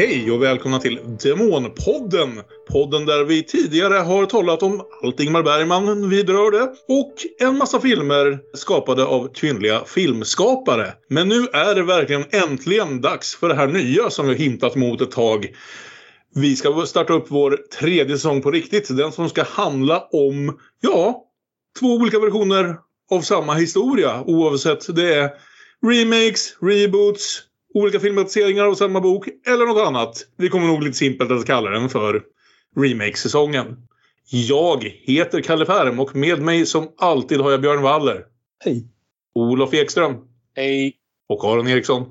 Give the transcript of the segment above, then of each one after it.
Hej och välkomna till Demonpodden! Podden där vi tidigare har talat om allt Ingmar Bergman vidrörde och en massa filmer skapade av kvinnliga filmskapare. Men nu är det verkligen äntligen dags för det här nya som vi hintat mot ett tag. Vi ska starta upp vår tredje säsong på riktigt. Den som ska handla om, ja, två olika versioner av samma historia. Oavsett det är remakes, reboots, olika filmatiseringar av samma bok eller något annat. Vi kommer nog lite simpelt att kalla den för remake-säsongen. Jag heter Kalle Färm och med mig som alltid har jag Björn Waller. Hej. Olof Ekström. Hej. Och Aron Eriksson.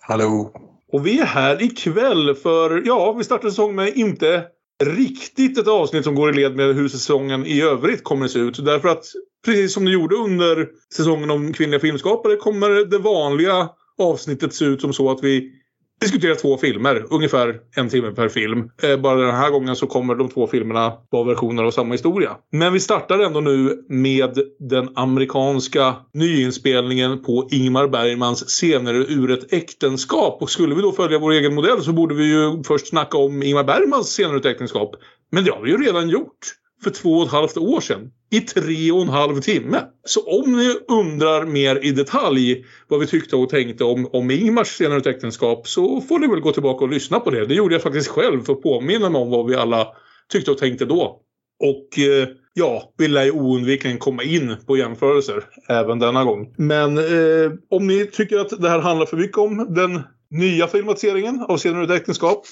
Hallå. Och vi är här ikväll för, ja, vi startar säsong med inte riktigt ett avsnitt som går i led med hur säsongen i övrigt kommer att se ut. Därför att precis som det gjorde under säsongen om kvinnliga filmskapare kommer det vanliga avsnittet se ut som så att vi diskuterar två filmer. Ungefär en timme per film. Eh, bara den här gången så kommer de två filmerna vara versioner av samma historia. Men vi startar ändå nu med den amerikanska nyinspelningen på Ingmar Bergmans Scener ur ett äktenskap. Och skulle vi då följa vår egen modell så borde vi ju först snacka om Ingmar Bergmans Scener ur ett äktenskap. Men det har vi ju redan gjort för två och ett halvt år sedan. I tre och en halv timme. Så om ni undrar mer i detalj vad vi tyckte och tänkte om, om Ingmars senare äktenskap så får ni väl gå tillbaka och lyssna på det. Det gjorde jag faktiskt själv för att påminna mig om vad vi alla tyckte och tänkte då. Och eh, ja, vi lär ju oundvikligen komma in på jämförelser även denna gång. Men eh, om ni tycker att det här handlar för mycket om den nya filmatiseringen av Scener ur ett äktenskap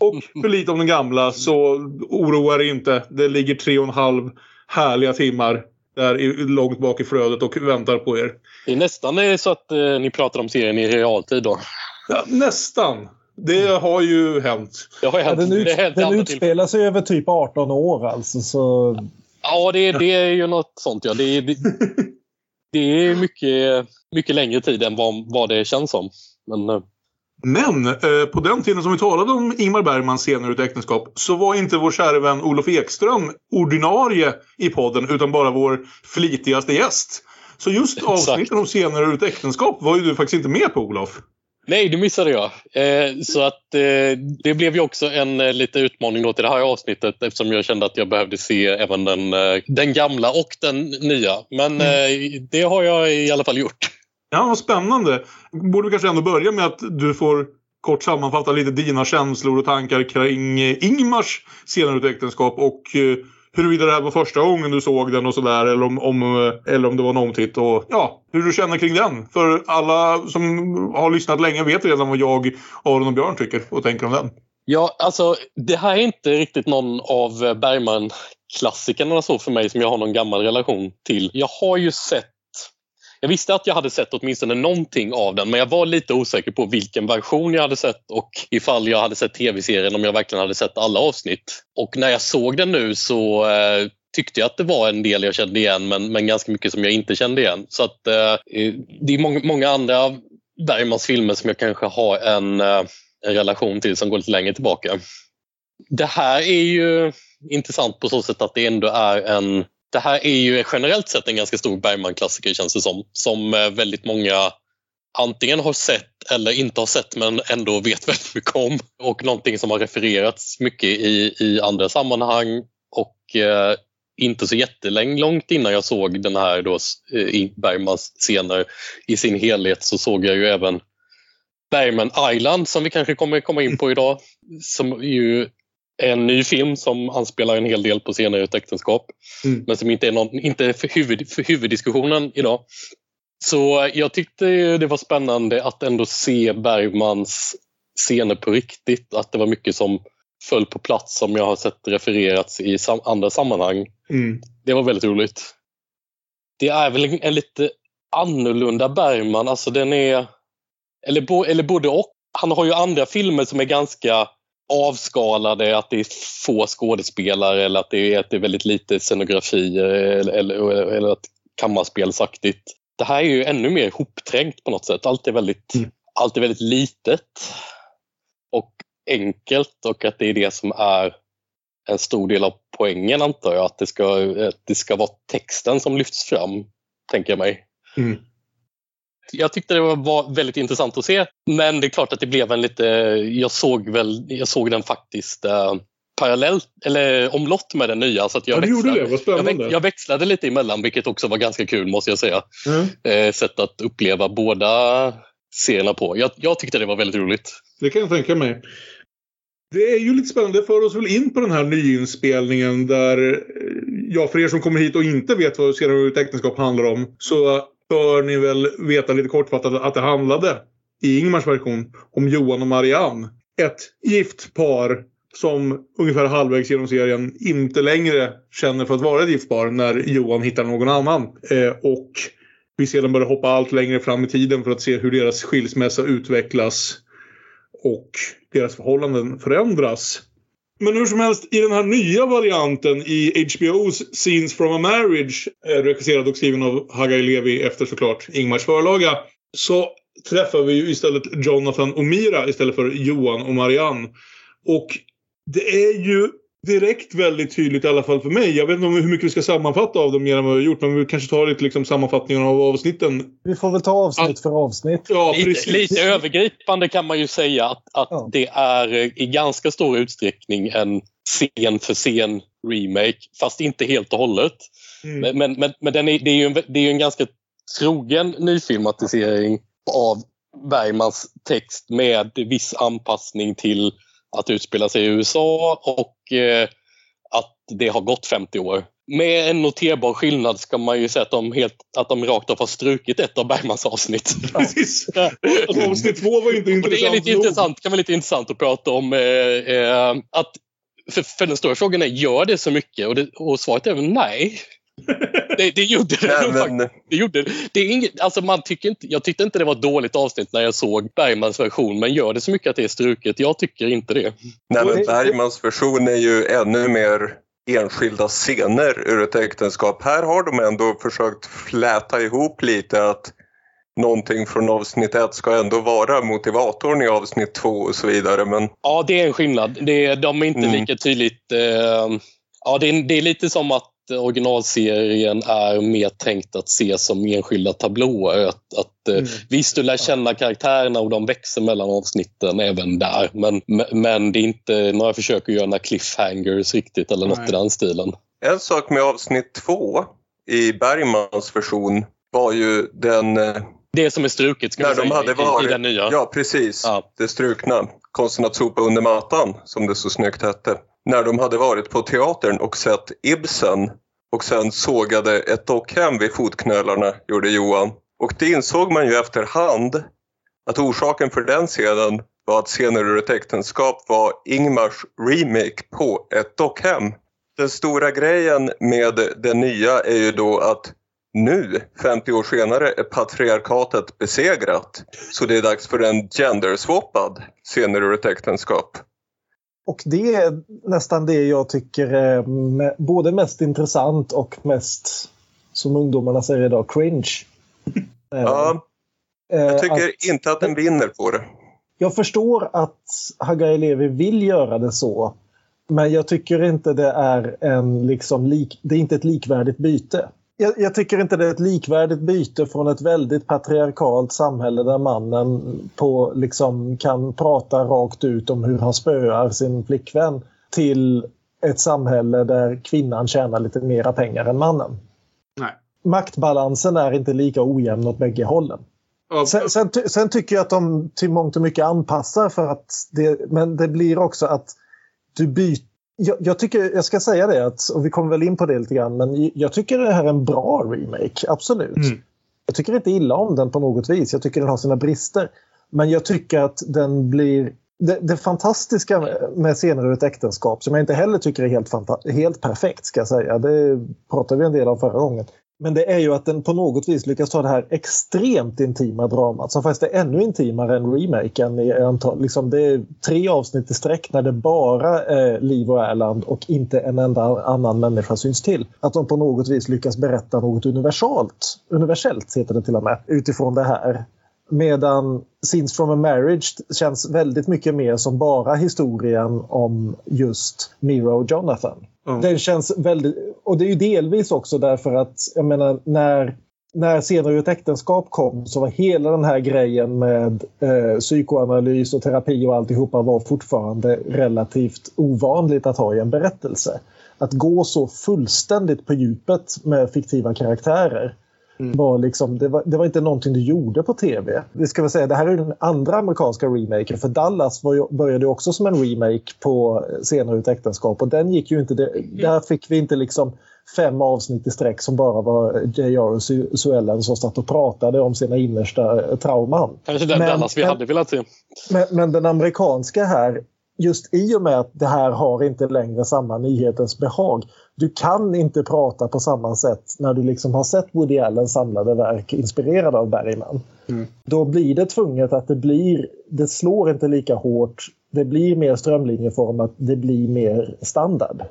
och för lite om den gamla så oroa er inte. Det ligger tre och en halv härliga timmar där långt bak i flödet och väntar på er. Det är nästan så att eh, ni pratar om serien i realtid då. Ja, nästan. Det har ju hänt. Det har hänt. Ja, den, ut, hänt den utspelar sig över typ 18 år alltså. Så... Ja, det, det är ju något sånt ja. Det, det, det är mycket, mycket längre tid än vad, vad det känns som. Men, eh, men eh, på den tiden som vi talade om Ingmar Bergmans scener ut äktenskap så var inte vår kära vän Olof Ekström ordinarie i podden utan bara vår flitigaste gäst. Så just avsnitten om scener ut äktenskap var ju du faktiskt inte med på Olof. Nej, det missade jag. Eh, så att eh, det blev ju också en eh, liten utmaning då till det här avsnittet eftersom jag kände att jag behövde se även den, eh, den gamla och den nya. Men mm. Eh, det har jag i alla fall gjort. Ja, vad spännande. Borde vi kanske ändå börja med att du får kort sammanfatta lite dina känslor och tankar kring eh, Ingmars senare äktenskap och eh, huruvida det här var första gången du såg den och sådär eller om, om, eh, eller om det var en omtitt och ja, hur du känner kring den. För alla som har lyssnat länge vet redan vad jag, Aron och Björn tycker och tänker om den. Ja, alltså det här är inte riktigt någon av Bergman klassikerna så för mig som jag har någon gammal relation till. Jag har ju sett jag visste att jag hade sett åtminstone någonting av den men jag var lite osäker på vilken version jag hade sett och ifall jag hade sett tv-serien om jag verkligen hade sett alla avsnitt. Och när jag såg den nu så eh, tyckte jag att det var en del jag kände igen men, men ganska mycket som jag inte kände igen. Så att eh, det är många, många andra Bergmans filmer som jag kanske har en, eh, en relation till som går lite längre tillbaka. Det här är ju intressant på så sätt att det ändå är en det här är ju generellt sett en ganska stor Bergman-klassiker känns det som. Som eh, väldigt många antingen har sett eller inte har sett men ändå vet väldigt mycket om. Och någonting som har refererats mycket i, i andra sammanhang. Och eh, inte så jättelångt innan jag såg den här då, eh, Bergmans scener i sin helhet så såg jag ju även Bergman Island som vi kanske kommer komma in på idag. Som ju en ny film som anspelar en hel del på senare ett äktenskap. Mm. Men som inte är, någon, inte för, huvud, för huvuddiskussionen idag. Så jag tyckte det var spännande att ändå se Bergmans scener på riktigt. Att det var mycket som föll på plats som jag har sett refererats i sam andra sammanhang. Mm. Det var väldigt roligt. Det är väl en lite annorlunda Bergman. Alltså den är... Eller, bo, eller både och. Han har ju andra filmer som är ganska avskalade, att det är få skådespelare eller att det är, att det är väldigt lite scenografi eller, eller, eller att kammarspelsaktigt. Det här är ju ännu mer hopträngt på något sätt. Allt är väldigt, mm. allt är väldigt litet och enkelt och att det är det som är en stor del av poängen antar jag. Att det ska, att det ska vara texten som lyfts fram, tänker jag mig. Mm. Jag tyckte det var väldigt intressant att se. Men det är klart att det blev en lite... Jag såg, väl, jag såg den faktiskt uh, parallellt, eller omlott med den nya. Så att jag, ja, växlade, gjorde det. Vad spännande. Jag, jag, växlade lite emellan, vilket också var ganska kul måste jag säga. Mm. Eh, sätt att uppleva båda serierna på. Jag, jag tyckte det var väldigt roligt. Det kan jag tänka mig. Det är ju lite spännande. för oss väl in på den här nyinspelningen där, eh, ja för er som kommer hit och inte vet vad serien ut äktenskap handlar om så bör ni väl veta lite kortfattat att det handlade i Ingmars version om Johan och Marianne. Ett gift par som ungefär halvvägs genom serien inte längre känner för att vara ett gift par när Johan hittar någon annan. Eh, och vi sedan börjar hoppa allt längre fram i tiden för att se hur deras skilsmässa utvecklas och deras förhållanden förändras. Men hur som helst, i den här nya varianten i HBO's Scenes from a Marriage, eh, regisserad och skriven av Hagai Levi efter såklart Ingmars förlaga, så träffar vi ju istället Jonathan och Mira istället för Johan och Marianne. Och det är ju direkt väldigt tydligt i alla fall för mig. Jag vet inte hur mycket vi ska sammanfatta av dem mer än vad vi har gjort. Men vi kanske tar lite liksom sammanfattningar av avsnitten. Vi får väl ta avsnitt All... för avsnitt. Ja, lite, lite, övergripande kan man ju säga att, att ja. det är i ganska stor utsträckning en scen för scen remake. Fast inte helt och hållet. Mm. Men, men, men, men den är, det är ju en, det är en ganska trogen nyfilmatisering av Bergmans text med viss anpassning till att utspela sig i USA och eh, att det har gått 50 år. Med en noterbar skillnad ska man ju säga att de, helt, att de rakt av har strukit ett av Bergmans avsnitt. Precis. avsnitt två var inte intressant. Och det är lite intressant, kan vara lite intressant att prata om. Eh, eh, att, för, för, den stora frågan är, gör det så mycket? Och, det, och svaret är väl nej. Det, det gjorde det. Nej, men... det, gjorde det. är inget, alltså man tycker inte, jag tyckte inte det var ett dåligt avsnitt när jag såg Bergmans version, men gör det så mycket att det är struket? Jag tycker inte det. Nej, men Bergmans version är ju ännu mer enskilda scener ur ett äktenskap. Här har de ändå försökt fläta ihop lite att någonting från avsnitt ett ska ändå vara motivatorn i avsnitt två och så vidare. Men... Ja, det är en skillnad. Det, de är inte mm. lika tydligt... Eh, ja, det är, det är lite som att originalserien är mer tänkt att se som enskilda tablåer. Att, att, eh, mm. Visst, du lär känna karaktärerna och de växer mellan avsnitten även där. Men, men det är inte några försök att göra några cliffhangers riktigt eller något Nej. i den stilen. En sak med avsnitt två i Bergmans version var ju den... Det som är struket ska när de hade varit, i, i den nya. Ja, precis. Ja. Det strukna. Konsten att sopa under mattan, som det så snyggt hette när de hade varit på teatern och sett Ibsen och sen sågade ett dockhem vid fotknölarna, gjorde Johan. Och det insåg man ju efterhand att orsaken för den scenen var att scener ur ett äktenskap var Ingmars remake på ett dockhem. Den stora grejen med det nya är ju då att nu, 50 år senare, är patriarkatet besegrat. Så det är dags för en genderswappad scener ur ett äktenskap. Och det är nästan det jag tycker är både mest intressant och mest, som ungdomarna säger idag, cringe. Ja, eh, jag tycker att, inte att den vinner på det. Jag förstår att Hagai Levi vill göra det så. Men jag tycker inte det är en liksom lik, det är inte ett likvärdigt byte jag, jag, tycker inte det är ett likvärdigt byte från ett väldigt patriarkalt samhälle där mannen på, liksom, kan prata rakt ut om hur han spöar sin flickvän till ett samhälle där kvinnan tjänar lite mera pengar än mannen. Nej. Maktbalansen är inte lika ojämn åt bägge hållen. Sen, sen, sen, tycker jag att de till mångt och mycket anpassar för att det, men det blir också att du byter jag, jag, tycker, jag ska säga det, att, och vi kommer väl in på det lite grann, men jag tycker det här är en bra remake, absolut. Mm. Jag tycker inte illa om den på något vis, jag tycker den har sina brister. Men jag tycker att den blir... Det, det fantastiska med scener ur ett äktenskap, som jag inte heller tycker är helt, helt perfekt, ska jag säga, det pratade vi en del om förra gången. Men det är ju att den på något vis lyckas ta det här extremt intima dramat som faktiskt är ännu intimare än remaken. I antal, liksom det är tre avsnitt i sträck när det bara är Liv och Erland och inte en enda annan människa syns till. Att de på något vis lyckas berätta något universalt, universellt heter det till och med, utifrån det här. Medan Scenes from a Marriage känns väldigt mycket mer som bara historien om just Miro och Jonathan. Mm. Den känns väldigt... Och det är ju delvis också därför att, jag menar, när när Scener ur ett äktenskap kom så var hela den här grejen med eh, psykoanalys och terapi och alltihopa var fortfarande relativt ovanligt att ha i en berättelse. Att gå så fullständigt på djupet med fiktiva karaktärer Mm. Var liksom, det, var, det var inte någonting du gjorde på tv. Det, ska väl säga, det här är den andra amerikanska remaken. För Dallas var ju, började också som en remake på Senare ut äktenskap. Och den gick ju inte... Det, där fick vi inte liksom fem avsnitt i sträck som bara var J.R. och Suellen som satt och pratade om sina innersta trauman. Kanske den Dallas vi hade velat se. Men, men den amerikanska här just i och med att det här har inte längre samma nyhetens behag. Du kan inte prata på samma sätt när du liksom har sett Woody Allens samlade verk inspirerade av Bergman. Mm. Då blir det tvunget att det blir, det slår inte lika hårt det blir mer strömlinjeformat, det blir mer standard.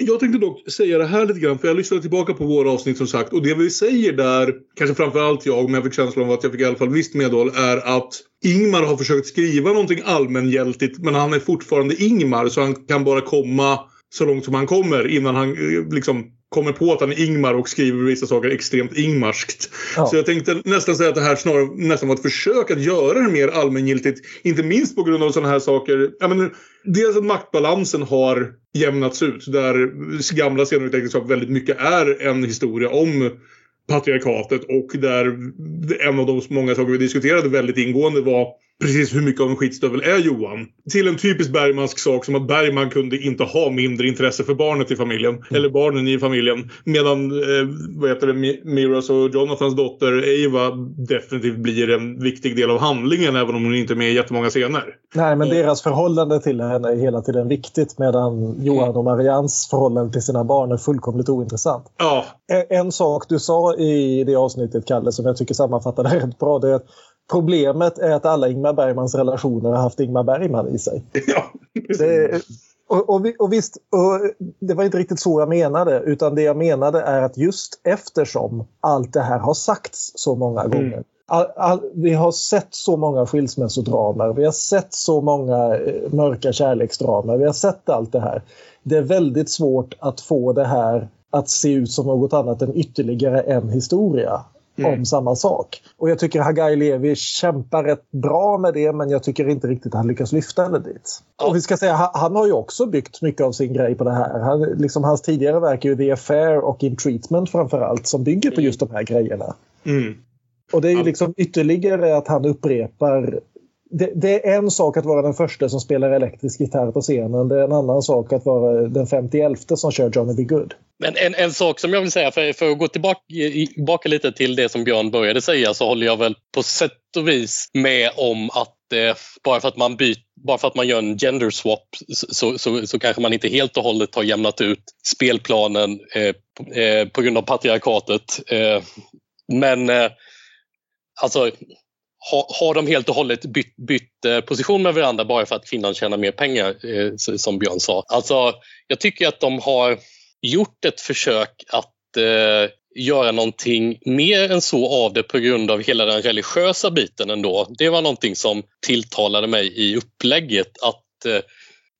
Jag tänkte dock säga det här lite grann, för jag lyssnade tillbaka på våra avsnitt som sagt. Och det vi säger där, kanske framförallt jag, men jag fick känslan av att jag fick i alla fall visst medhåll, är att Ingmar har försökt skriva någonting allmängiltigt, men han är fortfarande Ingmar, så han kan bara komma så långt som han kommer innan han eh, liksom kommer på att han är Ingmar och skriver vissa saker extremt ingmarskt. Ja. Så jag tänkte nästan säga att det här snarare nästan var ett försök att göra det mer allmängiltigt. Inte minst på grund av sådana här saker. Jag menar, dels att maktbalansen har jämnats ut. Där gamla scener väldigt mycket är en historia om patriarkatet och där en av de många saker vi diskuterade väldigt ingående var precis hur mycket av en skitstövel är Johan. Till en typisk Bergmansk sak som att Bergman kunde inte ha mindre intresse för barnet i familjen. Mm. Eller barnen i familjen. Medan eh, vad heter det, Miras och Jonathans dotter Eva definitivt blir en viktig del av handlingen även om hon inte är med i jättemånga scener. Nej, men deras förhållande till henne är hela tiden viktigt medan Johan och Marians förhållande till sina barn är fullkomligt ointressant. Ja. En, en sak du sa i det avsnittet, Kalle, som jag tycker sammanfattar det rätt bra, det är att Problemet är att alla Ingmar Bergmans relationer har haft Ingmar Bergman i sig. Ja, det, och, och, och, visst, och det var inte riktigt så jag menade. Utan det jag menade är att just eftersom allt det här har sagts så många mm. gånger. All, all, vi har sett så många skilsmässodramer, vi har sett så många eh, mörka kärleksdramer, vi har sett allt det här. Det är väldigt svårt att få det här att se ut som något annat än ytterligare en historia mm. om samma sak. Och jag tycker Hagai Levi kämpar rätt bra med det men jag tycker inte riktigt att han lyckas lyfta det dit. Ja. Och vi ska säga, han har ju också byggt mycket av sin grej på det här. Han, liksom, hans tidigare verk är ju The Affair och In Treatment framförallt som bygger på mm. just de här grejerna. Mm. Och det är ju liksom ytterligare att han upprepar det, det, är en sak att vara den första som spelar elektrisk gitarr på scenen. Det är en annan sak att vara den 51 som kör Johnny B. Good. Men en, en sak som jag vill säga, för, för att gå tillbaka, tillbaka lite till det som Björn började säga så håller jag väl på sätt och vis med om att eh, bara, för att man byt, bara för att man gör en gender swap så, så, så kanske man inte helt och hållet har jämnat ut spelplanen eh, på, eh, på grund av patriarkatet. Eh, men eh, alltså har de helt och hållet bytt, bytt eh, position med varandra bara för att kvinnan tjänar mer pengar, eh, som Björn sa. Alltså, jag tycker att de har gjort ett försök att eh, göra någonting mer än så av det på grund av hela den religiösa biten ändå. Det var någonting som tilltalade mig i upplägget att eh,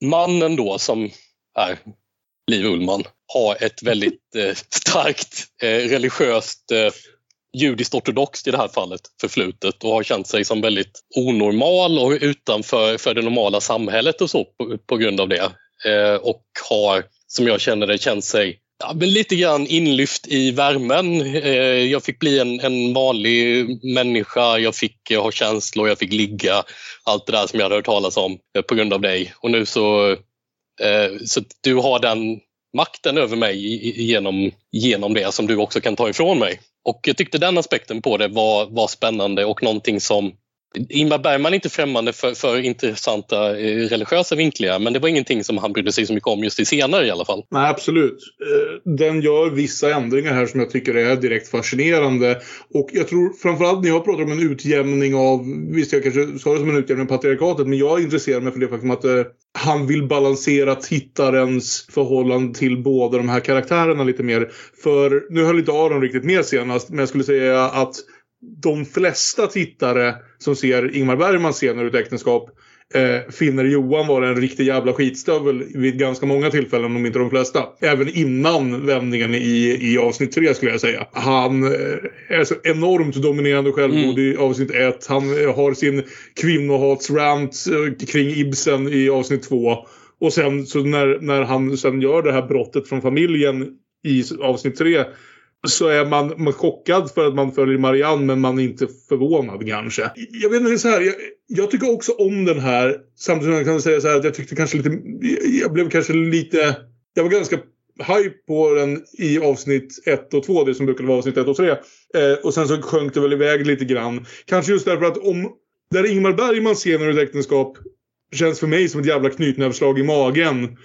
mannen då som är Liv Ullman har ett väldigt eh, starkt eh, religiöst eh, judiskt ortodoxt i det här fallet förflutet och har känt sig som väldigt onormal och utanför för det normala samhället och så på, på grund av det. Eh, och har, som jag känner det, känt sig ja, lite grann inlyft i värmen. Eh, jag fick bli en, en vanlig människa, jag fick ha känslor, jag fick ligga. Allt det där som jag hade hört talas om eh, på grund av dig. Och nu så, eh, så du har den makten över mig genom, genom det som du också kan ta ifrån mig. Och jag tyckte den aspekten på det var, var spännande och någonting som Ingmar Bergman är inte främmande för, för intressanta eh, religiösa vinklingar men det var ingenting som han brydde sig så mycket om just i senare i alla fall. Nej, absolut. Eh, den gör vissa ändringar här som jag tycker är direkt fascinerande. Och jag tror framförallt när jag pratar om en utjämning av, visst jag kanske sa det som en utjämning av patriarkatet, men jag intresserar mig för det faktum att eh, han vill balansera tittarens förhållande till båda de här karaktärerna lite mer. För nu höll inte Aron riktigt med senast, men jag skulle säga att de flesta tittare som ser Ingmar Bergmans scener ur ett äktenskap eh, finner Johan vara en riktig jävla skitstövel vid ganska många tillfällen, om inte de flesta. Även innan vändningen i, i avsnitt tre skulle jag säga. Han eh, är så enormt dominerande självgod mm. i avsnitt ett. Han eh, har sin kvinnohatsrant eh, kring Ibsen i avsnitt två. Och sen så när, när han sen gör det här brottet från familjen i avsnitt tre så är man, man chockad för att man följer Marianne men man är inte förvånad kanske. Jag vet inte, så här, jag, jag, tycker också om den här. Samtidigt som jag kan säga så här att jag tyckte kanske lite, jag blev kanske lite, jag var ganska hype på den i avsnitt 1 och 2, det som brukade vara avsnitt 1 och 3. Eh, och sen så sjönk det väl iväg lite grann. Kanske just därför att om, där Ingmar Bergman scener ur ett äktenskap känns för mig som ett jävla knytnävsslag i magen.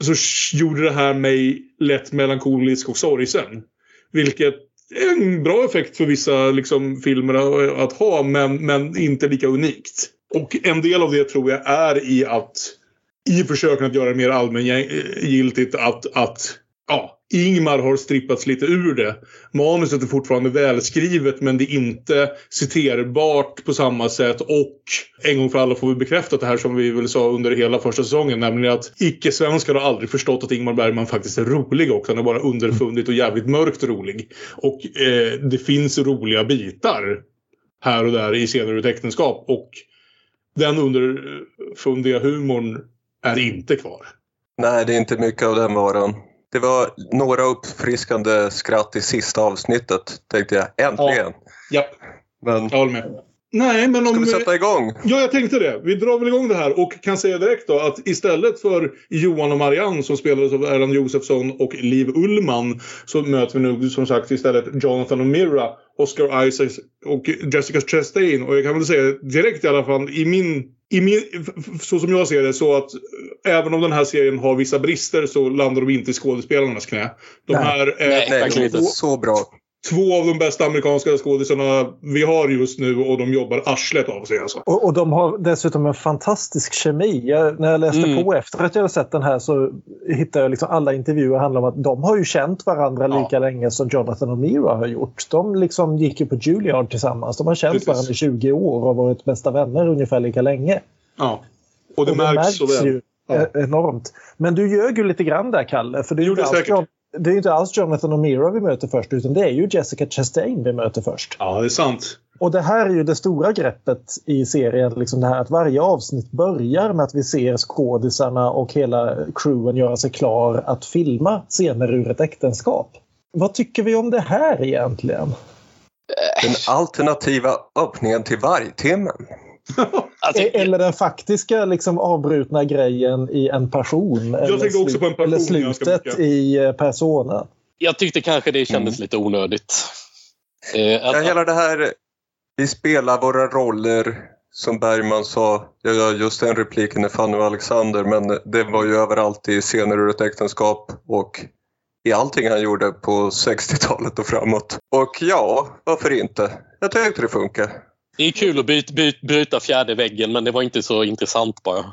Så gjorde det här mig lätt melankolisk och sorgsen. Vilket är en bra effekt för vissa liksom, filmer att ha, men, men inte lika unikt. Och en del av det tror jag är i att i försöken att göra det mer allmängiltigt att, att ja, Ingmar har strippats lite ur det. Manuset är fortfarande välskrivet men det är inte citerbart på samma sätt. Och en gång för alla får vi bekräftat det här som vi väl sa under hela första säsongen. Nämligen att icke-svenskar har aldrig förstått att Ingmar Bergman faktiskt är rolig också. Han är bara underfundigt och jävligt mörkt rolig. Och eh, det finns roliga bitar här och där i scener ur äktenskap. Och den underfundiga humorn är inte kvar. Nej, det är inte mycket av den varan. Det var några uppfriskande skratt i sista avsnittet, tänkte jag. Äntligen! Ja. Men... jag håller med. Nej, men om... Ska vi sätta igång? Ja, jag tänkte det. Vi drar väl igång det här och kan säga direkt då att istället för Johan och Marianne som spelades av Erland Josefsson och Liv Ullman så möter vi nu som sagt istället Jonathan och Mira, Oscar Isaacs och Jessica Chastain. Och jag kan väl säga direkt i alla fall i min i min, så som jag ser det så att även om den här serien har vissa brister så landar de inte i skådespelarnas knä. De nej, här är nej, verkligen inte så bra. Två av de bästa amerikanska skådisarna vi har just nu och de jobbar arslet av sig. Alltså. Och, och de har dessutom en fantastisk kemi. Jag, när jag läste mm. på efter att jag hade sett den här så hittade jag liksom alla intervjuer handlar om att de har ju känt varandra ja. lika länge som Jonathan och Mira har gjort. De liksom gick ju på Juilliard tillsammans. De har känt Precis. varandra i 20 år och varit bästa vänner ungefär lika länge. Ja, och det, och märks, märks så väl. Ju ja. enormt. Men du ljög ju lite grann där, Kalle. För det är ju inte alls det är inte alls Jonathan O'Meara vi möter först utan det är ju Jessica Chastain vi möter först. Ja, det är sant. Och det här är ju det stora greppet i serien. Liksom det här att varje avsnitt börjar med att vi ser skådisarna och hela crewen göra sig klar att filma scener ur ett äktenskap. Vad tycker vi om det här egentligen? Den alternativa öppningen till vargtimmen. alltså, eller den faktiska liksom, avbrutna grejen i en person. Jag eller, också på en person eller slutet i eh, Persona. Jag tyckte kanske det kändes mm. lite onödigt. Eh, att, ja, hela det här, vi spelar våra roller som Bergman sa, ja, just den repliken är Fanny och Alexander, men det var ju överallt i scener ur ett äktenskap och i allting han gjorde på 60-talet och framåt. Och ja, varför inte? Jag tyckte det funkar. Det är kul att byta, byta, bryta fjärde väggen men det var inte så intressant bara.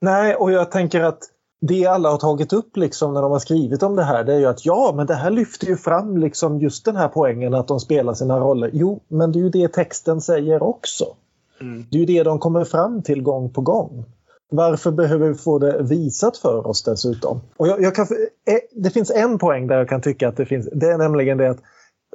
Nej, och jag tänker att det alla har tagit upp liksom när de har skrivit om det här det är ju att ja, men det här lyfter ju fram liksom just den här poängen att de spelar sina roller. Jo, men det är ju det texten säger också. Mm. Det är ju det de kommer fram till gång på gång. Varför behöver vi få det visat för oss dessutom? Och jag, jag kan, eh, det finns en poäng där jag kan tycka att det finns. Det är nämligen det att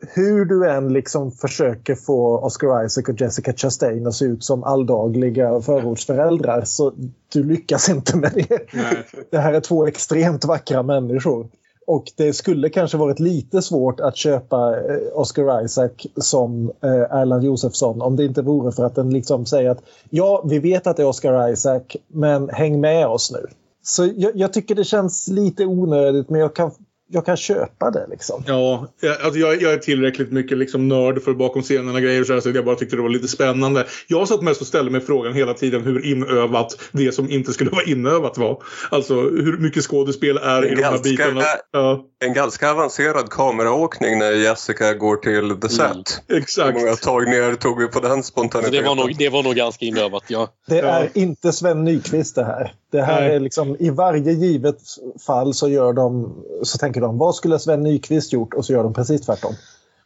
hur du än liksom försöker få Oscar Isaac och Jessica Chastain att se ut som alldagliga förortsföräldrar så du lyckas inte med det. Nej. Det här är två extremt vackra människor. Och det skulle kanske varit lite svårt att köpa eh, Oscar Isaac som eh, Erland Josefsson om det inte vore för att den liksom säger att ja, vi vet att det är Oscar Isaac, men häng med oss nu. Så jag, jag tycker det känns lite onödigt, men jag kan jag kan köpa det. Liksom. Ja, alltså jag, jag är tillräckligt mycket liksom nörd för bakom scenerna grejer så, här, så jag bara tyckte det var lite spännande. Jag satt mest och ställde mig frågan hela tiden hur inövat det som inte skulle vara inövat var. Alltså hur mycket skådespel är en i ganska, de här bitarna. Ja. En ganska avancerad kameraåkning när Jessica går till The Set. Mm. Exakt. Hur många tagningar tog vi på den spontaniteten? Det var nog, det var nog ganska inövat, ja. Det är ja. inte Sven Nykvist det här. Det här Nej. är liksom, i varje givet fall så gör de, så tänker de, vad skulle Sven Nykvist gjort? Och så gör de precis tvärtom.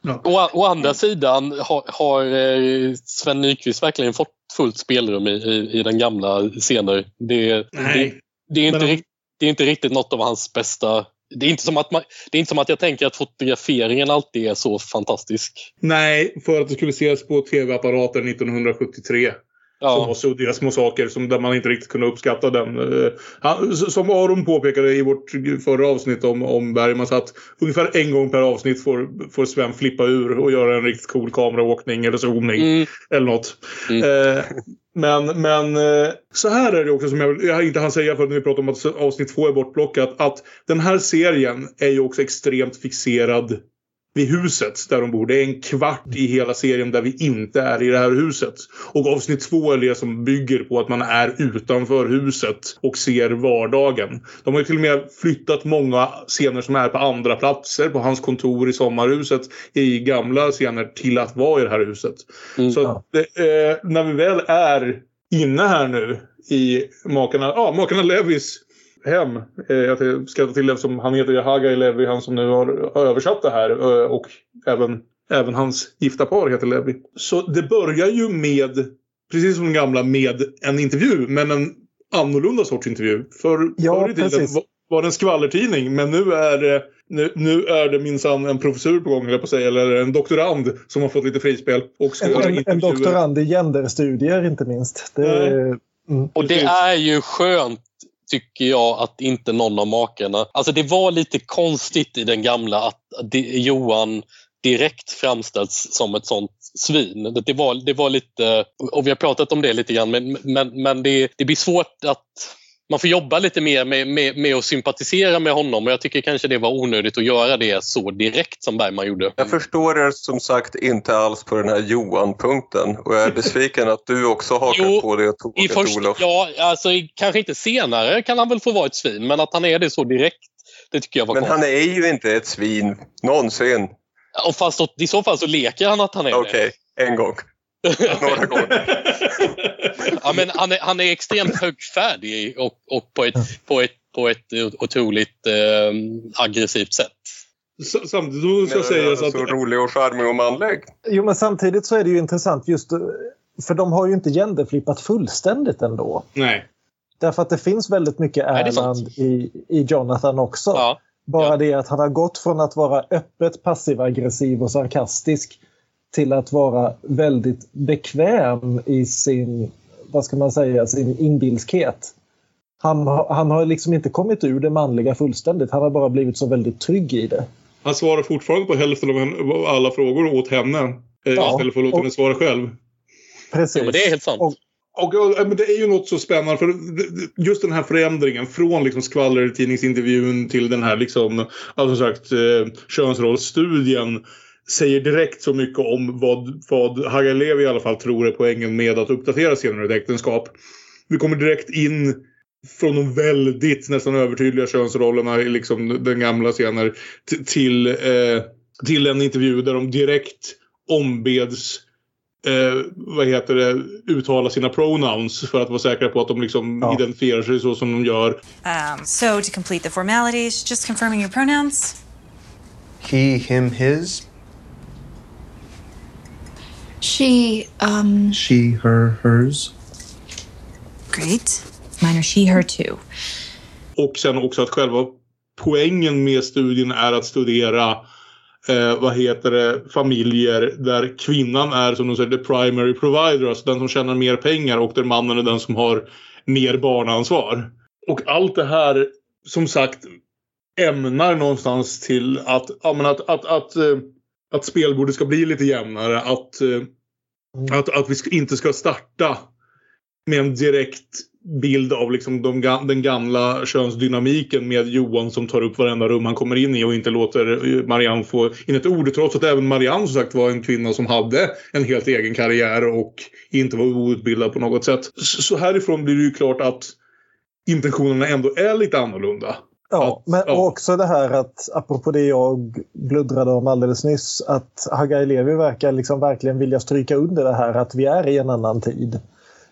Ja. Å, å, andra sidan har, har eh, Sven Nykvist verkligen fått fullt spelrum i, i, i den gamla scener. Det, det, det, är inte, Men... det är inte riktigt något av hans bästa det är, inte som att man, det är inte som att jag tänker att fotograferingen alltid är så fantastisk. Nej, för att det skulle ses på tv-apparater 1973. Ja. Som var suddiga små saker som, där man inte riktigt kunde uppskatta den. Eh, han, som Aron påpekade i vårt förra avsnitt om, om Bergman så att ungefär en gång per avsnitt får, får Sven flippa ur och göra en riktigt cool kameraåkning eller zoomning. Mm. Eller något. Mm. Eh, men, men eh, så här är det också som jag, jag inte hann säga för när vi pratade om att avsnitt två är bortplockat. Att den här serien är ju också extremt fixerad vid huset där de bor. Det är en kvart i hela serien där vi inte är i det här huset. Och avsnitt två är det som bygger på att man är utanför huset och ser vardagen. De har ju till och med flyttat många scener som är på andra platser på hans kontor i sommarhuset i gamla scener till att vara i det här huset. Mm. Så det, eh, när vi väl är inne här nu i makarna, ja, makarna Levis hem. Eh, jag skrattar till eftersom han heter Hagai Levi, han som nu har översatt det här. Eh, och även, även hans gifta par heter Levi. Så det börjar ju med, precis som den gamla, med en intervju. Men en annorlunda sorts intervju. För ja, förr i tiden var, var det en skvallertidning. Men nu är det nu, nu är det minsann en professur på gång, eller på säga, eller en doktorand som har fått lite frispel. Och en, en, en doktorand i genderstudier inte minst. Det, mm. Och det är ju skönt tycker jag att inte någon av makarna... Alltså det var lite konstigt i den gamla att Johan direkt framställs som ett sånt svin. Det var, det var lite, och vi har pratat om det lite grann, men, men, men det, det blir svårt att man får jobba lite mer med, med, med, att sympatisera med honom och jag tycker kanske det var onödigt att göra det så direkt som Bergman gjorde. Jag förstår er som sagt inte alls på den här Johan-punkten och jag är besviken att du också hakar på det tog i först, Olof. Ja, alltså kanske inte senare kan han väl få vara ett svin men att han är det så direkt det tycker jag var Men konstigt. han är ju inte ett svin någonsin. Och fast i så fall så leker han att han är okay, det. Okej, en gång. Några gånger. ja, men han, är, han är extremt högfärdig och, och på, ett, på, ett, på ett otroligt eh, aggressivt sätt. Samtidigt ska sägas att... Så rolig och charmig och manlig. Jo, men samtidigt så är det ju intressant just för de har ju inte genderflippat fullständigt ändå. Nej. Därför att det finns väldigt mycket Erland i, i Jonathan också. Ja. Bara ja. det att han har gått från att vara öppet passiv-aggressiv och sarkastisk till att vara väldigt bekväm i sin, vad ska man säga, sin inbilskhet. Han, han har liksom inte kommit ur det manliga fullständigt. Han har bara blivit så väldigt trygg i det. Han svarar fortfarande på hälften av alla frågor åt henne. Eh, ja, istället för att låta henne svara själv. Precis. Ja, men det är helt sant. Och, och, men det är ju något så spännande för just den här förändringen från liksom skvallertidningsintervjun till den här liksom, alltså sagt, eh, könsrollsstudien säger direkt så mycket om vad, vad Hagalev i alla fall tror är poängen med att uppdatera scener ett äktenskap. Vi kommer direkt in från de väldigt nästan övertydliga könsrollerna i liksom den gamla scener till, eh, till en intervju där de direkt ombeds eh, vad heter det, uttala sina pronouns för att vara säkra på att de liksom ja. identifierar sig så som de gör. Um, so to complete the formalities, just confirming your pronouns. He, him, his. She, um... She, her, hers. Great. Mine are she, her too. Och sen också att själva poängen med studien är att studera eh, vad heter det, familjer där kvinnan är som de säger the primary provider, alltså den som tjänar mer pengar och där mannen är den som har mer barnansvar. Och allt det här som sagt ämnar någonstans till att, ja, men att, att, att, att, eh, att spelbordet ska bli lite jämnare. Att, eh, mm. att, att vi inte ska starta med en direkt bild av liksom de, den gamla könsdynamiken med Johan som tar upp varenda rum han kommer in i och inte låter Marianne få in ett ord. Trots att även Marianne som sagt var en kvinna som hade en helt egen karriär och inte var outbildad på något sätt. Så härifrån blir det ju klart att intentionerna ändå är lite annorlunda. Ja, men också det här att, apropå det jag bluddrade om alldeles nyss, att Hagai Levi verkar liksom verkligen vilja stryka under det här att vi är i en annan tid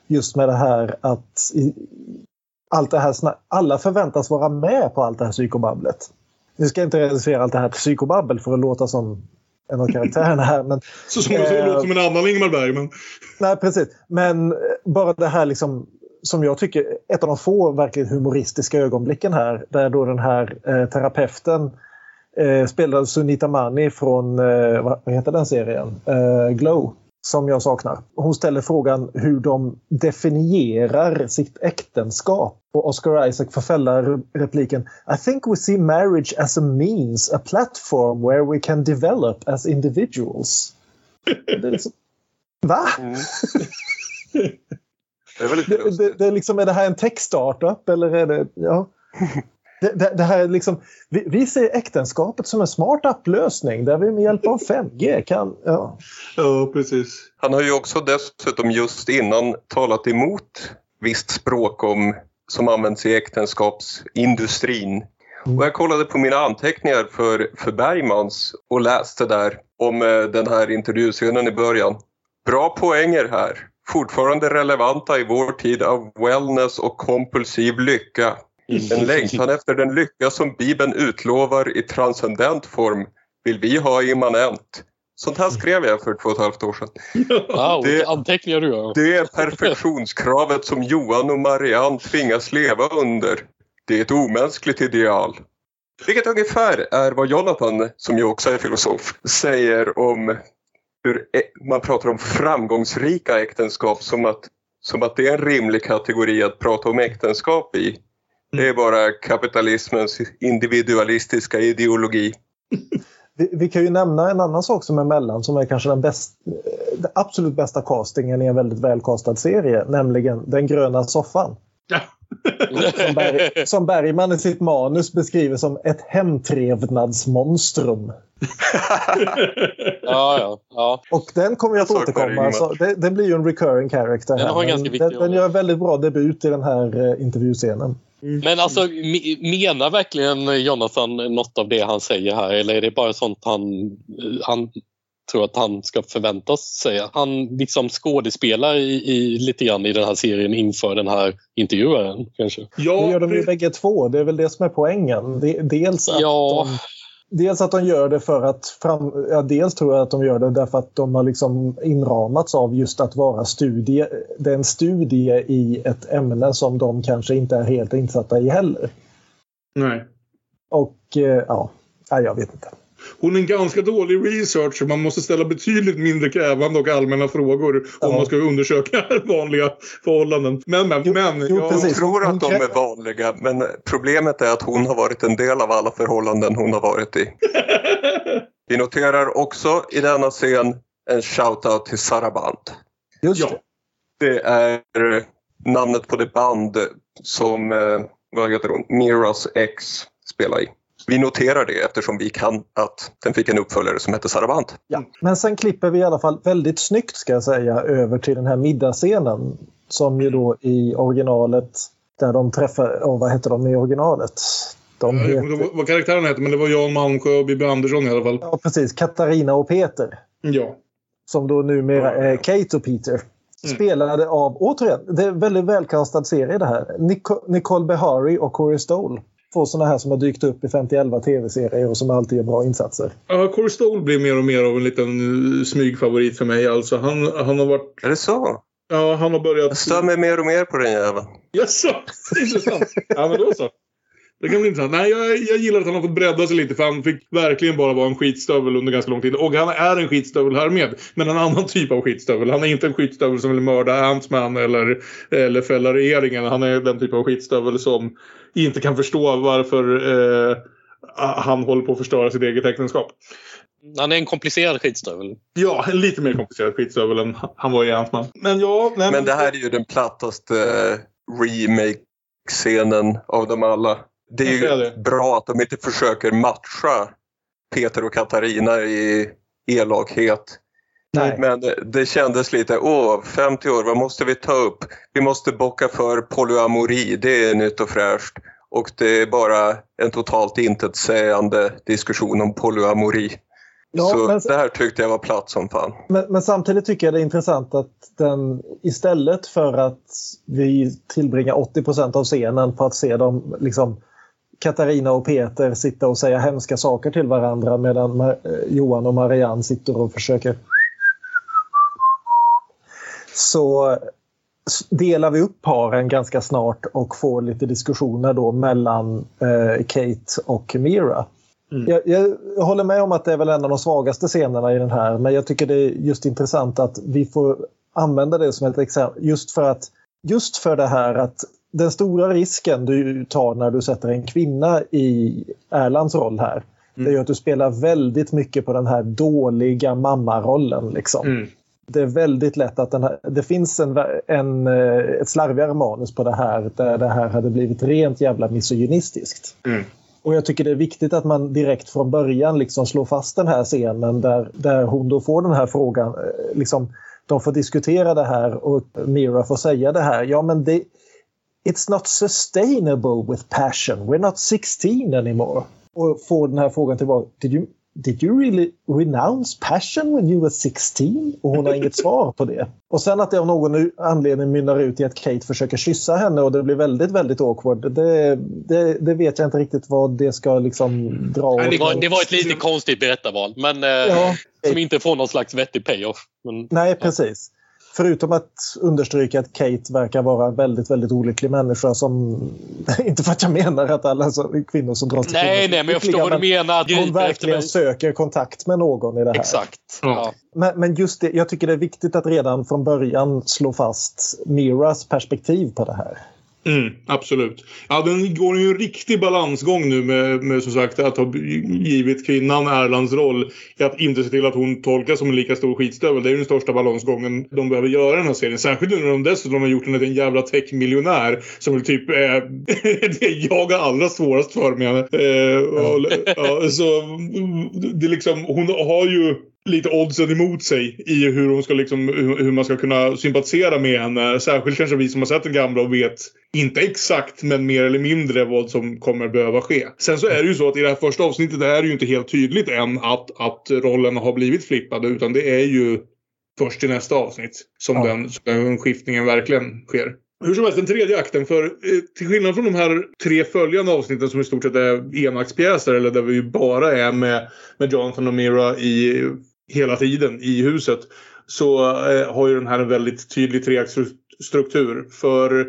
just med det här att i, allt det här, alla förväntas vara med på allt det här psykobabblet. Vi ska inte reducera allt det här till psykobabbel för att låta som en av karaktärerna här. Men, så som det låter som en annan Ingmar Bergman. Nej, precis. Men bara det här liksom som jag tycker ett av de få verkligen humoristiska ögonblicken här. Där då den här eh, terapeuten eh, spelade Sunita Mani från, eh, vad heter den serien? Eh, Glow. Som jag saknar. Hon ställer frågan hur de definierar sitt äktenskap. Och Oscar Isaac får fälla repliken I think we see marriage as a means, a platform where we can develop as individuals. Det är liksom, Va? Mm. Det är, väldigt det, det, det, liksom, är det här en tech-startup eller är det... Ja. Det, det, det, här är liksom, vi, vi, ser äktenskapet som en smart upplösning där vi med hjälp av 5G kan... Ja. ja, precis. Han har ju också dessutom just innan talat emot visst språk om, som används i äktenskapsindustrin. Mm. Och jag kollade på mina anteckningar för, för Bergmans och läste där om eh, den här intervjuscenen i början. Bra poänger här fortfarande relevanta i vår tid av wellness och kompulsiv lycka. En längtan efter den lycka som Bibeln utlovar i transcendent form vill vi ha immanent. Sånt här skrev jag för två och ett halvt år sedan. Wow, det, anteckningar du gör. Det är perfektionskravet som Johan och Marianne tvingas leva under. Det är ett omänskligt ideal. Vilket ungefär är vad Jonathan, som ju också är filosof, säger om hur man pratar om framgångsrika äktenskap som att, som att det är en rimlig kategori att prata om äktenskap i. Det är bara kapitalismens individualistiska ideologi. Vi, vi, kan ju nämna en annan sak som är mellan som är kanske den, bäst, den absolut bästa castingen i en väldigt välkastad serie, nämligen Den gröna soffan. Som, Berg, som Bergman i sitt manus beskriver som ett hemtrevnadsmonstrum. ja, ja, ja. Och den kommer ju att återkomma. Så det, det, blir ju en recurring character. Den, här. den, den gör väldigt bra debut i den här eh, intervjuscenen. Mm. Men alltså, menar verkligen Jonathan något av det han säger här eller är det bara sånt han, han tror att han ska förväntas säga? Han liksom skådespelar i, i, lite grann i den här serien inför den här intervjuaren kanske? Ja, det gör de ju bägge två. Det är väl det som är poängen. Dels att ja. de Dels att de gör det för att... Fram, ja, dels tror jag att de gör det därför att de har liksom inramats av just att vara studie. Det är en studie i ett ämne som de kanske inte är helt insatta i heller. Nej. Och eh, ja, jag vet inte. Hon är en ganska dålig researcher. Man måste ställa betydligt mindre krävande och allmänna frågor ja. om man ska undersöka vanliga förhållanden. Men, men, jo, men. Jo, jag tror att de är vanliga, men problemet är att hon har varit en del av alla förhållanden hon har varit i. Vi noterar också i denna scen en shout-out till Saraband. Just ja. Det är namnet på det band som, eh, vad heter hon, Miras ex spelar i. Vi noterar det eftersom vi kan att den fick en uppföljare som hette Saraband. Ja. Men sen klipper vi i alla fall väldigt snyggt ska jag säga över till den här middagsscenen som ju då i originalet där de träffar, oh, vad heter de i originalet? De heter... Vad karaktärerna heter men det var Jan Malmsjö och Bibi Andersson i alla fall. Ja precis, Katarina och Peter. Ja. Som då numera är Kate och Peter. Mm. Spelade av, återigen, det är en väldigt välkastad serie det här. Nicole Behari och Corey Stoll två sådana här som har dykt upp i 50 tv-serier och som alltid gör bra insatser. Ja, Corey Stoll blir mer och mer av en liten eh, smygfavorit för mig. Alltså, han, han har varit... Är det så? Ja, han har börjat... Jag stör mig mer och mer på den jäveln. Jaså? Intressant. ja, men då så. Det kan bli intressant. Nej, jag, jag gillar att han har fått bredda sig lite för han fick verkligen bara vara en skitstövel under ganska lång tid. Och han är en skitstövel här med. Men en annan typ av skitstövel. Han är inte en skitstövel som vill mörda Ant-Man eller, eller fälla regeringen. Han är den typ av skitstövel som inte kan förstå varför eh, han håller på att förstöra sitt eget äktenskap. Han är en komplicerad skitstövel. Ja, en lite mer komplicerad skitstövel än han var i Ant-Man. Men ja... Nej, men det här är ju den plattaste remake-scenen av dem alla. Det är ju det. bra att de inte försöker matcha Peter och Katarina i elakhet. Nej. Men det kändes lite, åh, 50 år, vad måste vi ta upp? Vi måste bocka för polyamori, det är nytt och fräscht. Och det är bara en totalt intetsägande diskussion om polyamori. Ja, så men, det här tyckte jag var platt som fan. Men, men, samtidigt tycker jag det är intressant att den istället för att vi tillbringar 80% av scenen på att se dem liksom Katarina och Peter sitta och säga hemska saker till varandra medan Johan och Marianne sitter och försöker så delar vi upp paren ganska snart och får lite diskussioner då mellan eh, Kate och Mira. Mm. Jag, jag, håller med om att det är väl en av de svagaste scenerna i den här men jag tycker det är just intressant att vi får använda det som ett exempel just för att just för det här att den stora risken du tar när du sätter en kvinna i Erlands roll här mm. det är ju att du spelar väldigt mycket på den här dåliga mammarollen. Liksom. Mm det är väldigt lätt att här, det finns en, en, eh, ett slarvigare manus på det här där det här hade blivit rent jävla misogynistiskt. Mm. Och jag tycker det är viktigt att man direkt från början liksom slår fast den här scenen där, där hon då får den här frågan. Eh, liksom, de får diskutera det här och Mira får säga det här. Ja men det, It's not sustainable with passion. We're not 16 anymore. Och får den här frågan tillbaka. Did you, Did you really renounce passion when you were 16? Och hon har inget svar på det. Och sen att det av någon anledning mynnar ut i att Kate försöker kyssa henne och det blir väldigt, väldigt awkward. Det, det, det vet jag inte riktigt vad det ska liksom dra Nej, det, var, det var ett lite konstigt berättarval, men eh, ja, som inte får någon slags vettig payoff. Men, Nej, precis. Förutom att understryka att Kate verkar vara en väldigt, väldigt olycklig människa som... Inte för att jag menar att alla kvinnor som dras till Nej, nej, men jag förstår vad du menar. Hon verkligen söker kontakt med någon i det här. Exakt. Ja. Men, men, just det, jag tycker det är viktigt att redan från början slå fast Miras perspektiv på det här. Mm, absolut. Ja, den går ju en riktig balansgång nu med, med som sagt att ha givit kvinnan Erlands roll i att inte se till att hon tolkas som en lika stor skitstövel. Det är ju den största balansgången de behöver göra i den här serien. Särskilt nu när de dessutom har gjort henne till en jävla techmiljonär som väl typ är det jag har allra svårast för med henne. Eh, och, ja, så det liksom, hon har ju lite oddsen emot sig i hur, hon ska liksom, hur man ska kunna sympatisera med henne. Särskilt kanske vi som har sett den gamla och vet, inte exakt, men mer eller mindre vad som kommer behöva ske. Sen så är det ju så att i det här första avsnittet är det ju inte helt tydligt än att, att rollen har blivit flippad. Utan det är ju först i nästa avsnitt som ja. den, den skiftningen verkligen sker. Hur som helst, den tredje akten. För eh, till skillnad från de här tre följande avsnitten som i stort sett är enaktspjäser eller där vi bara är med, med Jonathan och Mira i hela tiden i huset så eh, har ju den här en väldigt tydlig treaktsstruktur. För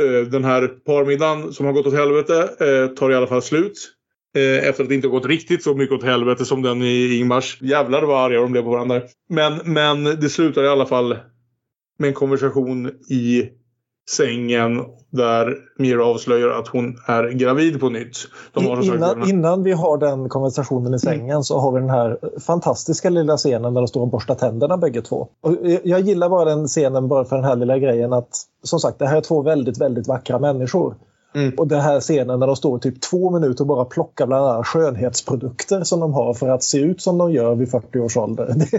eh, den här parmiddagen som har gått åt helvete eh, tar i alla fall slut. Eh, efter att det inte gått riktigt så mycket åt helvete som den i Ingmars. Jävlar vad arga de blev på varandra. Men, men det slutar i alla fall med en konversation i sängen där Mira avslöjar att hon är gravid på nytt. innan, innan, vi har den konversationen i sängen mm. så har vi den här fantastiska lilla scenen där de står och borstar tänderna bägge två. Och jag gillar bara den scenen bara för den här lilla grejen att som sagt det här är två väldigt, väldigt vackra människor. Mm. Och den här scenen när de står typ två minuter och bara plockar bland annat skönhetsprodukter som de har för att se ut som de gör vid 40 års ålder.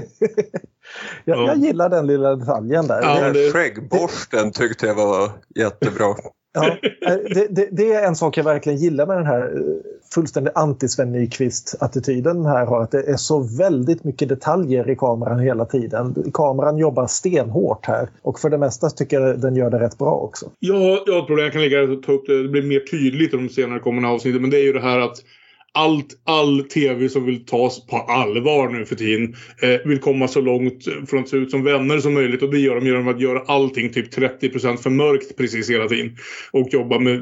jag, ja. jag gillar den lilla detaljen där. Ja, det, Skäggborsten tyckte jag var jättebra. Ja, eh, det, det, det, är en sak jag verkligen gillar med den här eh, fullständigt anti-Sven Nykvist-attityden här har. Att det är så väldigt mycket detaljer i kameran hela tiden. Kameran jobbar stenhårt här och för det mesta tycker jag den gör det rätt bra också. Ja, jag har ett problem. Jag kan lägga ta upp det. Det blir mer tydligt i de senare kommande avsnitten. Men det är ju det här att allt, all tv som vill tas på allvar nu för tiden eh, vill komma så långt från att se ut som vänner som möjligt. Och det gör de genom att göra allting typ 30% för mörkt precis hela tiden. Och jobba med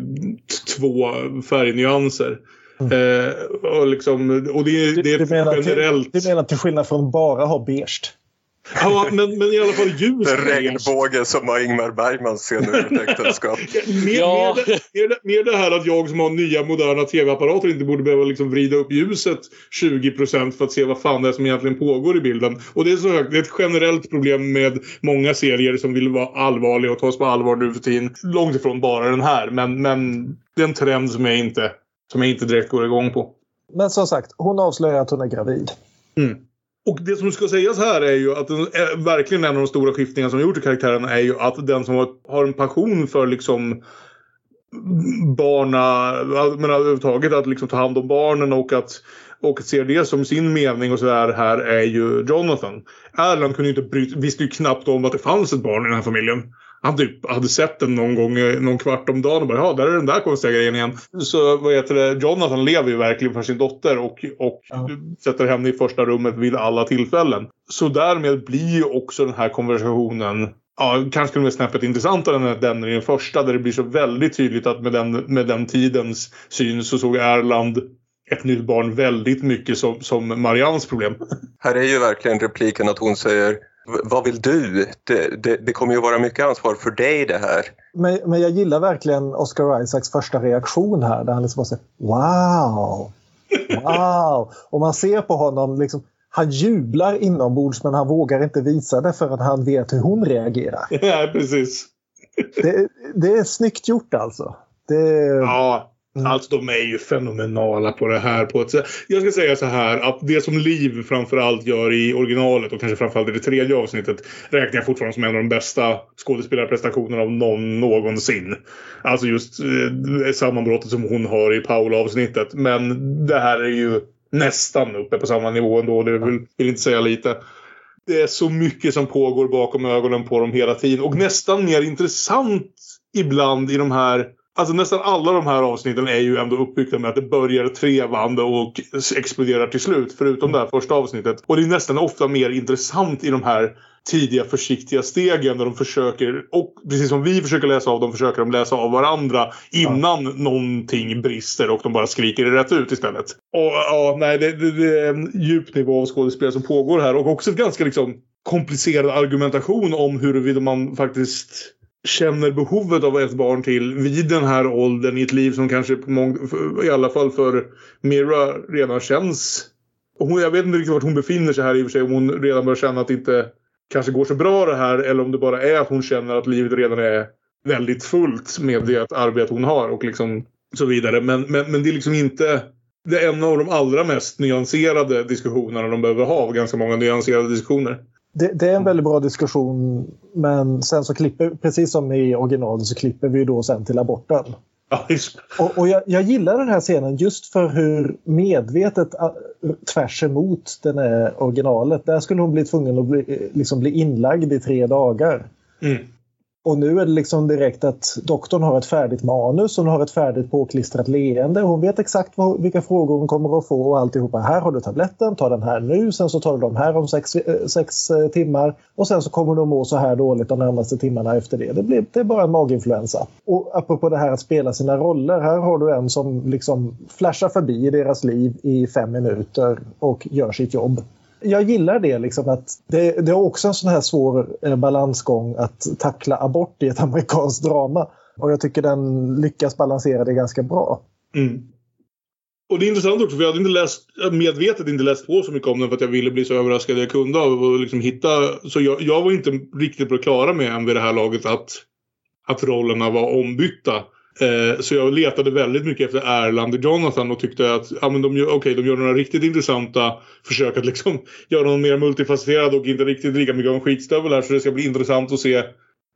två färgnyanser. Mm. Eh, och, liksom, och det, det är du, menar generellt... Du menar till skillnad från bara ha beige? Ja, men, men i alla fall ljus. En regnbåge som har Ingmar Bergmans ett äktenskap. mer, ja. mer, mer, mer, det här att jag som har nya moderna tv-apparater inte borde behöva liksom vrida upp ljuset 20% för att se vad fan det är som egentligen pågår i bilden. Och det är så högt. Det är ett generellt problem med många serier som vill vara allvarliga och tas på allvar nu för tiden. Långt ifrån bara den här, men, men det är en trend som jag inte, som jag inte direkt går igång på. Men som sagt, hon avslöjar att hon är gravid. Mm. Och det som ska sägas här är ju att är, eh, verkligen en av de stora skiftningarna som gjort i karaktären är ju att den som har, har en passion för liksom barna, men överhuvudtaget att liksom ta hand om barnen och att och ser det som sin mening och sådär här är ju Jonathan. Erland kunde ju inte bry, visste ju knappt om att det fanns ett barn i den här familjen han typ hade sett den någon gång, eh, någon kvart om dagen och bara ja, där är den där konstiga grejen igen. Så vad heter det, Jonathan lever ju verkligen för sin dotter och, och ja. sätter henne i första rummet vid alla tillfällen. Så därmed blir ju också den här konversationen Ja, kanske till och med snäppet intressantare än den i den första där det blir så väldigt tydligt att med den, med den tidens syn så såg Erland ett nytt barn väldigt mycket som, som Marians problem. Här är ju verkligen repliken att hon säger vad vill du? Det, det, det, kommer ju vara mycket ansvar för dig det här. Men, men jag gillar verkligen Oscar Isaacs första reaktion här där han liksom bara säger wow, wow. Och man ser på honom liksom han jublar inombords men han vågar inte visa det för att han vet hur hon reagerar. Ja, precis. Det, det är snyggt gjort alltså. Det... Ja, Mm. Alltså de är ju fenomenala på det här. På ett sätt. Jag ska säga så här att det som Liv framförallt gör i originalet och kanske framförallt i det tredje avsnittet räknar jag fortfarande som en av de bästa skådespelarprestationerna av någon någonsin. Alltså just eh, sammanbrottet som hon har i Paula-avsnittet. Men det här är ju nästan uppe på samma nivå ändå. Det vill, vill inte säga lite. Det är så mycket som pågår bakom ögonen på dem hela tiden och nästan mer intressant ibland i de här Alltså nästan alla de här avsnitten är ju ändå uppbyggda med att det börjar trevande och exploderar till slut. Förutom det här första avsnittet. Och det är nästan ofta mer intressant i de här tidiga försiktiga stegen där de försöker, och precis som vi försöker läsa av dem, försöker de läsa av varandra innan ja. någonting brister och de bara skriker det rätt ut istället. Och ja, nej, det, det, det är en djup nivå av skådespel som pågår här och också ett ganska liksom komplicerad argumentation om huruvida man faktiskt känner behovet av ett barn till vid den här åldern i ett liv som kanske i alla fall för Mira redan känns... hon, jag vet inte riktigt vart hon befinner sig här i och för sig. Om hon redan börjar känna att det inte kanske går så bra det här eller om det bara är att hon känner att livet redan är väldigt fullt med det arbete hon har och liksom så vidare. Men, men, men det är liksom inte... Det är en av de allra mest nyanserade diskussionerna de behöver ha. Ganska många nyanserade diskussioner det, det, är en väldigt bra diskussion men sen så klipper, precis som i originalet så klipper vi då sen till aborten. och, och jag, jag, gillar den här scenen just för hur medvetet tvärs emot den är originalet. Där skulle hon bli tvungen att bli, liksom bli inlagd i tre dagar. Mm. Och nu är det liksom direkt att doktorn har ett färdigt manus, hon har ett färdigt påklistrat leende. Hon vet exakt vad, vilka frågor hon kommer att få och alltihopa. Här har du tabletten, ta den här nu, sen så tar du de här om sex, eh, sex eh, timmar. Och sen så kommer du att må så här dåligt de närmaste timmarna efter det. Det, blir, det är bara en maginfluensa. Och apropå det här att spela sina roller. Här har du en som liksom flashar förbi i deras liv i fem minuter och gör sitt jobb jag gillar det. Liksom, att det, det, är också en sån här svår eh, balansgång att tackla abort i ett amerikanskt drama. Och jag tycker den lyckas balansera det ganska bra. Mm. Och det är intressant också för jag hade inte läst, medvetet inte läst på så mycket om den för att jag ville bli så överraskad jag kunde och liksom hitta. Så jag, jag var inte riktigt på det klara med än vid det här laget att, att rollerna var ombytta. Eh, så jag letade väldigt mycket efter Erland och Jonathan och tyckte att ja, men de, gör, okay, de gör några riktigt intressanta försök att liksom göra någon mer multifacetterad och inte riktigt lika mycket av en skitstövel här. Så det ska bli intressant att se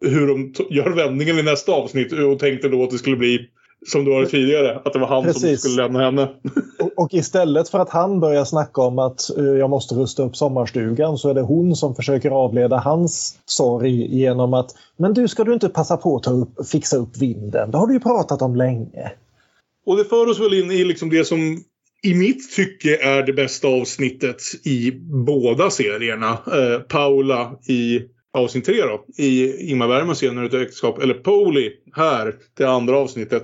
hur de gör vändningen i nästa avsnitt och tänkte då att det skulle bli som det var tidigare, att det var han Precis. som skulle lämna henne. och, och, istället för att han börjar snacka om att uh, jag måste rusta upp sommarstugan så är det hon som försöker avleda hans sorg genom att men du, ska du inte passa på att ta upp, fixa upp vinden? Det har du ju pratat om länge. Och det för oss väl in i liksom det som i mitt tycke är det bästa avsnittet i båda serierna. Eh, Paula i avsnitt tre då. I Ingmar Bergmans scener utav äktenskap. Eller Poli här, det andra avsnittet.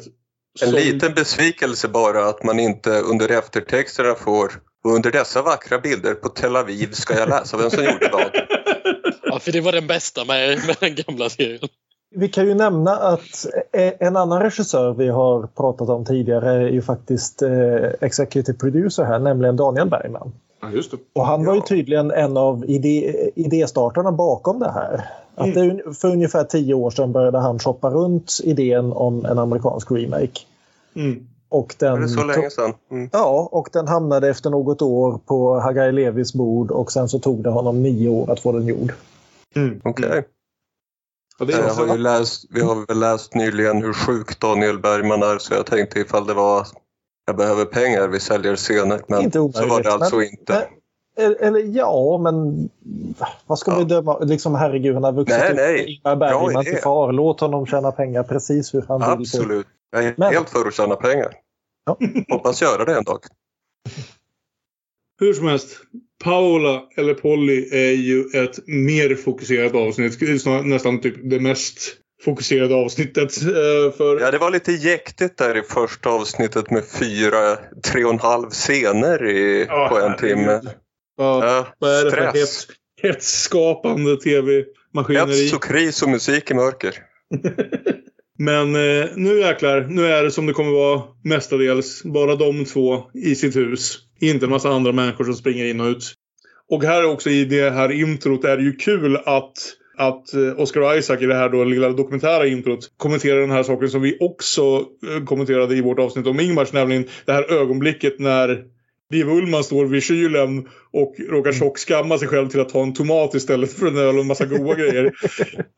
En som... liten besvikelse bara att man inte under eftertexterna får och under dessa vackra bilder på Tel Aviv ska jag läsa vem som gjorde vad. Ja, för det var den bästa med, med den gamla serien. Vi kan ju nämna att en annan regissör vi har pratat om tidigare är ju faktiskt eh, executive producer här, nämligen Daniel Bergman. Ja, just det. Och han var ju tydligen en av idé, idéstartarna bakom det här. Att mm. det, för ungefär tio år sedan började han shoppa runt idén om en amerikansk remake. Mm. Och den, det så länge sedan? Mm. Ja, och den hamnade efter något år på Hagai Levis bord och sen så tog det honom nio år att få den gjord. Mm. Okej. Okay. Jag har ju läst, vi har väl läst nyligen hur sjuk Daniel Bergman är så jag tänkte ifall det var jag behöver pengar, vi säljer scener. Men inte omöjligt, så var det alltså men, inte. Eller, eller ja, men vad ska ja. vi döma? Liksom, herregud, han har vuxit nej, nej. Ingmar Bergman till far. Låt honom tjäna pengar precis hur han Absolut. vill. Absolut. Jag är Men... helt för att tjäna pengar. Ja. Hoppas göra det en dag. Hur som helst. Paula, eller Polly, är ju ett mer fokuserat avsnitt. Nästan typ det mest fokuserade avsnittet. Eh, för... Ja, det var lite jäktigt där i första avsnittet med fyra, tre och en halv scener i, ja, på en timme. Ja, vad är det stress. för hets, hetsskapande tv-maskineri? Hets och kris och musik i mörker. Men eh, nu jäklar, nu är det som det kommer vara mestadels. Bara de två i sitt hus. Inte en massa andra människor som springer in och ut. Och här också i det här introt är det ju kul att att eh, Oscar Isaac i det här då lilla dokumentära introt kommenterar den här saken som vi också eh, kommenterade i vårt avsnitt om Ingmars, nämligen det här ögonblicket när Liv Ullman står vid kylen och råkar mm. tjockskamma sig själv till att ta en tomat istället för en öl och en massa goda grejer.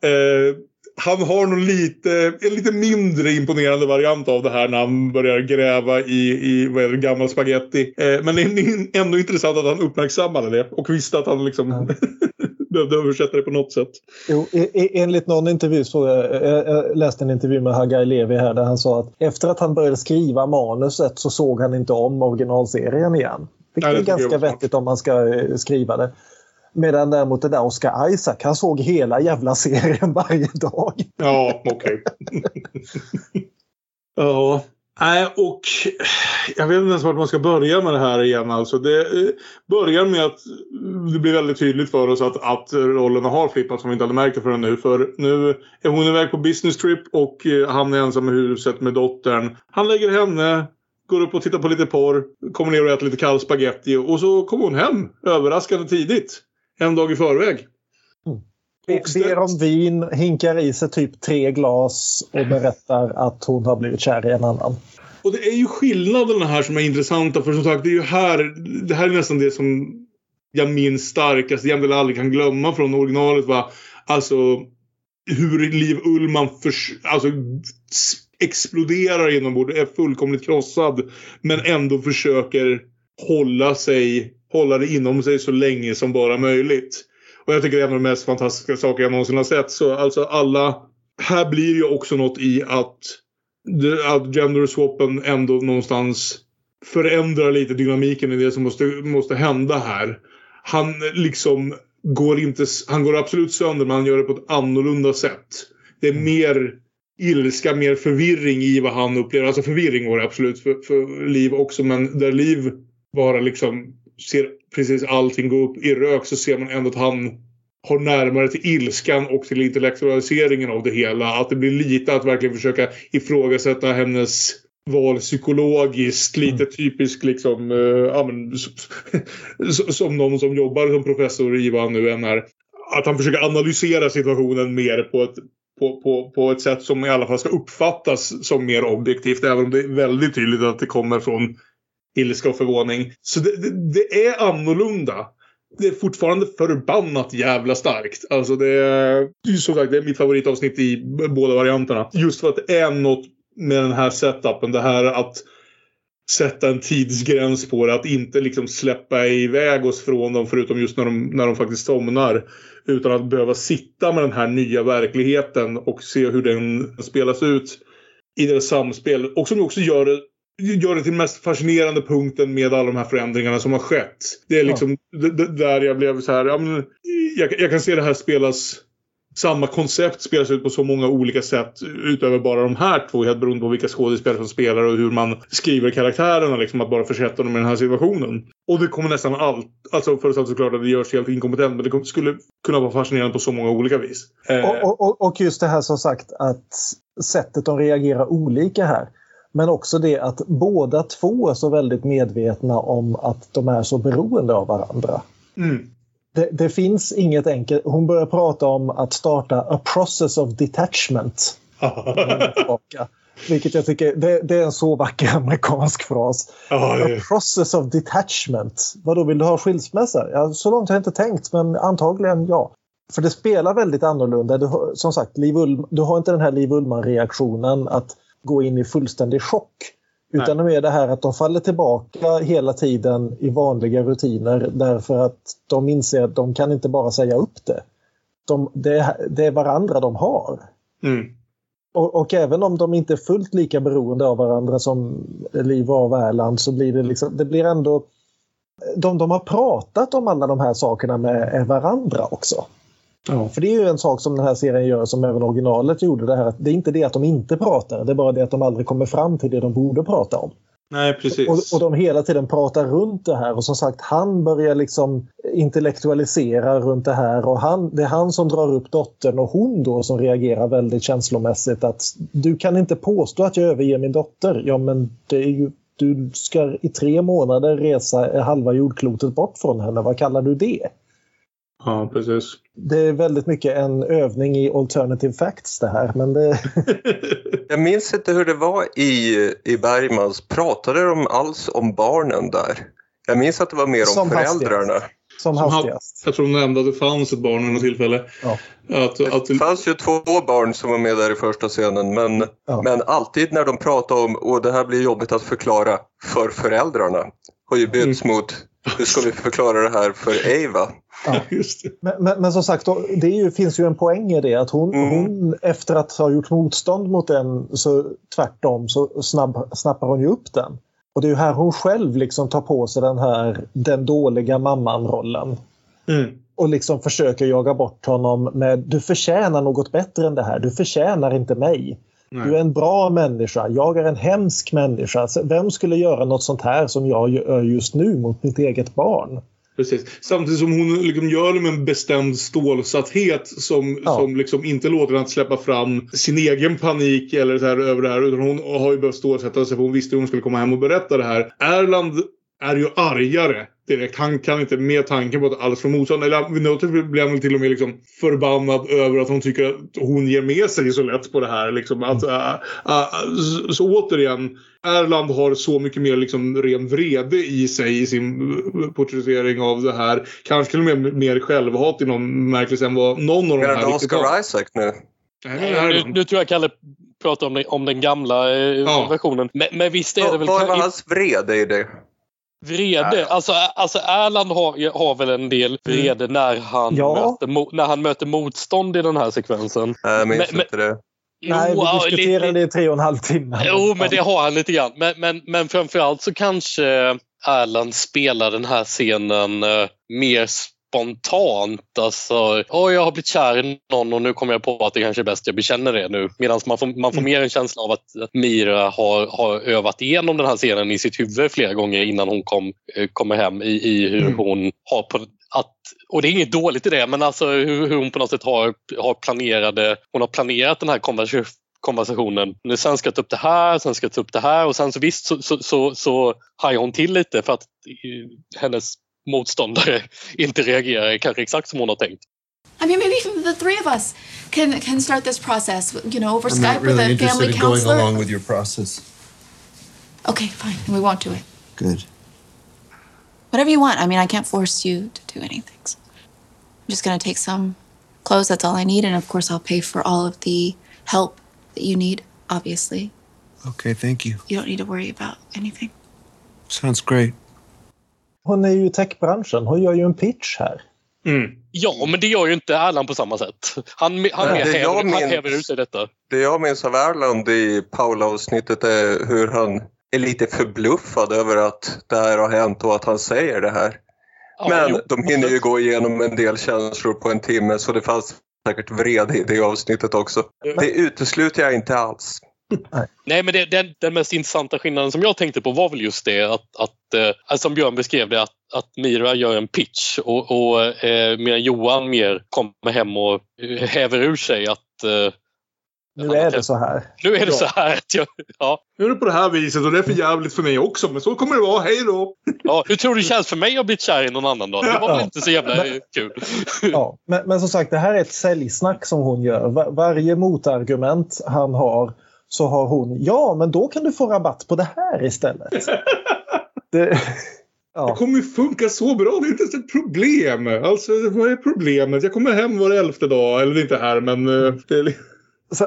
Eh, han har nog lite, en lite mindre imponerande variant av det här när han börjar gräva i, i vad är det, gammal spaghetti. Eh, men det är ändå intressant att han uppmärksammade det och visste att han liksom. behövde översätta det på något sätt. Jo, enligt någon intervju så jag läste en intervju med Hagai Levi här där han sa att efter att han började skriva manuset så såg han inte om originalserien igen. Vilket Nej, är ganska vettigt om man ska eh, skriva det. Medan däremot den där Oscar Isaac, han såg hela jävla serien varje dag. Ja, okej. Okay. ja. Nej, och jag vet inte ens vart man ska börja med det här igen. Alltså det eh, börjar med att det blir väldigt tydligt för oss att, att rollerna har flippat som vi inte hade märkt det förrän nu. För nu är hon iväg på business trip och eh, han är ensam i huset med dottern. Han lägger henne, går upp och tittar på lite porr, kommer ner och äter lite kall spaghetti och så kommer hon hem överraskande tidigt en dag i förväg. Mm. Ber om vin, hinkar i sig typ tre glas och berättar att hon har blivit kär i en annan. Och det är ju skillnaderna här som är intressanta. För som sagt, det är ju här, det här är nästan det som jag minns starkast, jag aldrig kan glömma från originalet. Va? Alltså hur Liv Ullman för, alltså, exploderar inombords, är fullkomligt krossad. Men ändå försöker hålla sig hålla det inom sig så länge som bara möjligt. Och jag tycker det är en av de mest fantastiska saker jag någonsin har sett. Så alltså alla... Här blir ju också något i att, att gender-swappen ändå någonstans förändrar lite dynamiken i det som måste, måste hända här. Han liksom går inte... Han går absolut sönder men han gör det på ett annorlunda sätt. Det är mer ilska, mer förvirring i vad han upplever. Alltså förvirring var det absolut för, för Liv också men där Liv bara liksom ser precis allting gå upp i rök så ser man ändå att han har närmare till ilskan och till intellektualiseringen av det hela. Att det blir lite att verkligen försöka ifrågasätta hennes val psykologiskt. Lite mm. typiskt liksom, ja, men, som någon som jobbar som professor i vad han nu än är. Att han försöker analysera situationen mer på ett, på, på, på ett sätt som i alla fall ska uppfattas som mer objektivt. Även om det är väldigt tydligt att det kommer från ilska och förvåning. Så det, det, det, är annorlunda. Det är fortfarande förbannat jävla starkt. Alltså det är, som sagt, det är mitt favoritavsnitt i båda varianterna. Just för att det är något med den här setupen. Det här att sätta en tidsgräns på det. Att inte liksom släppa iväg oss från dem förutom just när de, när de faktiskt somnar. Utan att behöva sitta med den här nya verkligheten och se hur den spelas ut i deras samspel. Och som också gör det gör det till den mest fascinerande punkten med alla de här förändringarna som har skett. Det är liksom ja. där jag blev så här. Ja, men, jag, jag, kan se det här spelas samma koncept spelas ut på så många olika sätt utöver bara de här två. Helt beroende på vilka skådespelare som spelar och hur man skriver karaktärerna. Liksom, att bara försätta dem i den här situationen. Och det kommer nästan allt. Alltså förutsatt såklart att det görs helt inkompetent. Men det skulle kunna vara fascinerande på så många olika vis. Och, och, och just det här som sagt att sättet de reagerar olika här. Men också det att båda två är så väldigt medvetna om att de är så beroende av varandra. Mm. Det, det, finns inget enkelt. Hon börjar prata om att starta a process of detachment. Vilket jag tycker det, det, är en så vacker amerikansk fras. Oh, A process of detachment. Vadå, vill du ha skilsmässa? Ja, så långt har jag inte tänkt, men antagligen ja. För det spelar väldigt annorlunda. Du, som sagt, Liv Ullman, du har inte den här Liv Ullman-reaktionen att gå in i fullständig chock. Utan det är det här att de faller tillbaka hela tiden i vanliga rutiner därför att de inser att de kan inte bara säga upp det. De, det, är, det är varandra de har. Mm. Och, och, även om de inte är fullt lika beroende av varandra som Liv av Erland så blir det liksom, det blir ändå... De, de har pratat om alla de här sakerna med varandra också. Ja. För det är ju en sak som den här serien gör som även originalet gjorde. Det, här, att det är inte det att de inte pratar, det är bara det att de aldrig kommer fram till det de borde prata om. Nej, precis. Och, och de hela tiden pratar runt det här och som sagt han börjar liksom intellektualisera runt det här och han, det är han som drar upp dottern och hon då som reagerar väldigt känslomässigt att du kan inte påstå att jag överger min dotter. Ja men det är ju, du ska i tre månader resa halva jordklotet bort från henne, vad kallar du det? Ja, precis. Det är väldigt mycket en övning i alternative facts det här. Men det... Jag minns inte hur det var i, i Bergmans. Pratade de alls om barnen där? Jag minns att det var mer om Som föräldrarna. Hastigast. Som hastigast. Jag tror de nämnde att det fanns ett barn vid något tillfälle. Ja. Att, det att... fanns ju två barn som var med där i första scenen men, ja. men alltid när de pratade om och det här blir jobbigt att förklara för föräldrarna har ju bytts mm. mot hur ska vi förklara det här för Eva? Ja. Men, men, men, som sagt, det ju, finns ju en poäng i det att hon, mm. hon, efter att ha gjort motstånd mot den så tvärtom så snabb, snappar hon ju upp den. Och det är ju här hon själv liksom tar på sig den här den dåliga mamman-rollen. Mm. Och liksom försöker jaga bort honom med du förtjänar något bättre än det här. Du förtjänar inte mig. Nej. Du är en bra människa, jag är en hemsk människa. Vem skulle göra något sånt här som jag gör just nu mot mitt eget barn? Precis. Samtidigt som hon liksom gör det med en bestämd stålsatthet som, ja. som liksom inte låter henne släppa fram sin egen panik eller så här över det här. Utan hon har ju behövt stålsätta sig för hon visste hur hon skulle komma hem och berätta det här. Erland är ju argare direkt. Han kan inte med tanken på att alls få motstånd. Eller vid något blir han till och med liksom förbannad över att hon tycker att hon ger med sig så lätt på det här. Liksom. Att, uh, uh, så, så återigen, Erland har så mycket mer liksom ren vrede i sig i sin porträttering av det här. Kanske till och med mer självhat i någon märklig än vad någon av de här riktigt Oscar Isaac nu? Nej, nu, nu tror jag Kalle pratar om den, om den gamla eh, ja. versionen. Men, men visst är det väl... Vad var hans vrede i det? Vrede? Alltså, alltså Erland har, har väl en del vrede mm. när, han ja. möter, när han möter motstånd i den här sekvensen. Jag minns men, inte det. Nej, vi diskuterade det i tre och en halv timme. Jo, men det har han lite grann. Men, men, men framförallt så kanske Erland spelar den här scenen uh, mer spontant. Alltså, oh, jag har blivit kär i någon och nu kommer jag på att det kanske är bäst jag bekänner det nu. Medan man får, man får mm. mer en känsla av att Mira har, har övat igenom den här scenen i sitt huvud flera gånger innan hon kom, eh, kommer hem i, i hur mm. hon har på, att, och det är inget dåligt i det, men alltså hur, hur hon på något sätt har, har, planerade, hon har planerat den här konversationen konversationen. Nu sen ska jag ta upp det här, sen ska jag ta upp det här och sen så visst så, så, så, så hajar hon till lite för att hennes motståndare inte reagerar kanske exakt som hon har tänkt. I mean, maybe even the three of us can can start this process, you know, over I'm Skype really with a family in counselor. going along with your process. Okay, fine. We won't do it. Good. Whatever you want. I mean, I can't force you to do anything. So I'm just going to take some clothes. That's all I need, and of course, I'll pay for all of the help that you need. Obviously. Okay, thank you. You don't need to worry about anything. Sounds great. Hon är ju i techbranschen. Hon gör ju en pitch här. Mm. Ja, men det gör ju inte Erland på samma sätt. Han, han, Nej, häver, han minns, häver ut sig detta. Det jag minns av Erland i Paula-avsnittet är hur han är lite förbluffad över att det här har hänt och att han säger det här. Ja, men jo. de hinner ju gå igenom en del känslor på en timme så det fanns säkert vrede i det avsnittet också. Det utesluter jag inte alls. Nej. Nej, men det, den, den, mest intressanta skillnaden som jag tänkte på var väl just det att, att eh, som Björn beskrev det, att, att Mira gör en pitch och, och eh, medan Johan mer kommer hem och häver ur sig att eh, nu är det så här. Nu är det så här. Jag, ja. Nu är det på det här viset och det är för jävligt för mig också. Men så kommer det vara. Hej då! Ja, hur tror du det känns för mig att bli kär i någon annan då? Det var väl inte så jävla men, kul. Ja, men, men som sagt, det här är ett säljsnack som hon gör. Var, varje motargument han har så har hon, ja men då kan du få rabatt på det här istället. det, ja. det kommer ju funka så bra, det är inte ens ett problem. Alltså vad är problemet? Jag kommer hem var elfte dag, eller det inte här men... Eh, det är...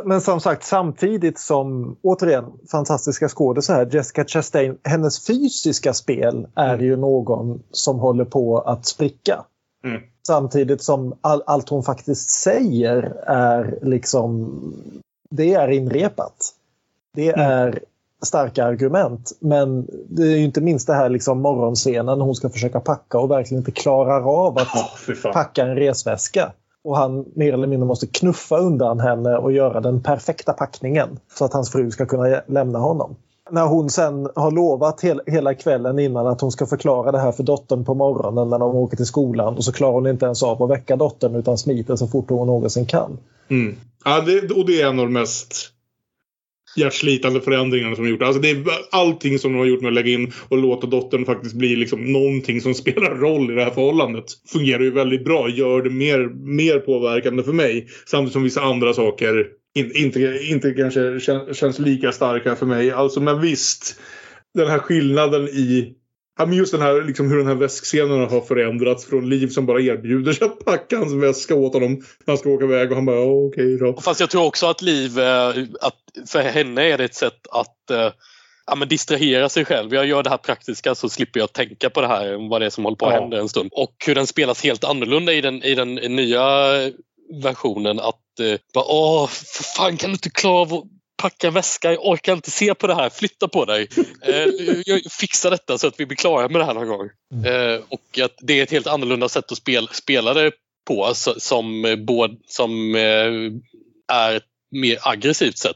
Men som sagt, samtidigt som, återigen, fantastiska skådespelare Jessica Chastain, hennes fysiska spel är mm. ju någon som håller på att spricka. Mm. Samtidigt som all, allt hon faktiskt säger är liksom, det är inrepat. Det mm. är starka argument. Men det är ju inte minst det här liksom morgonscenen hon ska försöka packa och verkligen inte klarar av att oh, packa en resväska. Och han mer eller mindre måste knuffa undan henne och göra den perfekta packningen så att hans fru ska kunna lämna honom. När hon sen har lovat hela kvällen innan att hon ska förklara det här för dottern på morgonen när de åker till skolan och så klarar hon inte ens av att väcka dottern utan smiter så fort hon någonsin kan. Mm. Ja, det, och det är en av de mest hjärtslitande förändringarna som de gjort. Alltså det är allting som de har gjort med att lägga in och låta dottern faktiskt bli liksom någonting som spelar roll i det här förhållandet. Fungerar ju väldigt bra. Gör det mer, mer påverkande för mig. Samtidigt som vissa andra saker inte, inte kanske känns lika starka för mig. Alltså men visst. Den här skillnaden i Ja, men just den här, liksom, hur den här väskscenen har förändrats från Liv som bara erbjuder sig att packa hans väska åt honom när han ska åka iväg och han bara okej okay, då. Fast jag tror också att Liv, eh, att för henne är det ett sätt att eh, ja, men distrahera sig själv. Jag gör det här praktiska så slipper jag tänka på det här, vad det är som håller på att ja. hända en stund. Och hur den spelas helt annorlunda i den, i den nya versionen att eh, bara, åh, för fan kan du inte klara av att packa väska, jag orkar inte se på det här, flytta på dig. Eh, jag fixar detta så att vi blir klara med det här någon gång. Mm. Eh, och att det är ett helt annorlunda sätt att spela, spela det på som, både, som eh, är ett mer aggressivt sätt.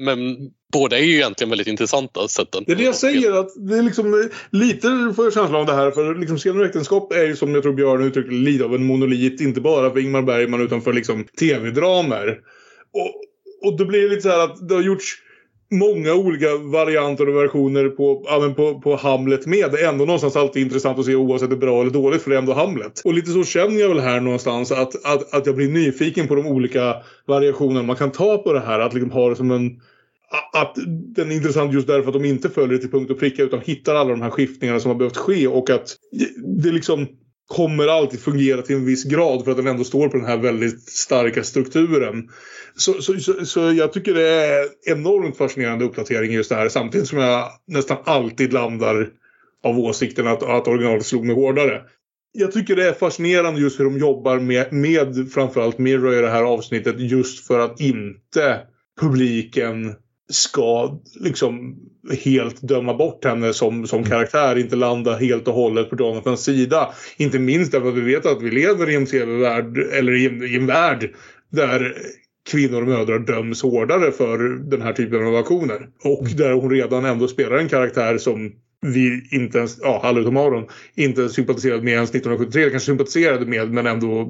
Men båda är ju egentligen väldigt intressanta sätten. Det är det jag säger. att det är liksom, Lite får jag känslan av det här. För liksom, och äktenskap är ju som jag tror Björn uttryckte lite av en monolit. Inte bara för Ingmar Bergman utan för liksom, tv-dramer. Och, och då blir det lite så här att det har gjorts många olika varianter och versioner på, ja, på, på Hamlet med. Det är ändå någonstans alltid intressant att se oavsett det är bra eller dåligt för det är ändå Hamlet. Och lite så känner jag väl här någonstans att, att, att jag blir nyfiken på de olika variationerna man kan ta på det här. Att liksom ha det som en att den är intressant just därför att de inte följer det till punkt och pricka utan hittar alla de här skiftningarna som har behövt ske och att det liksom kommer alltid fungera till en viss grad för att den ändå står på den här väldigt starka strukturen. Så, så, så, så, jag tycker det är enormt fascinerande uppdatering just det här samtidigt som jag nästan alltid landar av åsikten att, att originalet slog mig hårdare. Jag tycker det är fascinerande just hur de jobbar med, med framförallt Mirror i det här avsnittet just för att inte publiken ska liksom helt döma bort henne som, som karaktär. Inte landa helt och hållet på Jonathans sida. Inte minst därför att vi vet att vi lever i en tv-värld, eller i en, i en värld där kvinnor och mödrar döms hårdare för den här typen av aktioner. Och där hon redan ändå spelar en karaktär som vi inte ens, ja, Hallo Tomaron, inte sympatiserade med ens 1973. Kanske sympatiserade med men ändå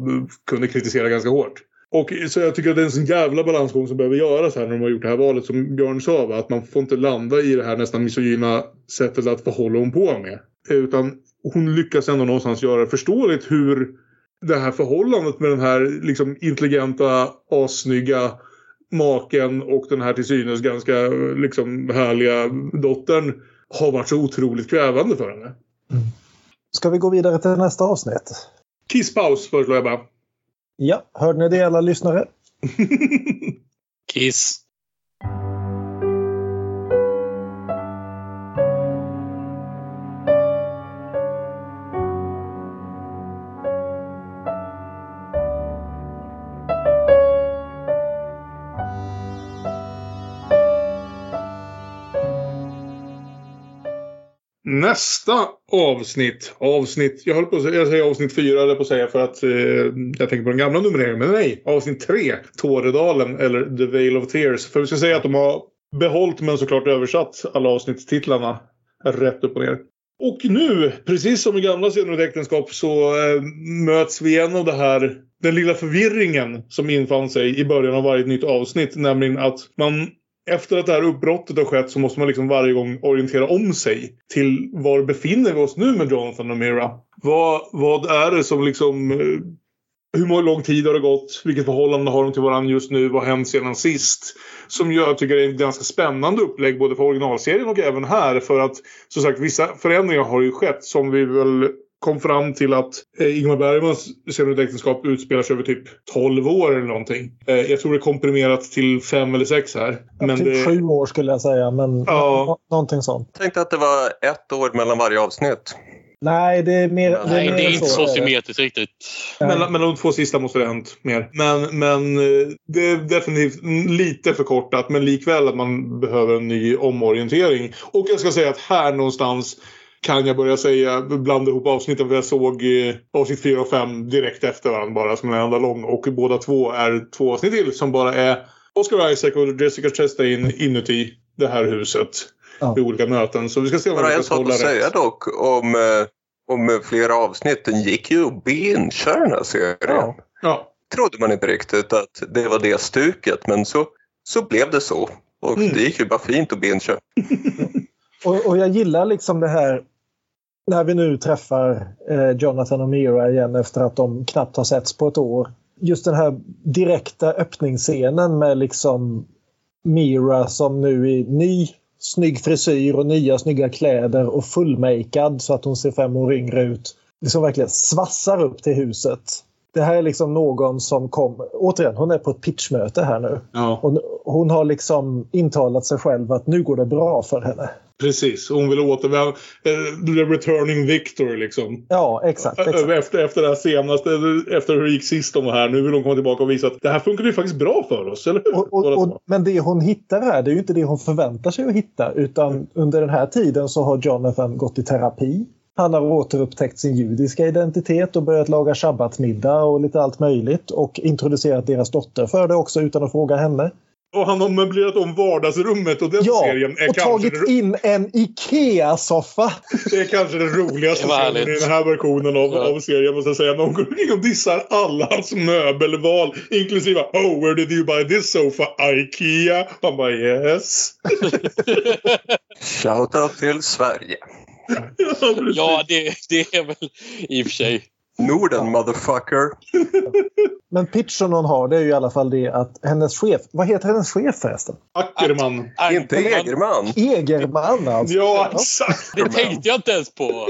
kunde kritisera ganska hårt. Och så jag tycker att det är en sån jävla balansgång som behöver göras här när de har gjort det här valet. Som Björn sa, va? att man får inte landa i det här nästan misogyna sättet att vad håller hon på med? Utan hon lyckas ändå någonstans göra förståeligt hur det här förhållandet med den här liksom intelligenta, assnygga maken och den här till synes ganska liksom härliga dottern har varit så otroligt kvävande för henne. Mm. Ska vi gå vidare till nästa avsnitt? Kisspaus föreslår jag bara. Ja, hörde ni det alla lyssnare? Kiss. Nästa avsnitt, avsnitt, jag höll på att säga, jag säger avsnitt fyra, eller på att säga för att eh, jag tänker på den gamla numreringen, men nej, avsnitt tre, Tåredalen eller The Veil of Tears. För vi ska säga att de har behållit men såklart översatt alla avsnittstitlarna rätt upp och ner. Och nu, precis som i gamla scener och äktenskap, så eh, möts vi igen av det här, den lilla förvirringen som infann sig i början av varje nytt avsnitt. Nämligen att man efter att det här uppbrottet har skett så måste man liksom varje gång orientera om sig till var befinner vi oss nu med Jonathan och Mira? Vad, vad är det som liksom... Eh, hur lång tid har det gått? Vilket förhållande har de till varandra just nu? Vad har hänt sedan sist? Som jag tycker är ett ganska spännande upplägg både för originalserien och även här. För att som sagt vissa förändringar har ju skett som vi väl kom fram till att eh, Ingmar Bergmans senare äktenskap utspelar sig över typ 12 år eller någonting. Eh, jag tror det är komprimerat till fem eller sex här. Ja, men typ det, sju år skulle jag säga, men Ja. nå- någonting sånt. Jag tänkte att det var ett år mellan varje avsnitt. Nej, det är mer, Nej, mer det är inte så är det. symmetriskt riktigt. mellan, mellan de två sista måste det ha hänt mer. Men, men eh, det är definitivt lite förkortat. Men likväl att man behöver en ny omorientering. Och jag ska säga att här någonstans kan jag börja säga, blanda ihop avsnitten. För jag såg eh, avsnitt 4 och 5 direkt efter varandra bara som en enda lång. Och båda två är två avsnitt till som bara är Oscar Isaac och Jessica Chastain inuti det här huset. Ja. Vid olika möten. Så vi ska se om Bara vi en lyckas sak hålla att säga rätt. dock om, eh, om flera avsnitt. Den gick ju att bingea den här serien. Ja. Ja. Trodde man inte riktigt att det var det stuket men så, så blev det så. Och Mm. det gick ju bara fint att bingea. Och, och jag gillar liksom det här när vi nu träffar eh, Jonathan och Mira igen efter att de knappt har setts på ett år. Just den här direkta öppningsscenen med liksom Mira som nu i ny snygg frisyr och nya snygga kläder och fullmakead så att hon ser fem år yngre ut. Liksom verkligen svassar upp till huset. Det här är liksom någon som kom, återigen hon är på ett pitchmöte här nu. ja. Och hon har liksom intalat sig själv att nu går det bra för henne. Precis, hon vill återvända. eh, The returning victor liksom. Ja, exakt. exakt. Efter, efter det här senaste, efter hur det gick sist de var här. Nu vill hon komma tillbaka och visa att det här funkar ju faktiskt bra för oss, eller hur? Och, och, och, men det hon hittar här, det är ju inte det hon förväntar sig att hitta. Utan under den här tiden så har Jonathan gått i terapi. Han har återupptäckt sin judiska identitet och börjat laga shabbatmiddag och lite allt möjligt. Och introducerat deras dotter för det också utan att fråga henne. Och han har möblerat om vardagsrummet och den Ja, serien är och kanske, tagit in en IKEA-soffa. det är kanske den roligaste härligt. i den här versionen av, Ja. av serien. Måste jag säga. Någon går omkring och dissar alla hans möbelval. Inklusive Oh, where did you buy this sofa? IKEA. Han bara yes. Shoutout till Sverige. ja. Ja, det, det är väl i och för sig. Norden motherfucker. Men pitchen hon har det är ju i alla fall det att hennes chef, vad heter hennes chef förresten? Ackerman. Inte Egerman. Egerman alltså. Ja, exakt. Det tänkte jag inte ens på.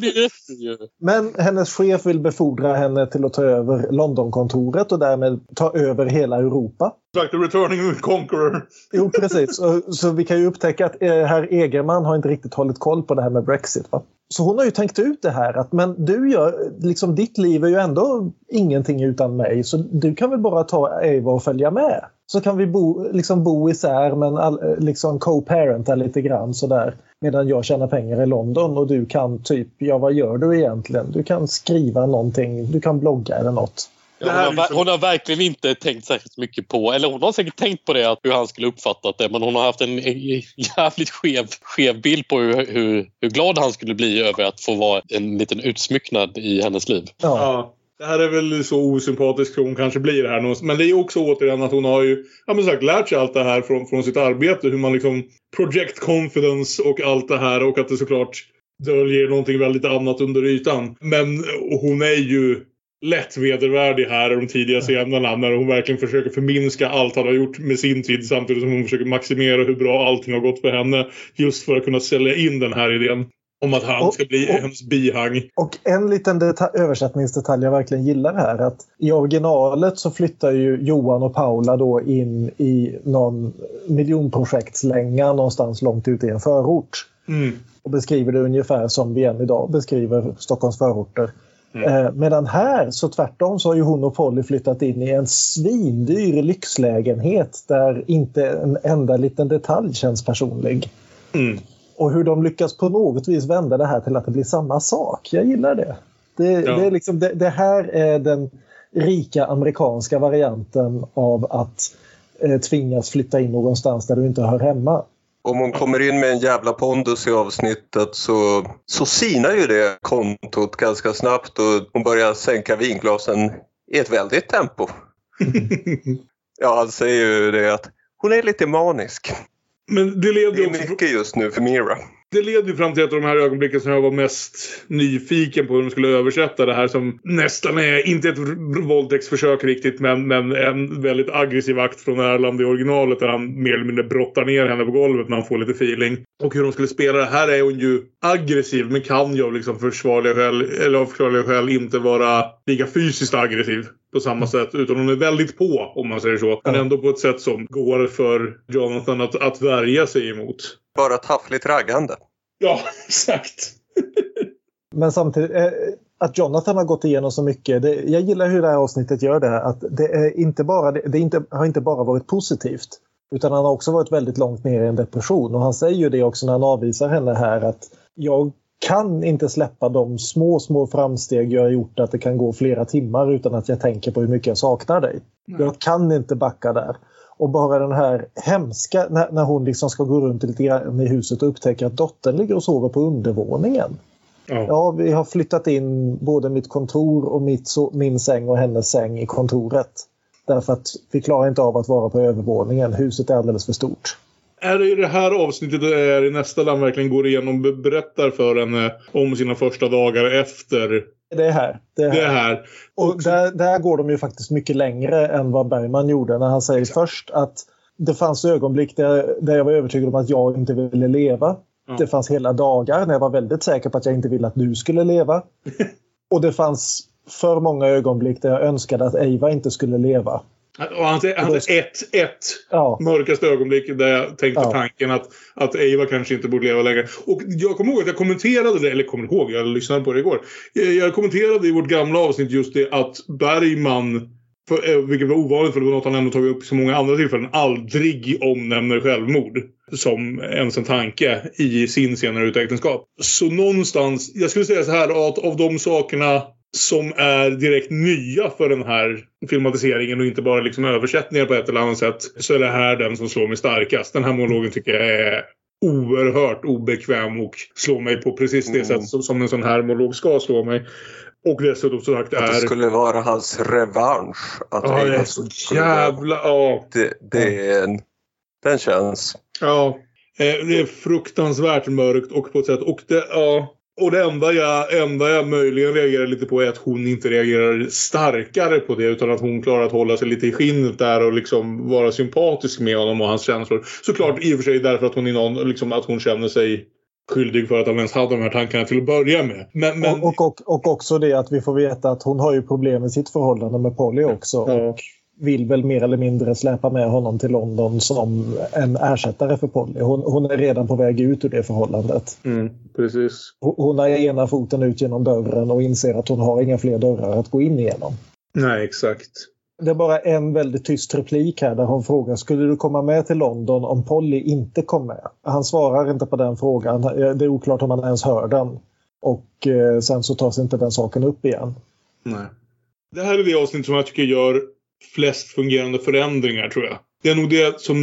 Det rätt i ju. Men hennes chef vill befordra henne till att ta över Londonkontoret och därmed ta över hela Europa. Like The returning conqueror. Jo, precis. Så, så vi kan ju upptäcka att eh, herr Egerman har inte riktigt hållit koll på det här med Brexit. Va? Så hon har ju tänkt ut det här att men du gör, liksom ditt liv är ju ändå ingenting utan mig så du kan väl bara ta Ava och följa med. Så kan vi bo, liksom bo isär men all, eh, liksom co-parenta lite grann sådär. Medan jag tjänar pengar i London och du kan typ, ja vad gör du egentligen? Du kan skriva någonting, du kan blogga eller något. Ja, hon, har, liksom- hon har verkligen inte tänkt särskilt mycket på, eller hon har säkert tänkt på det, att hur han skulle uppfattat det, men hon har haft en jävligt skev, skev bild på hur, hur, hur glad han skulle bli över att få vara en liten utsmycknad i hennes liv. Ja. Ja. Det här är väl så osympatisk hon kanske blir här. någonstans. Men det är också återigen att hon har ju ja, men sagt, lärt sig allt det här från, från sitt arbete. Hur man liksom project confidence och allt det här. Och att det såklart döljer någonting väldigt annat under ytan. Men hon är ju lätt vedervärdig här i de tidiga scenerna. När hon verkligen försöker förminska allt han har gjort med sin tid. Samtidigt som hon försöker maximera hur bra allting har gått för henne. Just för att kunna sälja in den här idén. Om att han ska bli och- hennes bihang. Och en liten deta- översättningsdetalj jag verkligen gillar här att i originalet så flyttar ju Johan och Paula då in i någon miljonprojektslänga någonstans långt ute i en förort. Mm. Och beskriver det ungefär som vi än idag beskriver Stockholms förorter. Eh, medan här så tvärtom så har ju hon och Polly flyttat in i en svindyr lyxlägenhet där inte en enda liten detalj känns personlig. Mm. Och hur de lyckas på något vis vända det här till att det blir samma sak. Jag gillar det. Det, Ja. det, är liksom, det, det här är den rika amerikanska varianten av att eh, tvingas flytta in någonstans där du inte hör hemma. Om hon kommer in med en jävla pondus i avsnittet så, så sinar ju det kontot ganska snabbt och hon börjar sänka vinglasen i ett väldigt tempo. Ja, han säger ju det att hon är lite manisk. Men det levde Det är mycket just nu för Mira det leder ju fram till ett av de här ögonblicken som jag var mest nyfiken på hur de skulle översätta det här som nästan är, inte ett våldtäktsförsök riktigt, men, men en väldigt aggressiv akt från Erland i originalet där han mer eller mindre brottar ner henne på golvet när han får lite feeling. Och hur de skulle spela det. Här är hon ju aggressiv men kan ju av liksom försvarliga skäl, eller av förklarliga skäl inte vara lika fysiskt aggressiv på samma sätt. Utan hon är väldigt på, om man säger så. Men ändå på ett sätt som går för Jonathan att, att värja sig emot. Bara taffligt raggande. Ja, exakt. Men samtidigt, eh, att Jonathan har gått igenom så mycket. Det, jag gillar hur det här avsnittet gör det. Att det, är inte bara, det, det inte, har inte bara varit positivt. Utan han har också varit väldigt långt ner i en depression. Och han säger ju det också när han avvisar henne här att jag kan inte släppa de små, små framsteg jag har gjort att det kan gå flera timmar utan att jag tänker på hur mycket jag saknar dig. Mm. Jag kan inte backa där. Och bara den här hemska, när, när hon liksom ska gå runt lite grann i huset och upptäcker att dottern ligger och sover på undervåningen. Ja. ja, vi har flyttat in både mitt kontor och mitt, min säng och hennes säng i kontoret. Därför att vi klarar inte av att vara på övervåningen. Huset är alldeles för stort. Är det i det här avsnittet är i nästa land verkligen går igenom och berättar för henne om sina första dagar efter det är här. Det är här. Det är här. Och där, där går de ju faktiskt mycket längre än vad Bergman gjorde när han säger först att det fanns ögonblick där, där jag var övertygad om att jag inte ville leva. Ja. Det fanns hela dagar när jag var väldigt säker på att jag inte ville att du skulle leva. och det fanns för många ögonblick där jag önskade att Eva inte skulle leva. Och han hade ett, ett ja. mörkaste ögonblick där jag tänkte ja. tanken att, att Eva kanske inte borde leva längre. Och jag kommer ihåg att jag kommenterade det, eller kommer ihåg, jag lyssnade på det igår. Jag kommenterade i vårt gamla avsnitt just det att Bergman, för, eh, vilket var ovanligt för det var något han ändå tagit upp så många andra tillfällen, aldrig omnämner självmord som ens en tanke i sin senare utäktenskap. Så någonstans, jag skulle säga så här att av de sakerna som är direkt nya för den här filmatiseringen och inte bara liksom översättningar på ett eller annat sätt så är det här den som slår mig starkast. Den här monologen tycker jag är oerhört obekväm och slår mig på precis det mm. sätt som en sån här monolog ska slå mig. Och dessutom så sagt är... Att det skulle vara hans revansch. Att ja, det är så jävla... Ja. Det, det är en... Den känns. Ja. Eh, det är fruktansvärt mörkt och på ett sätt. Och det, ja, och det enda jag, enda jag möjligen reagerar lite på är att hon inte reagerar starkare på det utan att hon klarar att hålla sig lite i skinnet där och liksom vara sympatisk med honom och hans känslor. Såklart i och för sig därför att hon, är någon, liksom, att hon känner sig skyldig för att han ens hade de här tankarna till att börja med. Men, men... Och, och, och, också det att vi får veta att hon har ju problem med sitt förhållande med Polly också. Ja. Och vill väl mer eller mindre släpa med honom till London som en ersättare för Polly. Hon, hon är redan på väg ut ur det förhållandet. Mm, precis. Hon har ena foten ut genom dörren och inser att hon har inga fler dörrar att gå in igenom. Nej, exakt. Det är bara en väldigt tyst replik här där hon frågar skulle du komma med till London om Polly inte kom med? Han svarar inte på den frågan. Det är oklart om han ens hör den. Och eh, sen så tas inte den saken upp igen. Nej. Det här är det avsnitt som jag tycker gör flest fungerande förändringar tror jag. Det är nog det som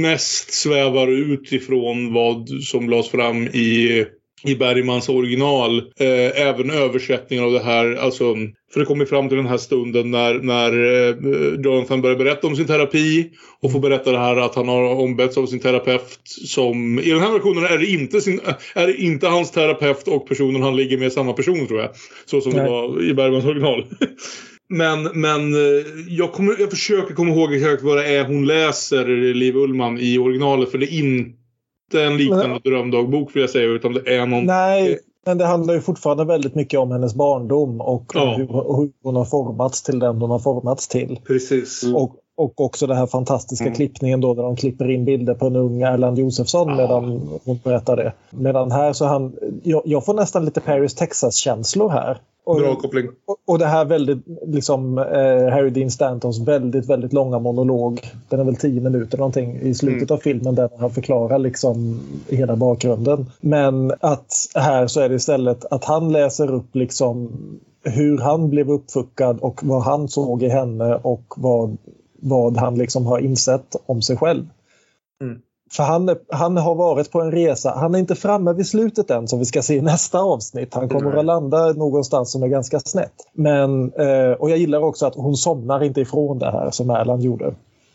mest svävar ut ifrån vad som lades fram i, i Bergmans original. Eh, även översättningen av det här. Alltså, för det kommer fram till den här stunden när, när eh, Jonathan börjar berätta om sin terapi och får berätta det här att han har ombetts av sin terapeut som... I den här versionen är det inte, sin, är det inte hans terapeut och personen han ligger med samma person tror jag. Så som Nej. det var i Bergmans original. Men, men eh, jag, kommer, jag försöker komma ihåg exakt vad det är hon läser, Liv Ullman, i originalet. För det är inte en liknande men, drömdagbok vill jag säga, utan det är någon... Nej, men det handlar ju fortfarande väldigt mycket om hennes barndom och ja. hur, hur, hon har formats till den hon har formats till. Precis. Mm. Och, och också den här fantastiska mm. klippningen då där de klipper in bilder på en ung Erland Josefsson ja. medan hon berättar det. Medan här så han... Jag, jag får nästan lite Paris Texas-känslor här. Och, Bra koppling. Och, och, det här väldigt, liksom, eh, Harry Dean Stantons väldigt, väldigt långa monolog. Den är väl tio minuter någonting i slutet mm. av filmen där han förklarar liksom hela bakgrunden. Men att här så är det istället att han läser upp liksom hur han blev uppfuckad och vad han såg i henne och vad, vad han liksom har insett om sig själv. Mm. För han, han har varit på en resa. Han är inte framme vid slutet än som vi ska se i nästa avsnitt. Han kommer mm. att landa någonstans som är ganska snett. Men, eh, och jag gillar också att hon somnar inte ifrån det här som Erland gjorde.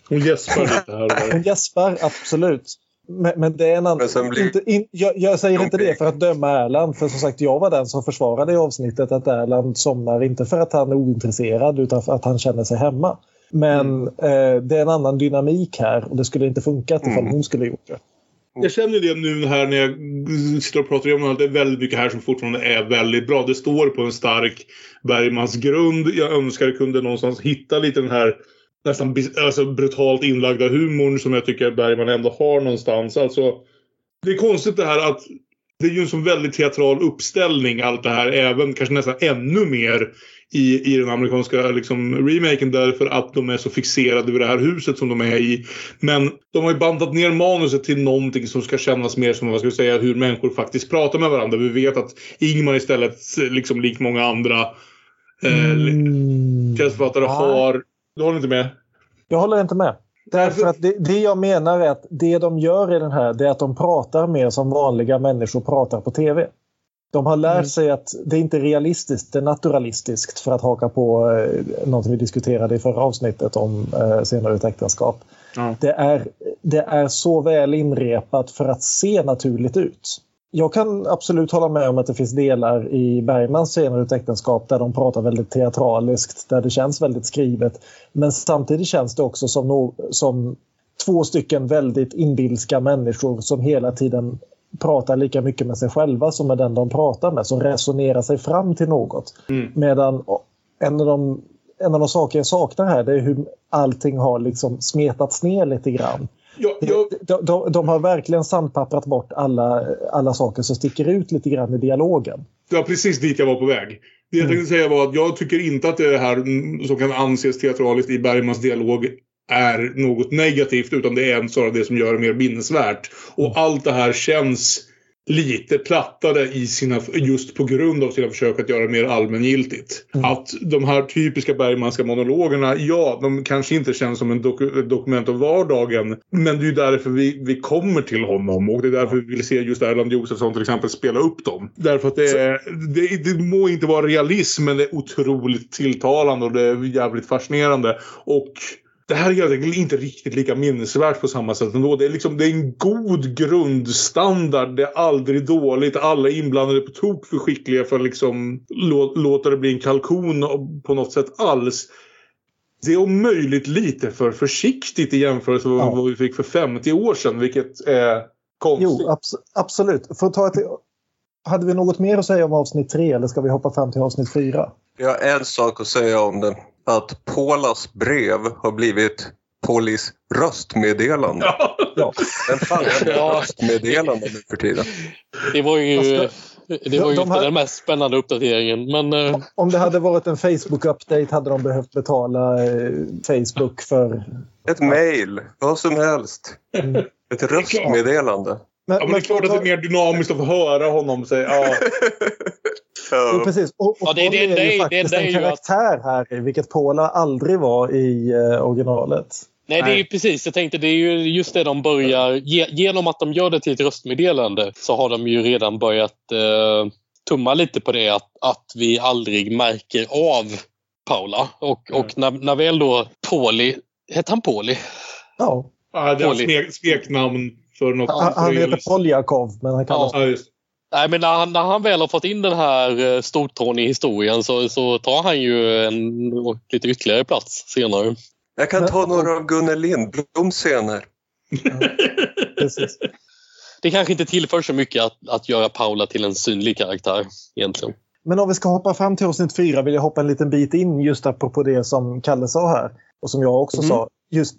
Hon gäspar lite här Hon gäspar, absolut. Men, men det är en annan... Blir... Inte, in, jag, jag, säger inte det för att döma Erland. För som sagt, jag var den som försvarade i avsnittet att Erland somnar inte för att han är ointresserad utan för att han känner sig hemma. Men mm. eh, det är en annan dynamik här och det skulle inte funkat ifall mm. hon skulle gjort det. Jag känner det nu här när jag sitter och pratar om det. Det är väldigt mycket här som fortfarande är väldigt bra. Det står på en stark Bergmans grund. Jag önskar jag kunde någonstans hitta lite den här nästan alltså, brutalt inlagda humorn som jag tycker Bergman ändå har någonstans. Alltså, det är konstigt det här att det är ju en sån väldigt teatral uppställning allt det här. Även kanske nästan ännu mer i, i den amerikanska liksom, remaken därför att de är så fixerade vid det här huset som de är i. Men de har ju bantat ner manuset till någonting som ska kännas mer som vad ska vi säga, hur människor faktiskt pratar med varandra. Vi vet att Ingmar istället, liksom likt många andra eh, mm. har... Du håller inte med? Jag håller inte med. Därför att det, det, jag menar är att det de gör i den här det är att de pratar mer som vanliga människor pratar på tv. De har lärt mm. sig att det inte är realistiskt, det är naturalistiskt för att haka på eh, något vi diskuterade i förra avsnittet om eh, senare ett äktenskap. Mm. Det, är, det är så väl inrepat för att se naturligt ut. Jag kan absolut hålla med om att det finns delar i Bergmans senare ett äktenskap där de pratar väldigt teatraliskt, där det känns väldigt skrivet. Men samtidigt känns det också som, no som två stycken väldigt inbilska människor som hela tiden pratar lika mycket med sig själva som med den de pratar med, som resonerar sig fram till något. Mm. Medan en av, de, en av de saker jag saknar här det är hur allting har liksom smetats ner lite grann. Ja, ja. De, de, de, har verkligen sandpapprat bort alla, alla saker som sticker ut lite grann i dialogen. Det var precis dit jag var på väg. Det jag mm. tänkte säga var att jag tycker inte att det här som kan anses teatraliskt i Bergmans dialog är något negativt utan det är snarare det som gör det mer minnesvärt. Och allt det här känns lite plattare i sina, just på grund av sina försök att göra det mer allmängiltigt. Mm. Att de här typiska Bergmanska monologerna, ja, de kanske inte känns som en doku dokument av vardagen. Men det är ju därför vi, vi kommer till honom och det är därför vi vill se just Erland Josefsson till exempel spela upp dem. Därför att det, är, det, det må inte vara realism men det är otroligt tilltalande och det är jävligt fascinerande. Och det här är helt inte riktigt lika minnesvärt på samma sätt ändå. Det är, liksom, det är en god grundstandard. Det är aldrig dåligt. Alla är inblandade på tok för skickliga för att liksom lå, låta det bli en kalkon på något sätt alls. Det är om möjligt lite för försiktigt i jämförelse med ja. vad vi fick för 50 år sedan, vilket är konstigt. Jo, abs absolut. För att ta ett... Hade vi något mer att säga om avsnitt 3 eller ska vi hoppa fram till avsnitt 4? Jag har en sak att säga om det att Paulas brev har blivit Paulis röstmeddelande. Ja. ja. Vem fan är röstmeddelande nu för tiden? Det var ju, det var ju de, inte här... den mest spännande uppdateringen. Men, eh, Om det hade varit en Facebook-update hade de behövt betala eh, Facebook för... Ett mail, vad som helst. Mm. Ett röstmeddelande. Men, ja, men det är klart att det är mer dynamiskt att få höra honom säga ja. Jo, precis. Och, och ja, det, det, är ju faktiskt det, det, en karaktär att... här, vilket Paula aldrig var i uh, originalet. Nej, det är ju precis. Jag tänkte det är ju just det de börjar... Ge, genom att de gör det till ett röstmeddelande så har de ju redan börjat uh, tumma lite på det att, att vi aldrig märker av Paula. Och, mm. och när, när väl då Pauli... Hette han Pauli? Ja. ja det är smeknamn för något. Han, han heter Poljakov, men han kallas... Ja, just. Nej, men när han, när han väl har fått in den här eh, stortån i historien så, så tar han ju en lite ytterligare plats senare. Jag kan ta några av Gunnel Lindbloms scener. Ja, det kanske inte tillför så mycket att, att göra Paula till en synlig karaktär egentligen. Men om vi ska hoppa fram till avsnitt fyra vill jag hoppa en liten bit in just apropå det som Kalle sa här och som jag också mm. sa. Just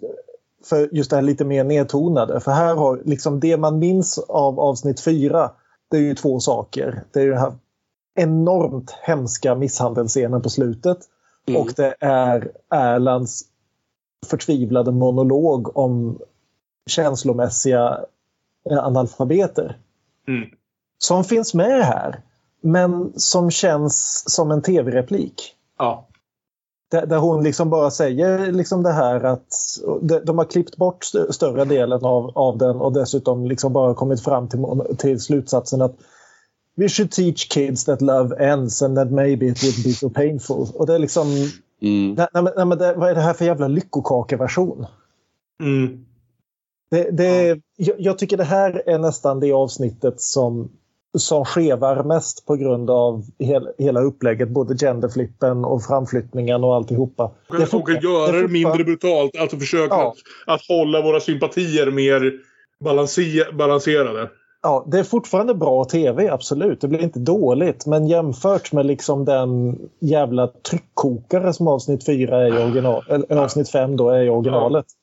för just det här lite mer nedtonade. För här har liksom det man minns av avsnitt fyra det är ju två saker. Det är den här enormt hemska misshandelsscenen på slutet. Mm. Och det är Erlands förtvivlade monolog om känslomässiga analfabeter. Mm. Som finns med här, men som känns som en tv-replik. Ja. Där, där, hon liksom bara säger liksom det här att de, de har klippt bort st större delen av, av den och dessutom liksom bara kommit fram till, till slutsatsen att We should teach kids that love ends and that maybe it would be so painful. Och det är liksom... Mm. Nej, nej, nej, men det, vad är det här för jävla lyckokakeversion? Mm. Det, det, jag, jag tycker det här är nästan det avsnittet som som skevar mest på grund av hel, hela upplägget, både genderflippen och framflyttningen och alltihopa. Det får, och göra det, mindre brutalt, alltså försöka ja. att, att hålla våra sympatier mer balanser, balanserade. Ja, det är fortfarande bra tv, absolut. Det blir inte dåligt. Men jämfört med liksom den jävla tryckkokare som avsnitt 4 är i original, eller avsnitt 5 då är i originalet. Ja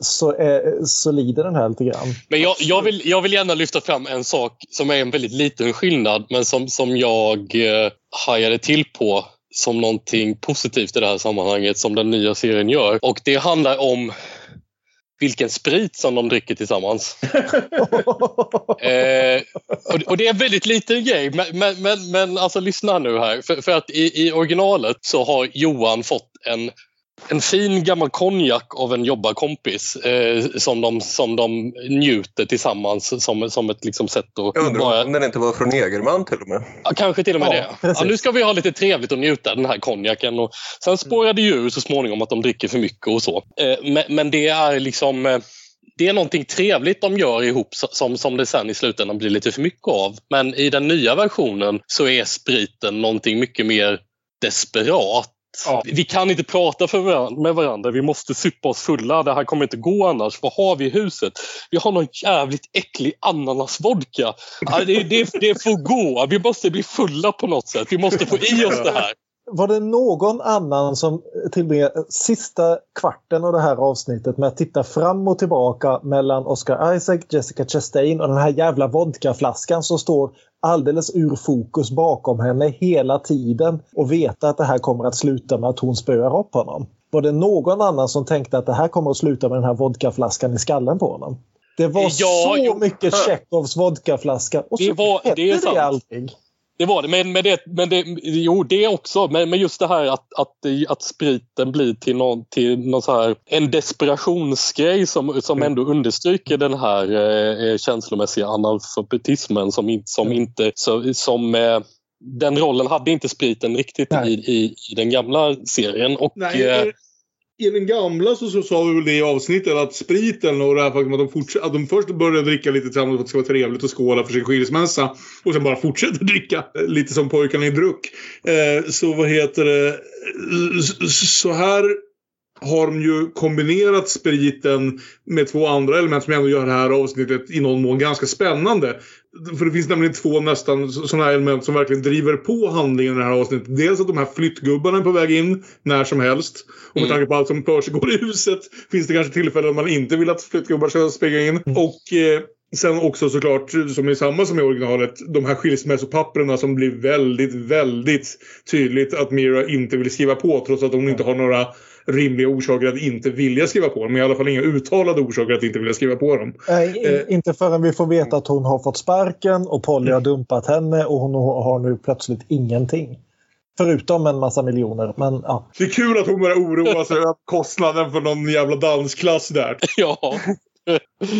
så, är, så lider den här lite grann. Men jag, jag, vill, jag vill gärna lyfta fram en sak som är en väldigt liten skillnad men som, som jag eh, hajade till på som någonting positivt i det här sammanhanget som den nya serien gör. Och det handlar om vilken sprit som de dricker tillsammans. eh, och, och, det är en väldigt liten grej, men, men, men, men alltså lyssna nu här. För, för att i, i originalet så har Johan fått en en fin gammal konjak av en jobbarkompis eh, som, de, som de njuter tillsammans som, som ett liksom, sätt att... Jag undrar bara... om den inte var från Egerman till och med? Ja, kanske till och med ja, det. Ja, nu ska vi ha lite trevligt och njuta den här konjaken. Och sen spårar det ju så småningom att de dricker för mycket och så. Eh, men, men, det är liksom... Eh, det är någonting trevligt de gör ihop som, som det sen i slutändan blir lite för mycket av. Men i den nya versionen så är spriten någonting mycket mer desperat Ja. Vi kan inte prata för varandra, med varandra. Vi måste suppa oss fulla. Det här kommer inte gå annars. Vad har vi i huset? Vi har någon jävligt äcklig ananasvodka. Det, det, det får gå. Vi måste bli fulla på något sätt. Vi måste få i oss det här. Var det någon annan som tillbringade sista kvarten av det här avsnittet med att titta fram och tillbaka mellan Oscar Isaac, Jessica Chastain och den här jävla vodkaflaskan som står alldeles ur fokus bakom henne hela tiden och veta att det här kommer att sluta med att hon spöar upp honom. Var det någon annan som tänkte att det här kommer att sluta med den här vodkaflaskan i skallen på honom? Det var ja, så jo. mycket Tjechovs vodkaflaska och så det var, hette det, det aldrig. Det var det. Men, men, det, men det, jo, det också. Men, men just det här att, att, att spriten blir till någon, till någon så här, en desperationsgrej som, som mm. ändå understryker den här eh, eh, känslomässiga analfabetismen som, som mm. inte... Så, som, eh, den rollen hade inte spriten riktigt i, i, i, den gamla serien. Och, Nej, eh, i den gamla så, så sa vi väl det i avsnittet att spriten och det här faktum att de, forts- att de först började dricka lite tillsammans för att det ska vara trevligt och skåla för sin skilsmässa. Och sen bara fortsätter dricka. Eh, lite som pojkarna i Druck. Eh, så vad heter det? Eh, så här har de ju kombinerat spriten med två andra element som ändå gör det här avsnittet i någon mån ganska spännande. För det finns nämligen två nästan sådana element som verkligen driver på handlingen i det här avsnittet. Dels att de här flyttgubbarna är på väg in när som helst. Och med mm. tanke på allt som försiggår i huset finns det kanske tillfällen då man inte vill att flyttgubbar ska springa in. Mm. Och eh, Sen också såklart, som är samma som i originalet, de här skilsmässopapperna som blir väldigt, väldigt tydligt att Mira inte vill skriva på trots att hon inte har några rimliga orsaker att inte vilja skriva på dem. Men i alla fall inga uttalade orsaker att inte vilja skriva på dem. Nej, eh, inte förrän vi får veta att hon har fått sparken och Polly har dumpat henne och hon har nu plötsligt ingenting. Förutom en massa miljoner. Men, ja. Det är kul att hon börjar oroa sig över kostnaden för någon jävla dansklass där. ja.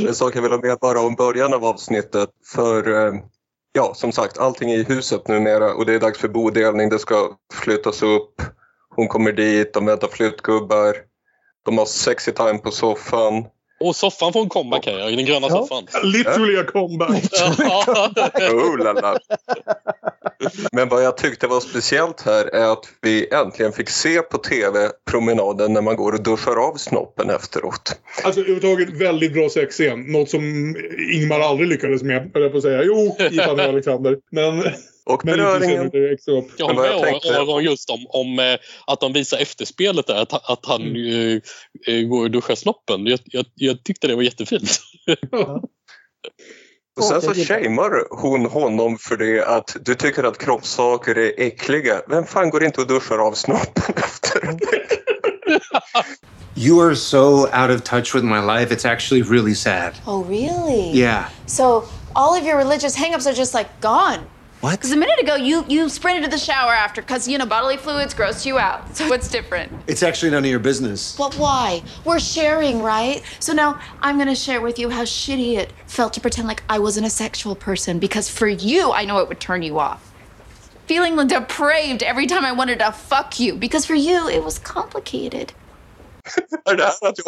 En sak jag vill ha med bara om början av avsnittet. För eh, ja, som sagt, allting är i huset numera och det är dags för bodelning. Det ska flyttas upp. Hon kommer dit, de väntar flyttgubbar. De har sexy time på soffan. Och soffan får en comeback här, den gröna ja. soffan. Literally a comeback. oh, lala. Men vad jag tyckte var speciellt här är att vi äntligen fick se på tv promenaden när man går och duschar av snoppen efteråt. Alltså överhuvudtaget väldigt bra sexscen. Något som Ingmar aldrig lyckades med, höll jag på att säga. Jo, i Fanny Alexander. Men... Och beröringen. Jag håller med Aron just om, om äh, att de visar efterspelet där, att, att han mm. äh, går och duschar snoppen. Jag, jag, jag tyckte det var jättefint. Och sen så shamear hon honom för det att du tycker att kroppssaker är äckliga. Vem fan går inte och duschar av snoppen efter? you are so out of touch with my life. It's actually really sad. Oh, really? Yeah. So all of your religious hangups are just like gone. What? Because a minute ago you you sprinted to the shower after because you know bodily fluids gross you out. So what's different? It's actually none of your business. But why? We're sharing, right? So now I'm gonna share with you how shitty it felt to pretend like I wasn't a sexual person because for you I know it would turn you off. Feeling depraved every time I wanted to fuck you because for you it was complicated. Är det här att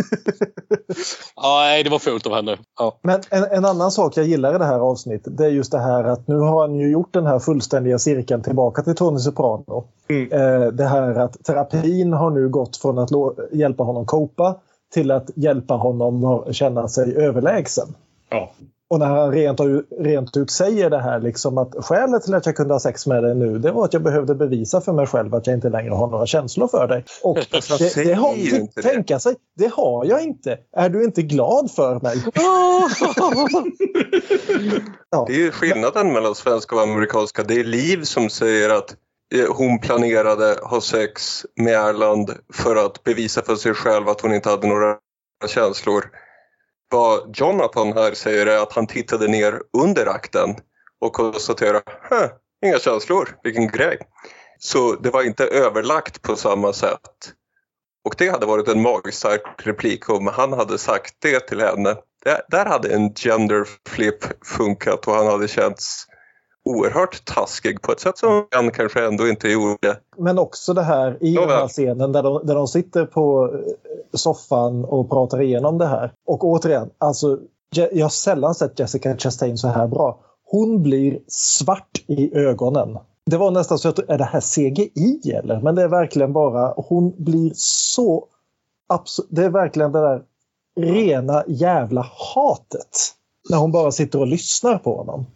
nej, det var fult av henne. Ja. Men en, en, annan sak jag gillar i det här avsnittet det är just det här att nu har han ju gjort den här fullständiga cirkeln tillbaka till Tony Soprano. Mm. Eh, det här att terapin har nu gått från att hjälpa honom copa till att hjälpa honom att känna sig överlägsen. Ja. Och när han rent, rent ut säger det här liksom att skälet till att jag kunde ha sex med dig nu det var att jag behövde bevisa för mig själv att jag inte längre har några känslor för dig. Och det, det har, tänka sig, det har jag inte. Är du inte glad för mig? ja. Det är ju skillnaden mellan svenska och amerikanska. Det är Liv som säger att eh, hon planerade ha sex med Erland för att bevisa för sig själv att hon inte hade några känslor. Vad Jonathan här säger är att han tittade ner under akten och konstaterade inga känslor, vilken grej. Så det var inte överlagt på samma sätt. Och det hade varit en magstark replik om han hade sagt det till henne. Där hade en gender flip funkat och han hade känts oerhört taskig på ett sätt som han kanske ändå inte gjorde. Men också det här i den här scenen där de, där de sitter på eh, soffan och pratar igenom det här. Och återigen, alltså, jag har sällan sett Jessica Chastain så här bra. Hon blir svart i ögonen. Det var nästan så att, är det här CGI eller? Men det är verkligen bara, hon blir så... Det är verkligen det där rena jävla hatet. När hon bara sitter och lyssnar på honom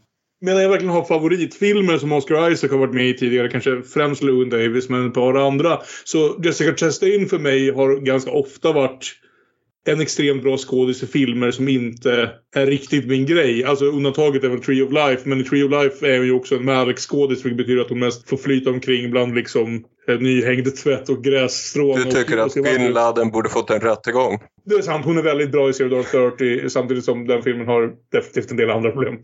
medan jag verkligen har favoritfilmer som Oscar Isaac har varit med i tidigare, kanske främst Lewin Davis men ett par andra. Så Jessica Chastain för mig har ganska ofta varit en extremt bra skådis i filmer som inte är riktigt min grej. Alltså undantaget är väl Tree of Life, men i Tree of Life är hon ju också en Malik-skådis vilket betyder att hon mest får flyta omkring bland liksom nyhängd tvätt och grässtrån. Du tycker och, att Bin Laden borde fått en rättegång? Det är sant. Hon är väldigt bra i Zero Dark Thirty samtidigt som den filmen har definitivt en del andra problem.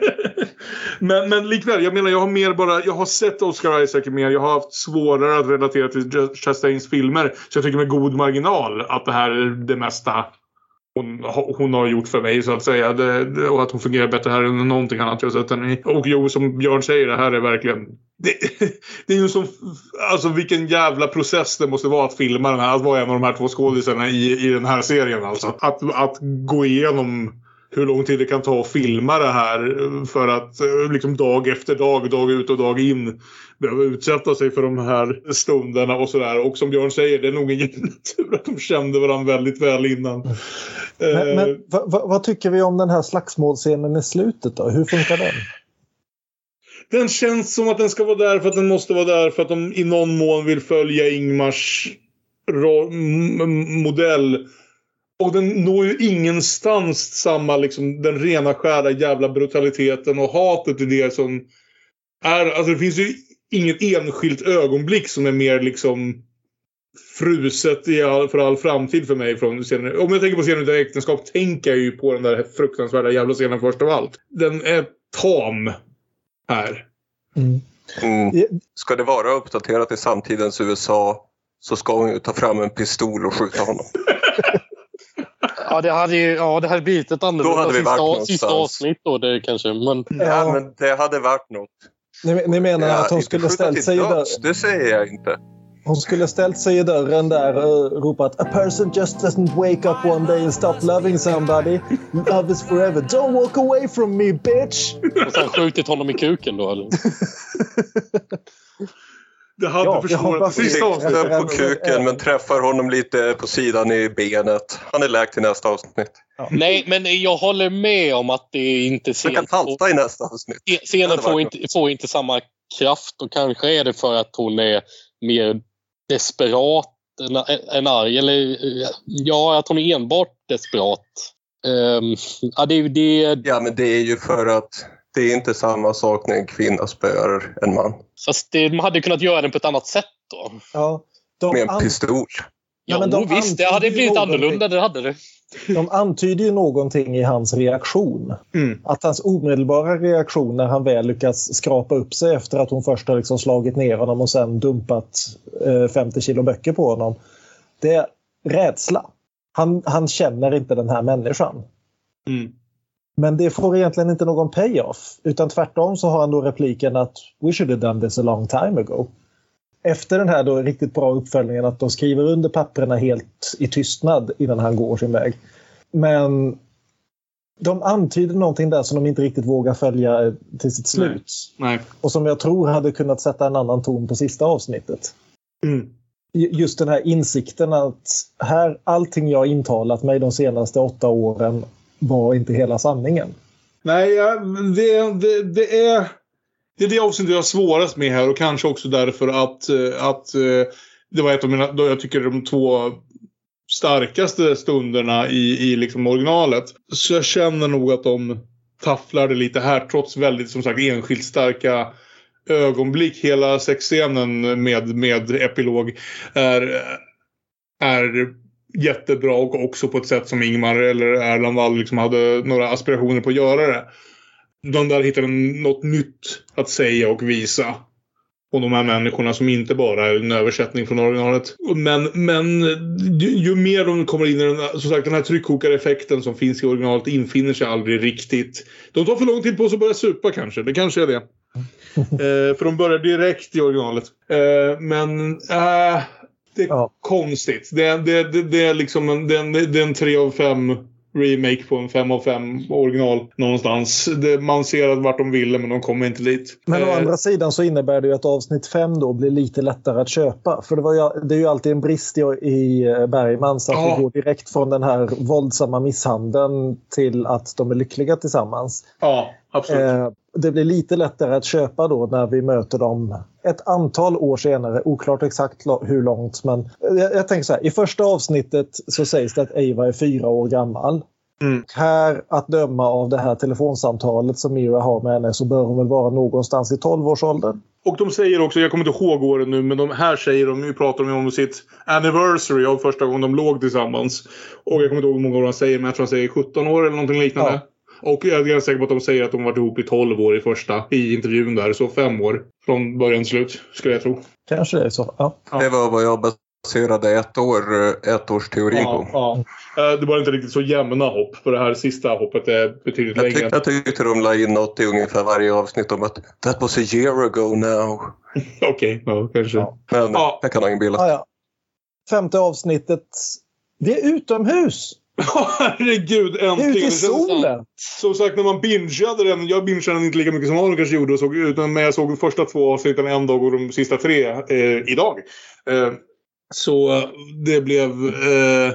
men, men likväl, jag menar jag har mer bara, jag har sett Oscar Isaac mer. Jag har haft svårare att relatera till Chastains filmer. Så jag tycker med god marginal att det här är det mesta hon, hon har gjort för mig så att säga. Det, det, och att hon fungerar bättre här än någonting annat jag sett henne i. Och jo, som Björn säger, det här är verkligen... Det, det är ju som... Alltså vilken jävla process det måste vara att filma den här. Att vara en av de här två skådisarna i, i den här serien alltså. Att, att gå igenom hur lång tid det kan ta att filma det här för att eh, liksom dag efter dag, dag ut och dag in behöva utsätta sig för de här stunderna och sådär. Och som Björn säger, det är nog ingen tur att de kände varandra väldigt väl innan. Men, men vad, vad, tycker vi om den här slagsmålscenen i slutet då? Hur funkar den? Den känns som att den ska vara där för att den måste vara där för att de i någon mån vill följa Ingmars modell och den når ju ingenstans samma liksom den rena skära jävla brutaliteten och hatet i det som är... Alltså det finns ju inget enskilt ögonblick som är mer liksom fruset i all, för all framtid för mig. Från scenen. Om jag tänker på scenen av äktenskap tänker jag ju på den där fruktansvärda jävla scenen först av allt. Den är tam här. Mm. Mm. Ska det vara uppdaterat i samtidens USA så ska hon ju ta fram en pistol och skjuta honom. Ja, det hade, ju, ja, det hade blivit ett annorlunda då hade vi sista, varit sista avsnitt då det kanske. Men... Ja, men det hade varit något. Ni, ni menar ja, att hon skulle ställt sig döds, Det säger jag inte. Hon skulle ställt sig i dörren där och ropat A person just doesn't wake up one day and stop loving somebody. Love is forever. Don't walk away from me bitch! Och sen skjutit honom i kuken då eller? Det hade ja, försvårat sista avsnittet. på kuken men träffar honom lite på sidan i benet. Han är läkt till nästa avsnitt. Ja. Nej, men jag håller med om att det är inte. Han kan halta i nästa avsnitt. Scenen får inte, får inte samma kraft och kanske är det för att hon är mer desperat än, än arg. Eller ja, att hon är enbart desperat. Um, ja, det, det... ja, men det är ju för att det är inte samma sak när en kvinna spöar en man. Fast det, de hade kunnat göra det på ett annat sätt då. Ja, Med en pistol. Ja, men de visst, det hade blivit annorlunda. Det hade det. De antyder ju någonting i hans reaktion. Mm. Att hans omedelbara reaktion när han väl lyckas skrapa upp sig efter att hon först har liksom slagit ner honom och sen dumpat eh, 50 kilo böcker på honom. Det är rädsla. Han, han känner inte den här människan. Mm. Men det får egentligen inte någon payoff. Utan tvärtom så har han då repliken att We should have done this a long time ago. efter den här då riktigt bra uppföljningen att de skriver under papperna helt i tystnad innan han går sin väg. Men de antyder någonting där som de inte riktigt vågar följa till sitt slut. Nej. Och som jag tror hade kunnat sätta en annan ton på sista avsnittet. Mm. Just den här insikten att här, allting jag intalat mig de senaste åtta åren var inte hela sanningen. Nej, det, det, det är... Det är det avsnittet jag har svårast med här och kanske också därför att, eh, att eh, det var ett av mina, då jag tycker de två starkaste stunderna i, i liksom originalet. Så jag känner nog att de tafflade lite här trots väldigt som sagt enskilt starka ögonblick. Hela sexscenen med, med epilog är, är jättebra och också på ett sätt som Ingmar eller Erland Wall liksom hade några aspirationer på att göra det. De där hittade något nytt att säga och visa. Och de här människorna som inte bara är en översättning från originalet. Men, men ju, ju mer de kommer in i den, som sagt, den här tryckkokareffekten som finns i originalet infinner sig aldrig riktigt. De tar för lång tid på sig att börja supa kanske. Det kanske är det. eh, för de börjar direkt i originalet. Eh, men äh, det är ja. konstigt. Det, det, det, det, är liksom en, det, är en 3 av 5 remake på en 5 av 5 original någonstans. Det, man ser vart de ville men de kommer inte dit. Men å eh. andra sidan så innebär det ju att avsnitt 5 då blir lite lättare att köpa. För det, var ju, det är ju alltid en brist i, i eh, Bergmans att ja. det går direkt från den här våldsamma misshandeln till att de är lyckliga tillsammans. Ja, absolut. Eh, det blir lite lättare att köpa då när vi möter dem ett antal år senare. Oklart exakt hur långt, men jag, jag tänker så här. I första avsnittet så sägs det att Ava är fyra år gammal. Mm. Här, att döma av det här telefonsamtalet som Mira har med henne så bör hon väl vara någonstans i 12-årsåldern. Och de säger också, jag kommer inte ihåg åren nu, men de här säger de, nu pratar de om sitt anniversary av första gången de låg tillsammans. Och jag kommer inte ihåg hur många år de säger, men jag tror de säger 17 år eller någonting liknande. Ja. Och jag är ganska säker på att de säger att de varit ihop i 12 år i första i intervjun där. Så fem år från början till slut, skulle jag tro. Kanske det är så. Ja. Det var vad jag baserade ett, år, ett års teori ja, på. Ja. Eh, det var inte riktigt så jämna hopp. För det här sista hoppet är betydligt jag längre. jag tyckte de la in något i ungefär varje avsnitt om att that was a year ago now. Okej, okay, ja, kanske. Ja. Men ja. jag kan ha inbillat. Ja, ja. Femte avsnittet. Vi är utomhus! Herregud, äntligen! Ute i solen! Som sagt, när man bingeade den. Jag bingeade den inte lika mycket som Aron kanske gjorde. Och såg, utan, men jag såg de första två avsnitten en dag och de sista tre eh, idag. Eh, så det blev eh,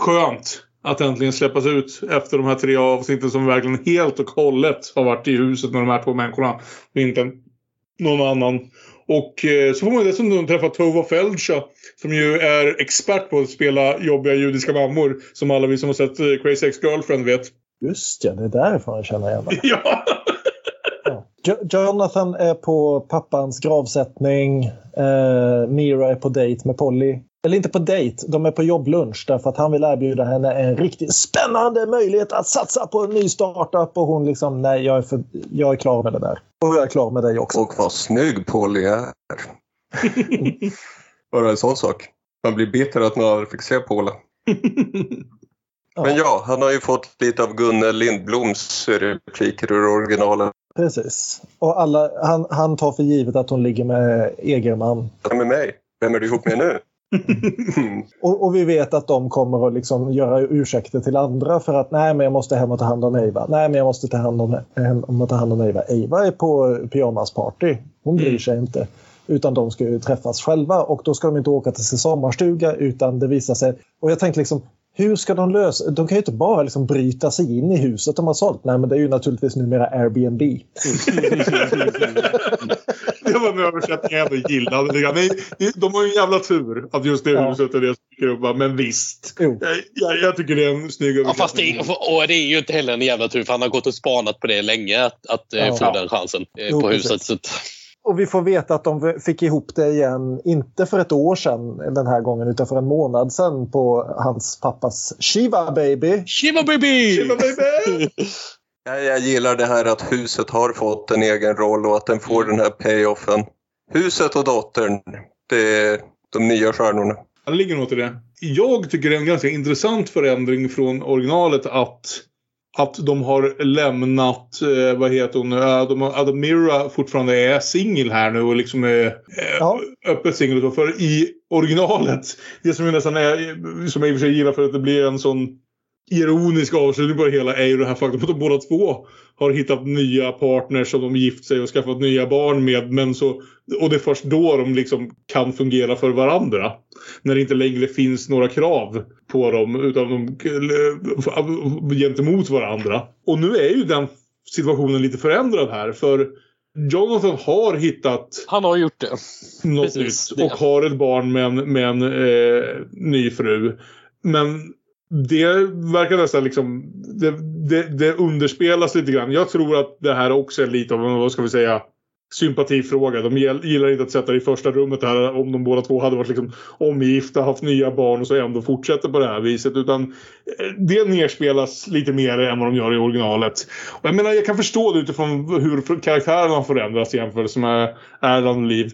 skönt att äntligen släppas ut efter de här tre avsnitten som verkligen helt och hållet har varit i huset med de här två människorna. Inte någon annan. Och eh, så får man dessutom träffa Tova Feldsha som ju är expert på att spela jobbiga judiska mammor. Som alla vi som har sett eh, Crazy Ex-Girlfriend vet. Just ja, det är därifrån jag känner igen ja. Jonathan är på pappans gravsättning. Eh, Mira är på dejt med Polly. Eller inte på dejt, de är på jobblunch därför att han vill erbjuda henne en riktigt spännande möjlighet att satsa på en ny startup och hon liksom nej, jag är, för, jag är klar med det där. Och jag är klar med dig också. Och vad snygg Polly är. Bara en sån sak. Man blir bitter att man aldrig fick se Paula. Men ja, han har ju fått lite av Gunnel Lindbloms repliker ur originalet. Precis. Och alla, han, han tar för givet att hon ligger med Egerman. Vem är mig? Vem är du ihop med nu? och, och, vi vet att de kommer att liksom göra ursäkter till andra för att nej men jag måste hem och ta hand om Eva. Nej men jag måste ta hand om, hem och ta hand om Eva. Eva är på pyjamasparty. Hon bryr mm. sig inte. Utan de ska ju träffas själva och då ska de inte åka till sin sommarstuga utan det visar sig. Och jag tänker liksom hur ska de lösa De kan ju inte bara liksom bryta sig in i huset de har sålt. Nej, men det är ju naturligtvis numera Airbnb. det var en översättning jag ändå gillade. Nej, de har ju en jävla tur att just det ja. huset är det som dyker upp. Men visst. Jag, jag, jag, tycker det är en snygg översättning. Ja, fast det, och det är ju inte heller en jävla tur för han har gått och spanat på det länge. Att, att eh, ja. få den chansen eh, jo, på huset. Och vi får veta att de fick ihop det igen, inte för ett år sedan den här gången, utan för en månad sedan på hans pappas Shiva Baby. Shiva Baby! Shiva baby! Jag gillar det här att huset har fått en egen roll och att den får den här payoffen. Huset och dottern, det är de nya stjärnorna. Det ligger något i det. Jag tycker det är en ganska intressant förändring från originalet att att de har lämnat, eh, vad heter hon, uh, de har, Admira fortfarande är singel här nu och liksom är eh, ja. öppet singel. För i originalet, det som jag nästan är, som jag i och för sig gillar för att det blir en sån ironisk avslutning på det hela är ju det här faktum att de båda två har hittat nya partners som de gift sig och skaffat nya barn med. Men så, och det är först då de liksom kan fungera för varandra. När det inte längre finns några krav på dem utan de, gentemot varandra. Och nu är ju den situationen lite förändrad här. För Jonathan har hittat... Han har gjort det. Något Precis, nytt. Och det. har ett barn med en, med en eh, ny fru. Men det verkar nästan liksom... Det, det, det, underspelas lite grann. Jag tror att det här också är lite av en, vad ska vi säga, sympatifråga. De gillar inte att sätta det i första rummet här om de båda två hade varit liksom omgifta, haft nya barn och så ändå fortsätter på det här viset. Utan eh, det nerspelas lite mer än vad de gör i originalet. Och jag menar, jag kan förstå det utifrån hur karaktärerna förändras i jämförelse med Erland och Liv.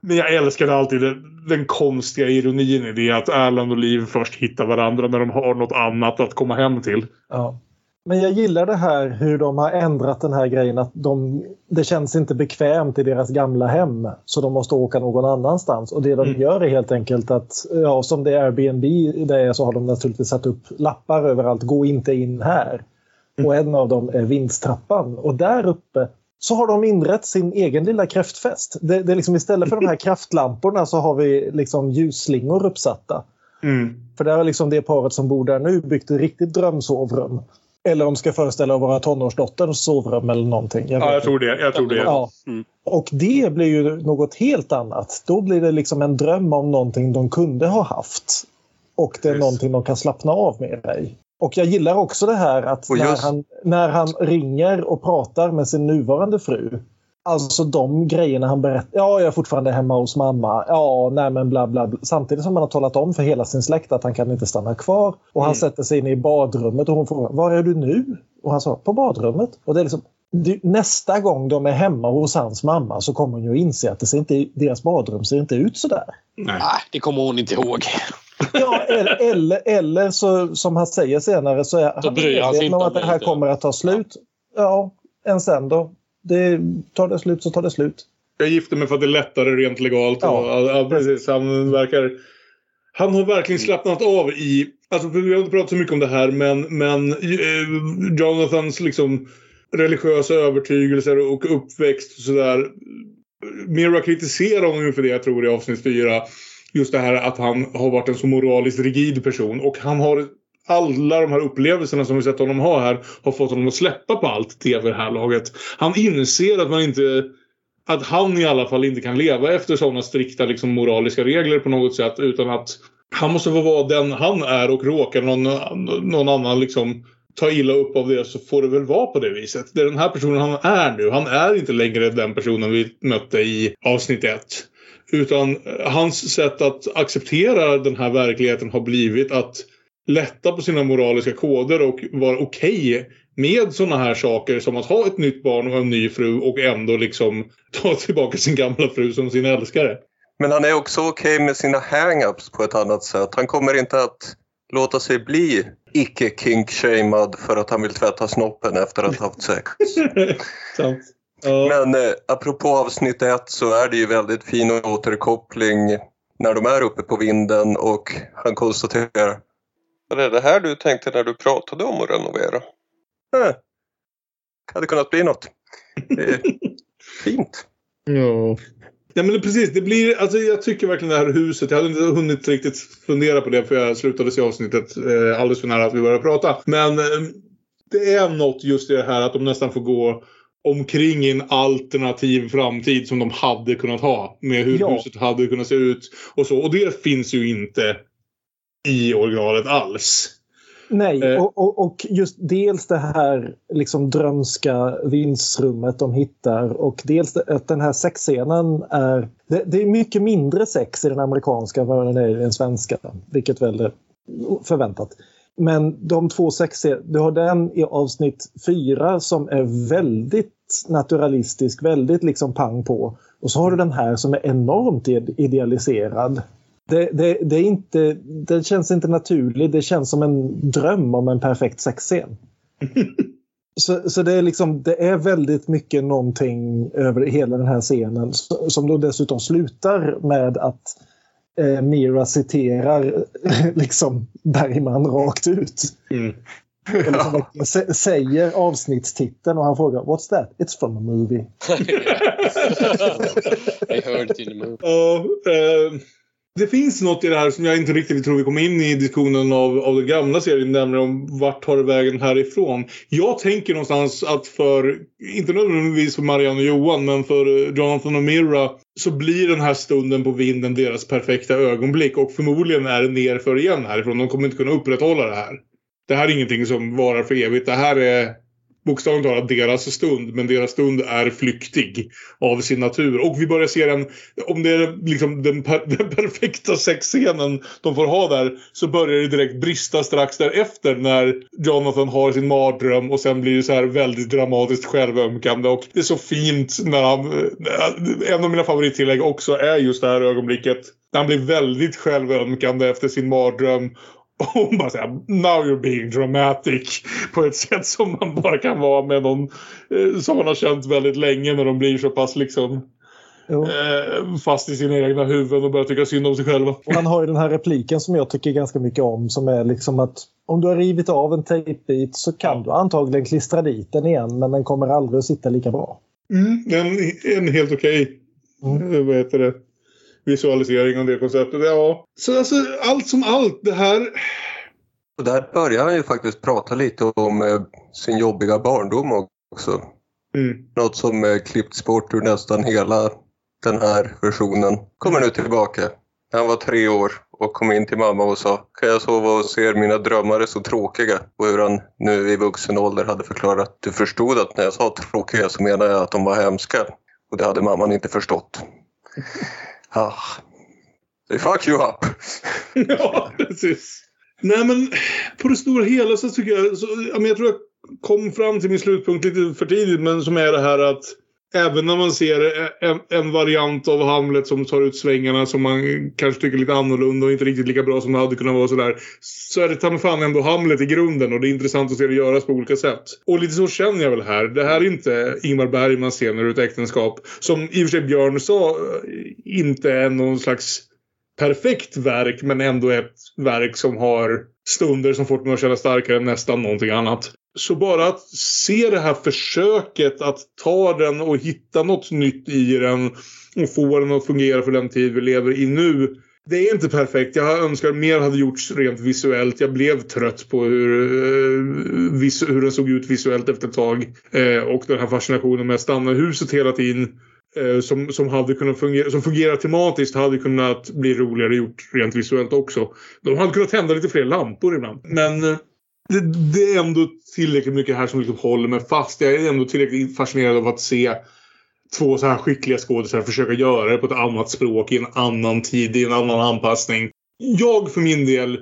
Men jag älskade alltid den, den konstiga ironin i det att Erland och Liv först hittar varandra när de har något annat att komma hem till. Ja. Men jag gillar det här hur de har ändrat den här grejen att de, det känns inte bekvämt i deras gamla hem så de måste åka någon annanstans. Och det de mm. gör är helt enkelt att, ja som det är Airbnb det är så har de naturligtvis satt upp lappar överallt, gå inte in här. Mm. Och en av dem är vindstrappan och där uppe så har de inrett sin egen lilla kräftfest. Det, det är liksom istället för de här kraftlamporna så har vi liksom ljusslingor uppsatta. Mm. För där har liksom det paret som bor där nu byggt ett riktigt drömsovrum. Eller om ska föreställa att vara tonårsdotterns sovrum eller någonting. Jag ja, jag tror det. Jag tror det. Ja. Mm. Och det blir ju något helt annat. Då blir det liksom en dröm om någonting de kunde ha haft. Och det är Just. någonting de kan slappna av med i. Och jag gillar också det här att just... när, han, när han ringer och pratar med sin nuvarande fru. Alltså de grejerna han berättar. Ja, jag är fortfarande hemma hos mamma. Ja, nej men bla bla. bla. Samtidigt som han har talat om för hela sin släkt att han kan inte stanna kvar. Och han mm. sätter sig in i badrummet och hon frågar var är du nu? Och han sa på badrummet. Och det är liksom nästa gång de är hemma hos hans mamma så kommer hon ju inse att det ser inte, deras badrum ser inte ut sådär. Nej, det kommer hon inte ihåg. Ja, eller, eller, eller så, som han säger senare så är han medveten om att det här kommer att ta slut. Ja, än sen då. Det, tar det slut så tar det slut. Jag gifter mig för att det är lättare rent legalt. Ja. Och, precis. Han verkar... Han har verkligen slappnat av i... Alltså, vi har inte pratat så mycket om det här men, men eh, Jonathans liksom religiösa övertygelser och uppväxt och sådär. Mira kritiserar honom för det jag tror i avsnitt 4 just det här att han har varit en så moraliskt rigid person. Och han har alla de här upplevelserna som vi sett honom ha här har fått honom att släppa på allt tv det här laget. Han inser att man inte att han i alla fall inte kan leva efter sådana strikta liksom, moraliska regler på något sätt utan att han måste få vara den han är och råkar någon, någon annan liksom ta illa upp av det så får det väl vara på det viset. Det är den här personen han är nu. Han är inte längre den personen vi mötte i avsnitt 1. Utan hans sätt att acceptera den här verkligheten har blivit att lätta på sina moraliska koder och vara okej okay med sådana här saker som att ha ett nytt barn och en ny fru och ändå liksom ta tillbaka sin gamla fru som sin älskare. Men han är också okej okay med sina hang-ups på ett annat sätt. Han kommer inte att låta sig bli icke kink-shamed för att han vill tvätta snoppen efter att ha haft sex. Men eh, apropå avsnitt ett så är det ju väldigt fin återkoppling när de är uppe på vinden och han konstaterar Var det det här du tänkte när du pratade om att renovera? Eh, hade kunnat bli något. Fint. Ja. Ja men precis, det blir, alltså jag tycker verkligen det här huset, jag hade inte hunnit riktigt fundera på det för jag slutade se avsnittet eh, alldeles för nära att vi började prata. Men eh, det är något just i det här att de nästan får gå omkring i en alternativ framtid som de hade kunnat ha. Med hur ja. huset hade kunnat se ut och så. Och det finns ju inte i originalet alls. Nej, eh. och, och, och, just dels det här liksom drömska vindsrummet de hittar och dels att den här sexscenen är... Det, det, är mycket mindre sex i den amerikanska än vad den är i den svenska, vilket väl är förväntat. Men de två sexscener, du har den i avsnitt fyra som är väldigt naturalistisk, väldigt liksom pang på. Och så har du den här som är enormt idealiserad. Det, det, det, är inte, det känns inte naturligt, det känns som en dröm om en perfekt sexscen. Så, så det, är liksom, det är väldigt mycket någonting över hela den här scenen som då dessutom slutar med att eh, Mira citerar liksom Bergman rakt ut. Mm. Liksom säger avsnittstiteln och han frågar What's that? It's from a movie. I heard it in a movie. Uh, uh, det finns något i det här som jag inte riktigt tror vi kommer in i diskussionen av, av den gamla serien, nämligen om vart tar det vägen härifrån. Jag tänker någonstans att för, inte nödvändigtvis för Marianne och Johan, men för eh, Jonathan och Mira så blir den här stunden på vinden deras perfekta ögonblick och förmodligen är det nerför igen härifrån. De kommer inte kunna upprätthålla det här. Det här är ingenting som varar för evigt. Det här är bokstavligt talat deras stund. Men deras stund är flyktig av sin natur. Och vi börjar se den, om det är liksom den, per, den perfekta sexscenen de får ha där. Så börjar det direkt brista strax därefter när Jonathan har sin mardröm. Och sen blir det så här väldigt dramatiskt självömkande. Och det är så fint när han, eh, en av mina favorittillägg också är just det här ögonblicket. Han blir väldigt självömkande efter sin mardröm och hon bara säger now you're being dramatic. På ett sätt som man bara kan vara med någon eh, som man har känt väldigt länge när de blir så pass liksom eh, fast i sina egna huvuden och börjar tycka synd om sig själva. Och han har ju den här repliken som jag tycker ganska mycket om som är liksom att om du har rivit av en tejpbit så kan du antagligen klistra dit den igen men den kommer aldrig att sitta lika bra. Mm, en, en helt okej okay. mm. vad heter det? Visualisering av det konceptet. Ja. Så alltså allt som allt det här... Och där börjar han ju faktiskt prata lite om eh, sin jobbiga barndom också. Mm. Något som eh, klippts bort ur nästan hela den här versionen. Kommer nu tillbaka. Han var tre år och kom in till mamma och sa kan jag sova och se mina drömmar är så tråkiga och hur han nu i vuxen ålder hade förklarat du förstod att när jag sa tråkiga så menade jag att de var hemska och det hade mamman inte förstått. Ah. They fuck you up. ja, precis. Nej, men på det stora hela så tycker jag... Så, jag tror jag kom fram till min slutpunkt lite för tidigt, men som är det här att Även när man ser en, en, variant av Hamlet som tar ut svängarna som man kanske tycker är lite annorlunda och inte riktigt lika bra som det hade kunnat vara sådär. Så är det ta fan ändå Hamlet i grunden och det är intressant att se det göras på olika sätt. Och lite så känner jag väl här. Det här är inte Ingmar Bergmans scener ur ett äktenskap. Som i och för sig Björn sa eh, inte är någon slags perfekt verk men ändå ett verk som har stunder som får mig att känna starkare än nästan någonting annat. Så bara att se det här försöket att ta den och hitta något nytt i den och få den att fungera för den tid vi lever i nu. Det är inte perfekt. Jag önskar mer hade gjorts rent visuellt. Jag blev trött på hur, eh, hur den såg ut visuellt efter ett tag. Eh, och den här fascinationen med att stanna i huset hela tiden. Eh, som, som, hade kunnat fungera, som fungerar tematiskt hade kunnat bli roligare gjort rent visuellt också. De hade kunnat tända lite fler lampor ibland. Men eh, det, det, är ändå tillräckligt mycket här som liksom håller mig fast. Jag är ändå tillräckligt fascinerad av att se två så här skickliga skådespelare försöka göra det på ett annat språk i en annan tid, i en annan anpassning. Jag för min del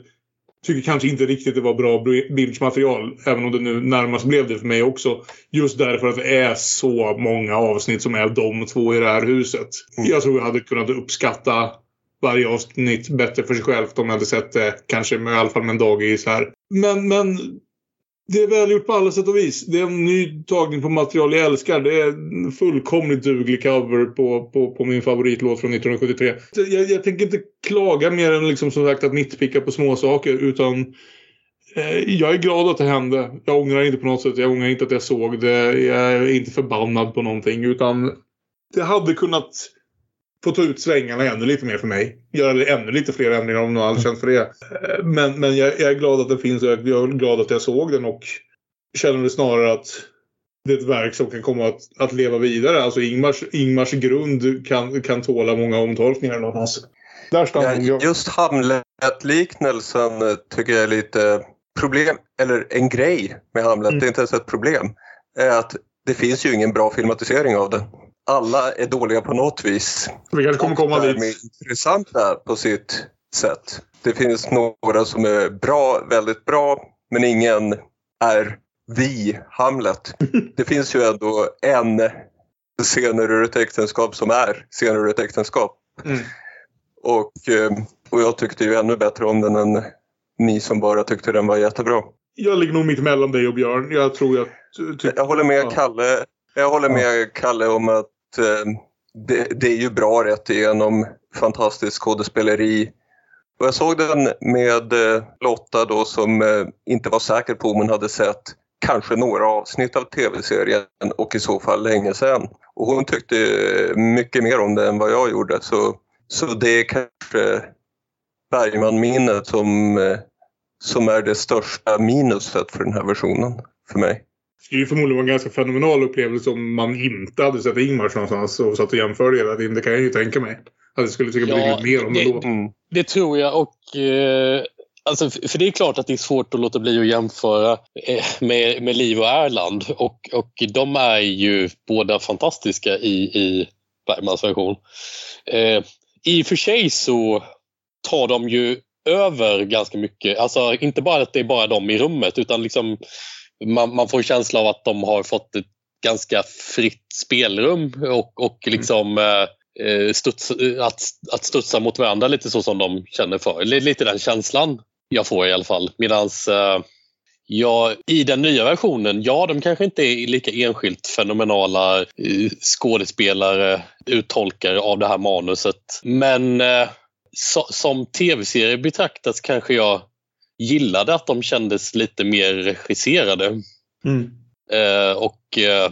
tycker kanske inte riktigt det var bra bildmaterial. Även om det nu närmast blev det för mig också. Just därför att det är så många avsnitt som är de två i det här huset. Mm. Jag tror jag hade kunnat uppskatta varje avsnitt bättre för sig självt om jag hade sett det kanske med, i alla fall med en dagis här. Men, men det är välgjort på alla sätt och vis. Det är en ny tagning på material jag älskar. Det är en fullkomligt duglig cover på, på, på min favoritlåt från 1973. Jag, jag tänker inte klaga mer än liksom som sagt att nitpicka på småsaker utan eh, jag är glad att det hände. Jag ångrar inte på något sätt. Jag ångrar inte att jag såg det. Jag är inte förbannad på någonting utan det hade kunnat få ta ut svängarna ännu lite mer för mig. Göra ännu lite fler ändringar om någon hade känt för det. Eh, men, men jag, jag, är glad att den finns och jag är glad att jag såg den och känner det snarare att det är ett verk som kan komma att, att leva vidare. Alltså Ingmars, Ingmars grund kan, kan tåla många omtolkningar någonstans. Där ja, just Hamlet-liknelsen eh, tycker jag är lite problem, eller en grej med Hamlet, mm. det är inte ens ett problem, är att det finns ju ingen bra filmatisering av det alla är dåliga på något vis. Vi kanske kommer komma dit. intressanta på sitt sätt. Det finns några som är bra, väldigt bra, men ingen är vi Hamlet. Det finns ju ändå en scener ur ett äktenskap som är scener ur ett äktenskap. Mm. Och, eh, och jag tyckte ju ännu bättre om den än ni som bara tyckte den var jättebra. jag ligger nog mitt emellan dig och Björn. Jag tror jag... jag håller med Kalle. Jag håller med Kalle om att Eh, det, det, är ju bra rätt igenom. Fantastiskt skådespeleri. Och jag såg den med eh, Lotta då som eh, inte var säker på om hon hade sett kanske några avsnitt av tv-serien och i så fall länge sedan. Och hon tyckte mycket mer om det än vad jag gjorde så, så det är kanske Bergman-minnet som, som är det största minuset för den här versionen för mig. Det skulle ju förmodligen vara en ganska fenomenal upplevelse om man inte hade sett Ingmars någonstans och satt och jämförde hela tiden. Det kan jag ju tänka mig. Att det skulle tycka ja, mer om det, då. Mm. Det tror jag och eh, Alltså, för det är klart att det är svårt att låta bli att jämföra eh, med, med Liv och Erland och, och de är ju båda fantastiska i, i Bergmans version. Eh, I och för sig så tar de ju över ganska mycket. Alltså inte bara att det är bara de i rummet utan liksom man, man får en känsla av att de har fått ett ganska fritt spelrum och, och liksom mm. eh, studs, att, att studsa mot varandra lite så som de känner för. Lite den känslan jag får i alla fall. Medans eh, Ja, i den nya versionen, ja de kanske inte är lika enskilt fenomenala eh, skådespelare, uttolkare av det här manuset. Men eh, so som tv-serie betraktas kanske jag gillade att de kändes lite mer regisserade. Mm. Eh, och eh,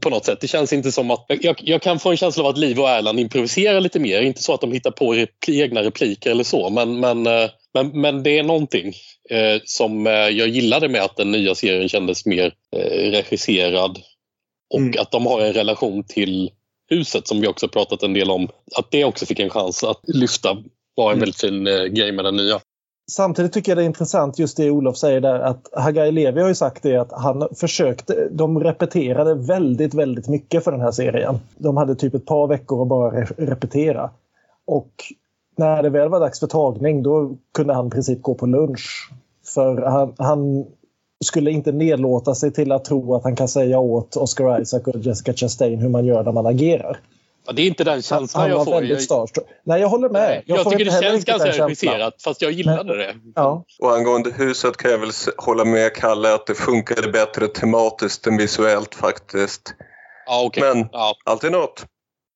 på något sätt. Det känns inte som att... Jag, jag, kan få en känsla av att Liv och Erland improviserar lite mer. Inte så att de hittar på repli, egna repliker eller så, men, men, eh, men, men det är någonting eh, som eh, jag gillade med att den nya serien kändes mer eh, regisserad. Och mm. att de har en relation till huset som vi också pratat en del om. Att det också fick en chans att lyfta var en mm. väldigt fin grej med den nya. Samtidigt tycker jag det är intressant just det Olof säger där att Hagai Levi har ju sagt det att han försökte, de repeterade väldigt, väldigt mycket för den här serien. De hade typ ett par veckor att bara re repetera. Och när det väl var dags för tagning då kunde han i princip gå på lunch. För han, han skulle inte nedlåta sig till att tro att han kan säga åt Oscar Isaac och Jessica Chastain hur man gör när man agerar. Ja, det är inte den känslan jag får. Väldigt jag... Nej, jag håller med. Jag, jag tycker det känns ganska regisserat, fast jag gillade Men, det. Ja. Och angående huset kan jag väl hålla med Kalle att det funkade bättre tematiskt än visuellt faktiskt. Ja, okay. Men ja. alltid något.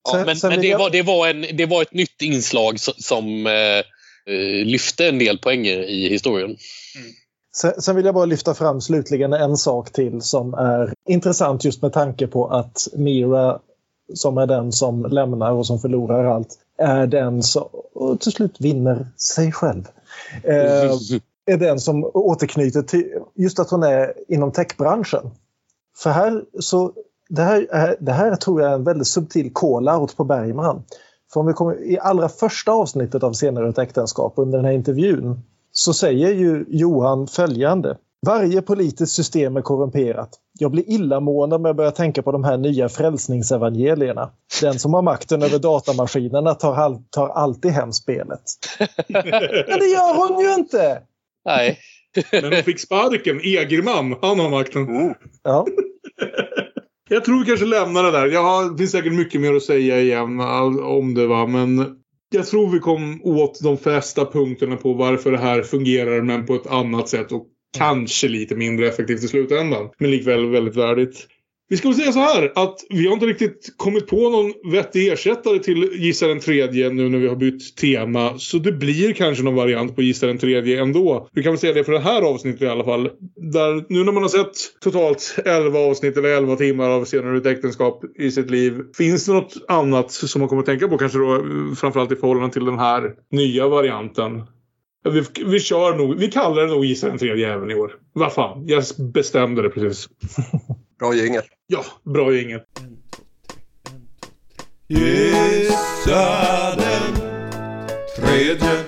Ja, sen, men, sen men det, jag... var, det, var en, det var ett nytt inslag som, eh, eh, lyfte en del poänger i historien. Mm. Sen, sen, vill jag bara lyfta fram slutligen en sak till som är intressant just med tanke på att Mira som är den som lämnar och som förlorar allt är den som till slut vinner sig själv. Eh, är den som återknyter till just att hon är inom techbranschen. För här så det här, är, det här tror jag är en väldigt subtil call-out på Bergman. För om vi kommer i allra första avsnittet av Senare ett äktenskap under den här intervjun så säger ju Johan följande. Varje politiskt system är korrumperat. Jag blir illamående om jag börjar tänka på de här nya frälsningsevangelierna. Den som har makten över datamaskinerna tar, tar alltid hem spelet. Men det gör hon ju inte! Nej. Men hon fick sparken. Egerman, han har makten. Mm. Ja. Jag tror vi kanske lämnar det där. Jag det finns säkert mycket mer att säga igen om det. va, Men jag tror vi kom åt de flesta punkterna på varför det här fungerar men på ett annat sätt. Och Mm. kanske lite mindre effektivt i slutändan. Men likväl väldigt värdigt. Vi ska väl säga så här att vi har inte riktigt kommit på någon vettig ersättare till Gissa den tredje nu när vi har bytt tema. Så det blir kanske någon variant på Gissa den tredje ändå. Vi kan väl säga det för det här avsnittet i alla fall. Där nu när man har sett totalt 11 avsnitt eller 11 timmar av senare ut äktenskap i sitt liv. Finns det något annat som man kommer att tänka på kanske då framförallt i förhållande till den här nya varianten? Vi, vi kör nog, vi kallar det nog Gissa den tredje även i år. Vad fan, jag bestämde det precis. Bra jingel. Ja, bra jingel. Gissa den tredje.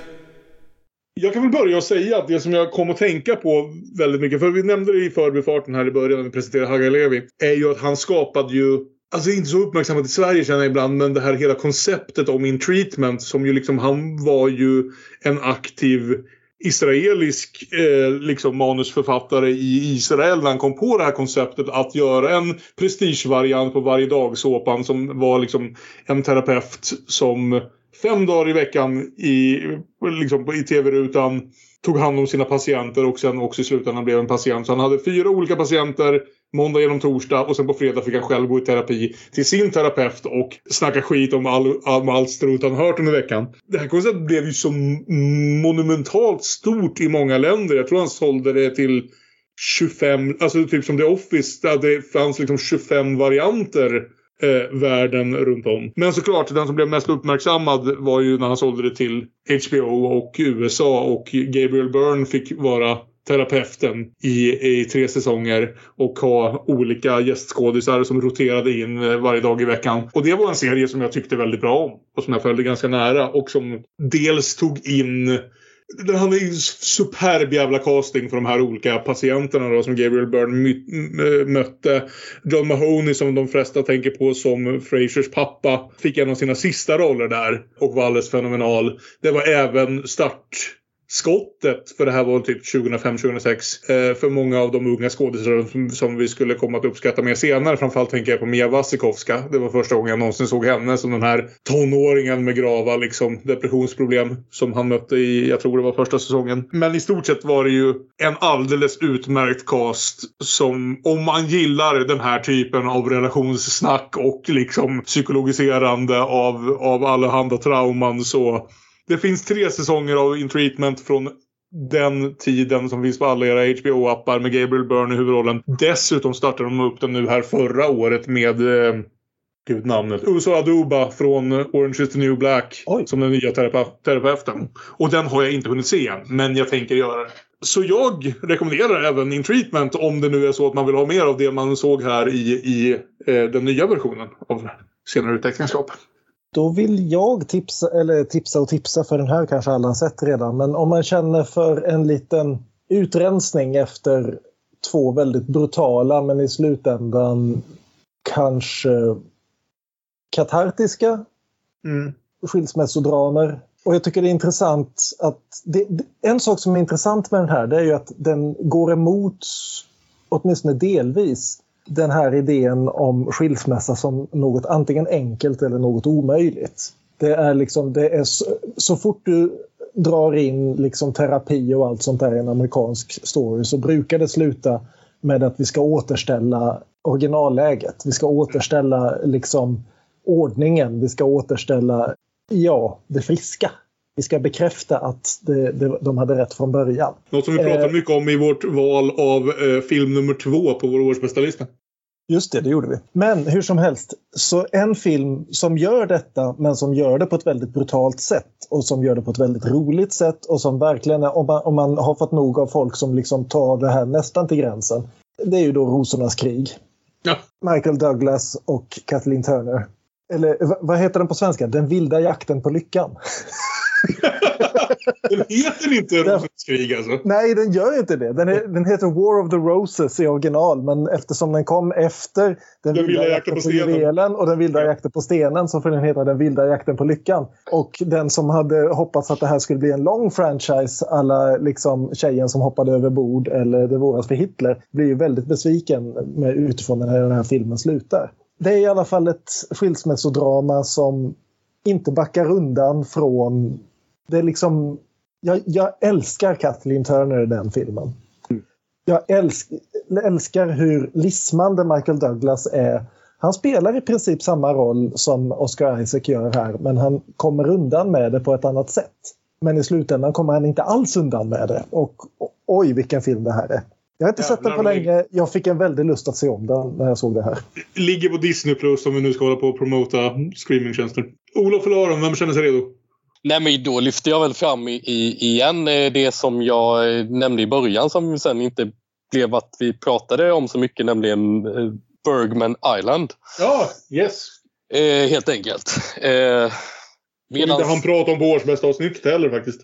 Jag kan väl börja och säga att det som jag kom att tänka på väldigt mycket, för vi nämnde det i förbifarten här i början när vi presenterade Hagalevi, är ju att han skapade ju Alltså inte så uppmärksammat i Sverige känner jag ibland, men det här hela konceptet om in treatment som ju liksom, han var ju en aktiv israelisk eh, liksom manusförfattare i Israel när han kom på det här konceptet att göra en prestigevariant på varje dag-såpan som var liksom en terapeut som fem dagar i veckan i, liksom, i tv-rutan. Tog hand om sina patienter och sen också i slutändan blev en patient. Så han hade fyra olika patienter måndag genom torsdag och sen på fredag fick han själv gå i terapi till sin terapeut och snacka skit om all, om allt strut han hört under veckan. Det här konceptet blev ju så monumentalt stort i många länder. Jag tror han sålde det till 25, alltså typ som The Office där det fanns liksom 25 varianter eh, världen runt om. Men såklart, den som blev mest uppmärksammad var ju när han sålde det till HBO och USA och Gabriel Byrne fick vara terapeuten i, i tre säsonger och ha olika gästskådisar som roterade in eh, varje dag i veckan. Och det var en serie som jag tyckte väldigt bra om och som jag följde ganska nära och som dels tog in den hade ju superb jävla casting för de här olika patienterna då, som Gabriel Byrne mötte. John Mahoney som de flesta tänker på som Frasers pappa fick en av sina sista roller där och var alldeles fenomenal. Det var även start skottet, för det här var typ 2005-2006, eh, för många av de unga skådespelare som, som, vi skulle komma att uppskatta mer senare. Framförallt tänker jag på Mia Wasikowska. Det var första gången jag någonsin såg henne som den här tonåringen med grava liksom, depressionsproblem som han mötte i, jag tror det var första säsongen. Men i stort sett var det ju en alldeles utmärkt cast som, om man gillar den här typen av relationssnack och liksom psykologiserande av, av allehanda trauman så det finns tre säsonger av In Treatment från den tiden som finns på alla era HBO-appar med Gabriel Byrne i huvudrollen. Dessutom startade de upp den nu här förra året med eh, Gud namnet. Uso Aduba från Orange is the New Black. Oj. Som den nya terape terapeuten. Och den har jag inte hunnit se än. Men jag tänker göra det. Så jag rekommenderar även In Treatment om det nu är så att man vill ha mer av det man såg här i, i eh, den nya versionen av senare utäktenskap. Då vill jag tipsa, eller tipsa och tipsa för den här kanske alla har sett redan. Men om man känner för en liten utrensning efter två väldigt brutala men i slutändan kanske katartiska mm. skilsmässodramer. Och jag tycker det är intressant att... Det, en sak som är intressant med den här det är ju att den går emot, åtminstone delvis, den här idén om skilsmässa som något antingen enkelt eller något omöjligt. Det är liksom, det är så, så fort du drar in liksom terapi och allt sånt där i en amerikansk story så brukar det sluta med att vi ska återställa originalläget. Vi ska återställa liksom ordningen. Vi ska återställa, ja, det friska. Vi ska bekräfta att det, det, de hade rätt från början. Något som vi pratar eh, mycket om i vårt val av eh, film nummer två på vår årsbästa lista. Just det, det gjorde vi. Men hur som helst, så en film som gör detta men som gör det på ett väldigt brutalt sätt och som gör det på ett väldigt roligt sätt och som verkligen, om man, om man har fått nog av folk som liksom tar det här nästan till gränsen. Det är ju då Rosornas krig. Ja. Michael Douglas och Kathleen Turner. Eller vad heter den på svenska? Den vilda jakten på lyckan. den heter inte Rosens krig alltså? Nej, den gör inte det. Den, är, den, heter War of the Roses i original, men eftersom den kom efter Den, den vilda jakten på, juvelen och Den vilda ja. jakten på stenen så får den heta Den vilda jakten på lyckan. Och den som hade hoppats att det här skulle bli en lång franchise alla liksom Tjejen som hoppade över bord eller Det våras för Hitler blir ju väldigt besviken med, utifrån när den här filmen slutar. Det är i alla fall ett skilsmässodrama som inte backar undan från... Det är liksom... Jag, jag älskar Kathleen Turner i den filmen. Mm. Jag älsk, älskar hur lismande Michael Douglas är. Han spelar i princip samma roll som Oscar Isaac gör här, men han kommer undan med det på ett annat sätt. Men i slutändan kommer han inte alls undan med det. Och oj, vilken film det här är. Jag har inte Jävlar, sett den på länge. Jag fick en väldig lust att se om den när jag såg det här. Ligger på Disney Plus om vi nu ska hålla på och promota streamingtjänster. Olof eller Aron, vem känner sig redo? Nej, men då lyfter jag väl fram i, i, igen eh, det som jag eh, nämnde i början som sen inte blev att vi pratade om så mycket, nämligen eh, Bergman Island. Ja, yes. Eh, helt enkelt. Eh, medans... Inte han prata om avsnitt heller faktiskt.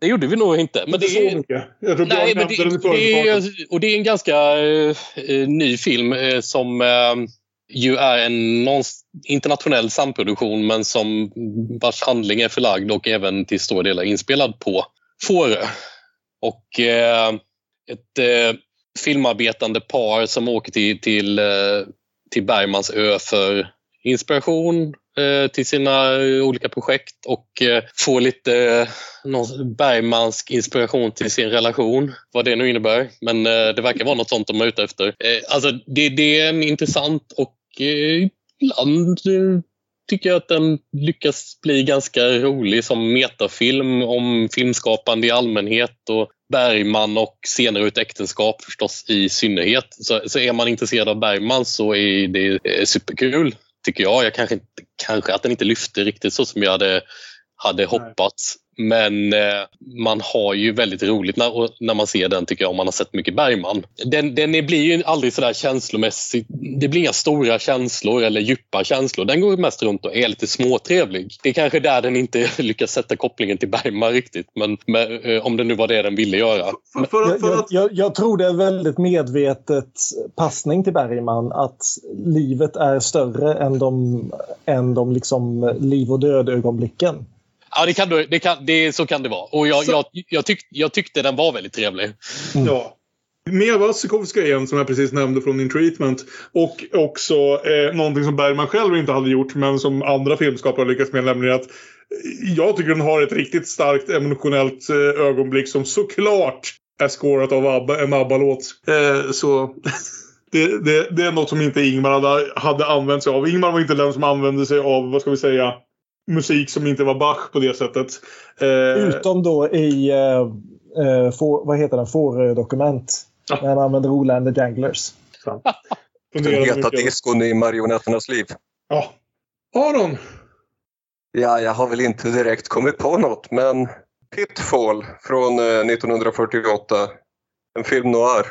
Det gjorde vi nog inte. Men det är, Jag tror nej, men det, det, är, och det är en ganska uh, ny film uh, som ju är en internationell samproduktion men som vars handling är förlagd och även till stora delar inspelad på Fårö. Och eh, ett eh, filmarbetande par som åker till, till, eh, till Bergmans ö för inspiration till sina olika projekt och får få lite någon Bergmansk inspiration till sin relation. Vad det nu innebär. Men det verkar vara något sånt de är ute efter. Alltså det, det är en intressant och eh, ibland tycker jag att den lyckas bli ganska rolig som metafilm om filmskapande i allmänhet och Bergman och senare ut äktenskap förstås i synnerhet. Så, så är man intresserad av Bergman så är det superkul tycker jag. jag kanske, inte, kanske att den inte lyfte riktigt så som jag hade, hade hoppats. Men eh, man har ju väldigt roligt när, när man ser den tycker jag om man har sett mycket Bergman. Den, den blir ju aldrig sådär känslomässigt. Det blir inga stora känslor eller djupa känslor. Den går mest runt och är lite småtrevlig. Det är kanske där den inte lyckas sätta kopplingen till Bergman riktigt. Men, men eh, om det nu var det den ville göra. För, för, för jag, jag, jag, tror det är väldigt medvetet passning till Bergman att livet är större än de, än de liksom liv och död ögonblicken. Ja, det kan, det kan, det, så kan det vara. Och jag, jag, jag, tyck, jag tyckte den var väldigt trevlig. Mm. Ja. Med Vassikovska igen, som jag precis nämnde från In Treatment. Och också eh, någonting som Bergman själv inte hade gjort, men som andra filmskapare lyckats med. Nämligen att jag tycker den har ett riktigt starkt emotionellt eh, ögonblick som såklart är scorat av Abba, en ABBA-låt. Eh, så det, det, det, är något som inte Ingmar hade, hade använt sig av. Ingmar var inte den som använde sig av, vad ska vi säga, musik som inte var Bach på det sättet. Eh, Utom då i, eh, eh for, vad heter den, Får-dokument. Ja. När han använder Roland the Janglers. Den heta diskon i marionetternas liv. Ja. Aron? Ja, jag har väl inte direkt kommit på något, men Pitfall från 1948. Eh, en film noir.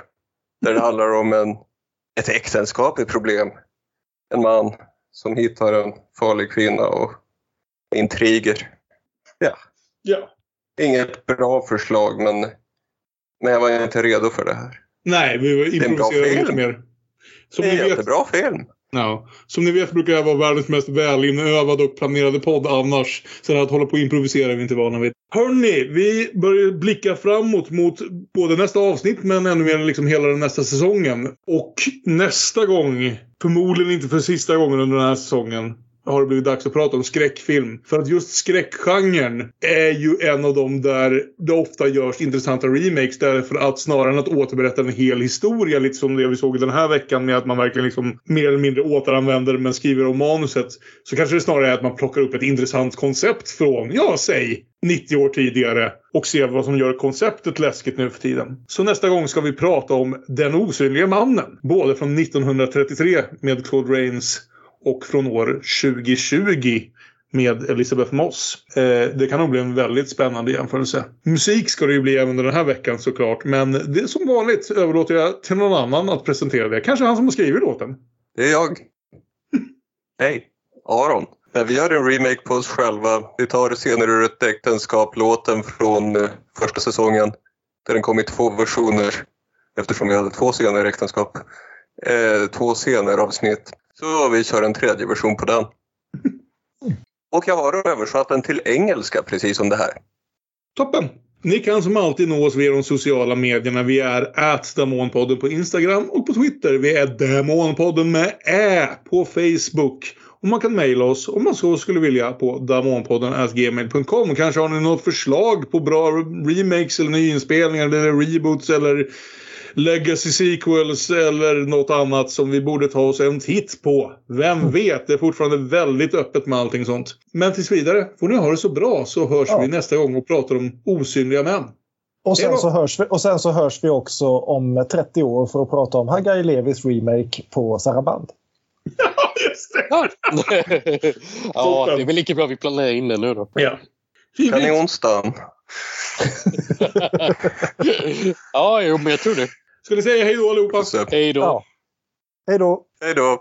Där det handlar om en, ett äktenskap i problem. En man som hittar en farlig kvinna och intriger. Ja. ja. Inget bra förslag, men, men jag var inte redo för det här. Nej, vi improviserade lite mer. Som det är en jättebra film. Ja. Som ni vet brukar jag vara världens mest välinövade och planerade podd annars. Så att hålla på och improvisera är vi inte vana vid. Hörni, vi börjar blicka framåt mot både nästa avsnitt men ännu mer liksom hela den nästa säsongen. Och nästa gång, förmodligen inte för sista gången under den här säsongen, har det blivit dags att prata om skräckfilm. För att just skräckgenren är ju en av de där det ofta görs intressanta remakes därför att snarare än att återberätta en hel historia, lite som det vi såg den här veckan med att man verkligen liksom mer eller mindre återanvänder men skriver om manuset. Så kanske det snarare är att man plockar upp ett intressant koncept från, ja, säg 90 år tidigare och ser vad som gör konceptet läskigt nu för tiden. Så nästa gång ska vi prata om Den osynliga mannen. Både från 1933 med Claude Rains och från år 2020 med Elisabeth Moss. Eh, det kan nog bli en väldigt spännande jämförelse. Musik ska det ju bli även den här veckan såklart. Men det som vanligt överlåter jag till någon annan att presentera det. Kanske han som har skrivit låten. Det är jag. Hej, Aron. Vi gör en remake på oss själva. Vi tar senare ur ett äktenskap, låten från eh, första säsongen. Där den kom i två versioner eftersom vi hade två scener i äktenskap. Eh, två scener avsnitt. Så vi kör en tredje version på den. Och jag har översatt den till engelska precis som det här. Toppen! Ni kan som alltid nå oss via de sociala medierna. Vi är Damonpodden på Instagram och på Twitter. Vi är Damonpodden med Ä på Facebook. Och man kan mejla oss om man så skulle vilja på damonpodden.gmail.com. Kanske har ni något förslag på bra remakes eller nyinspelningar eller reboots eller legacy sequels eller något annat som vi borde ta oss en titt på. Vem mm. vet? Det är fortfarande väldigt öppet med allting sånt. Men tills vidare får ni ha det så bra så hörs ja. vi nästa gång och pratar om osynliga män. Och sen, så hörs vi, och sen så hörs vi också om 30 år för att prata om Hagai Levis remake på Saraband. Ja, just det! ja, det är väl lika bra vi planerar in det nu då. Ja. Kan ni onsdagen? ja, jo, men jag tror det. Ska ni säga hej då allihopa? Hej då. Ja. Hej då. Hej då.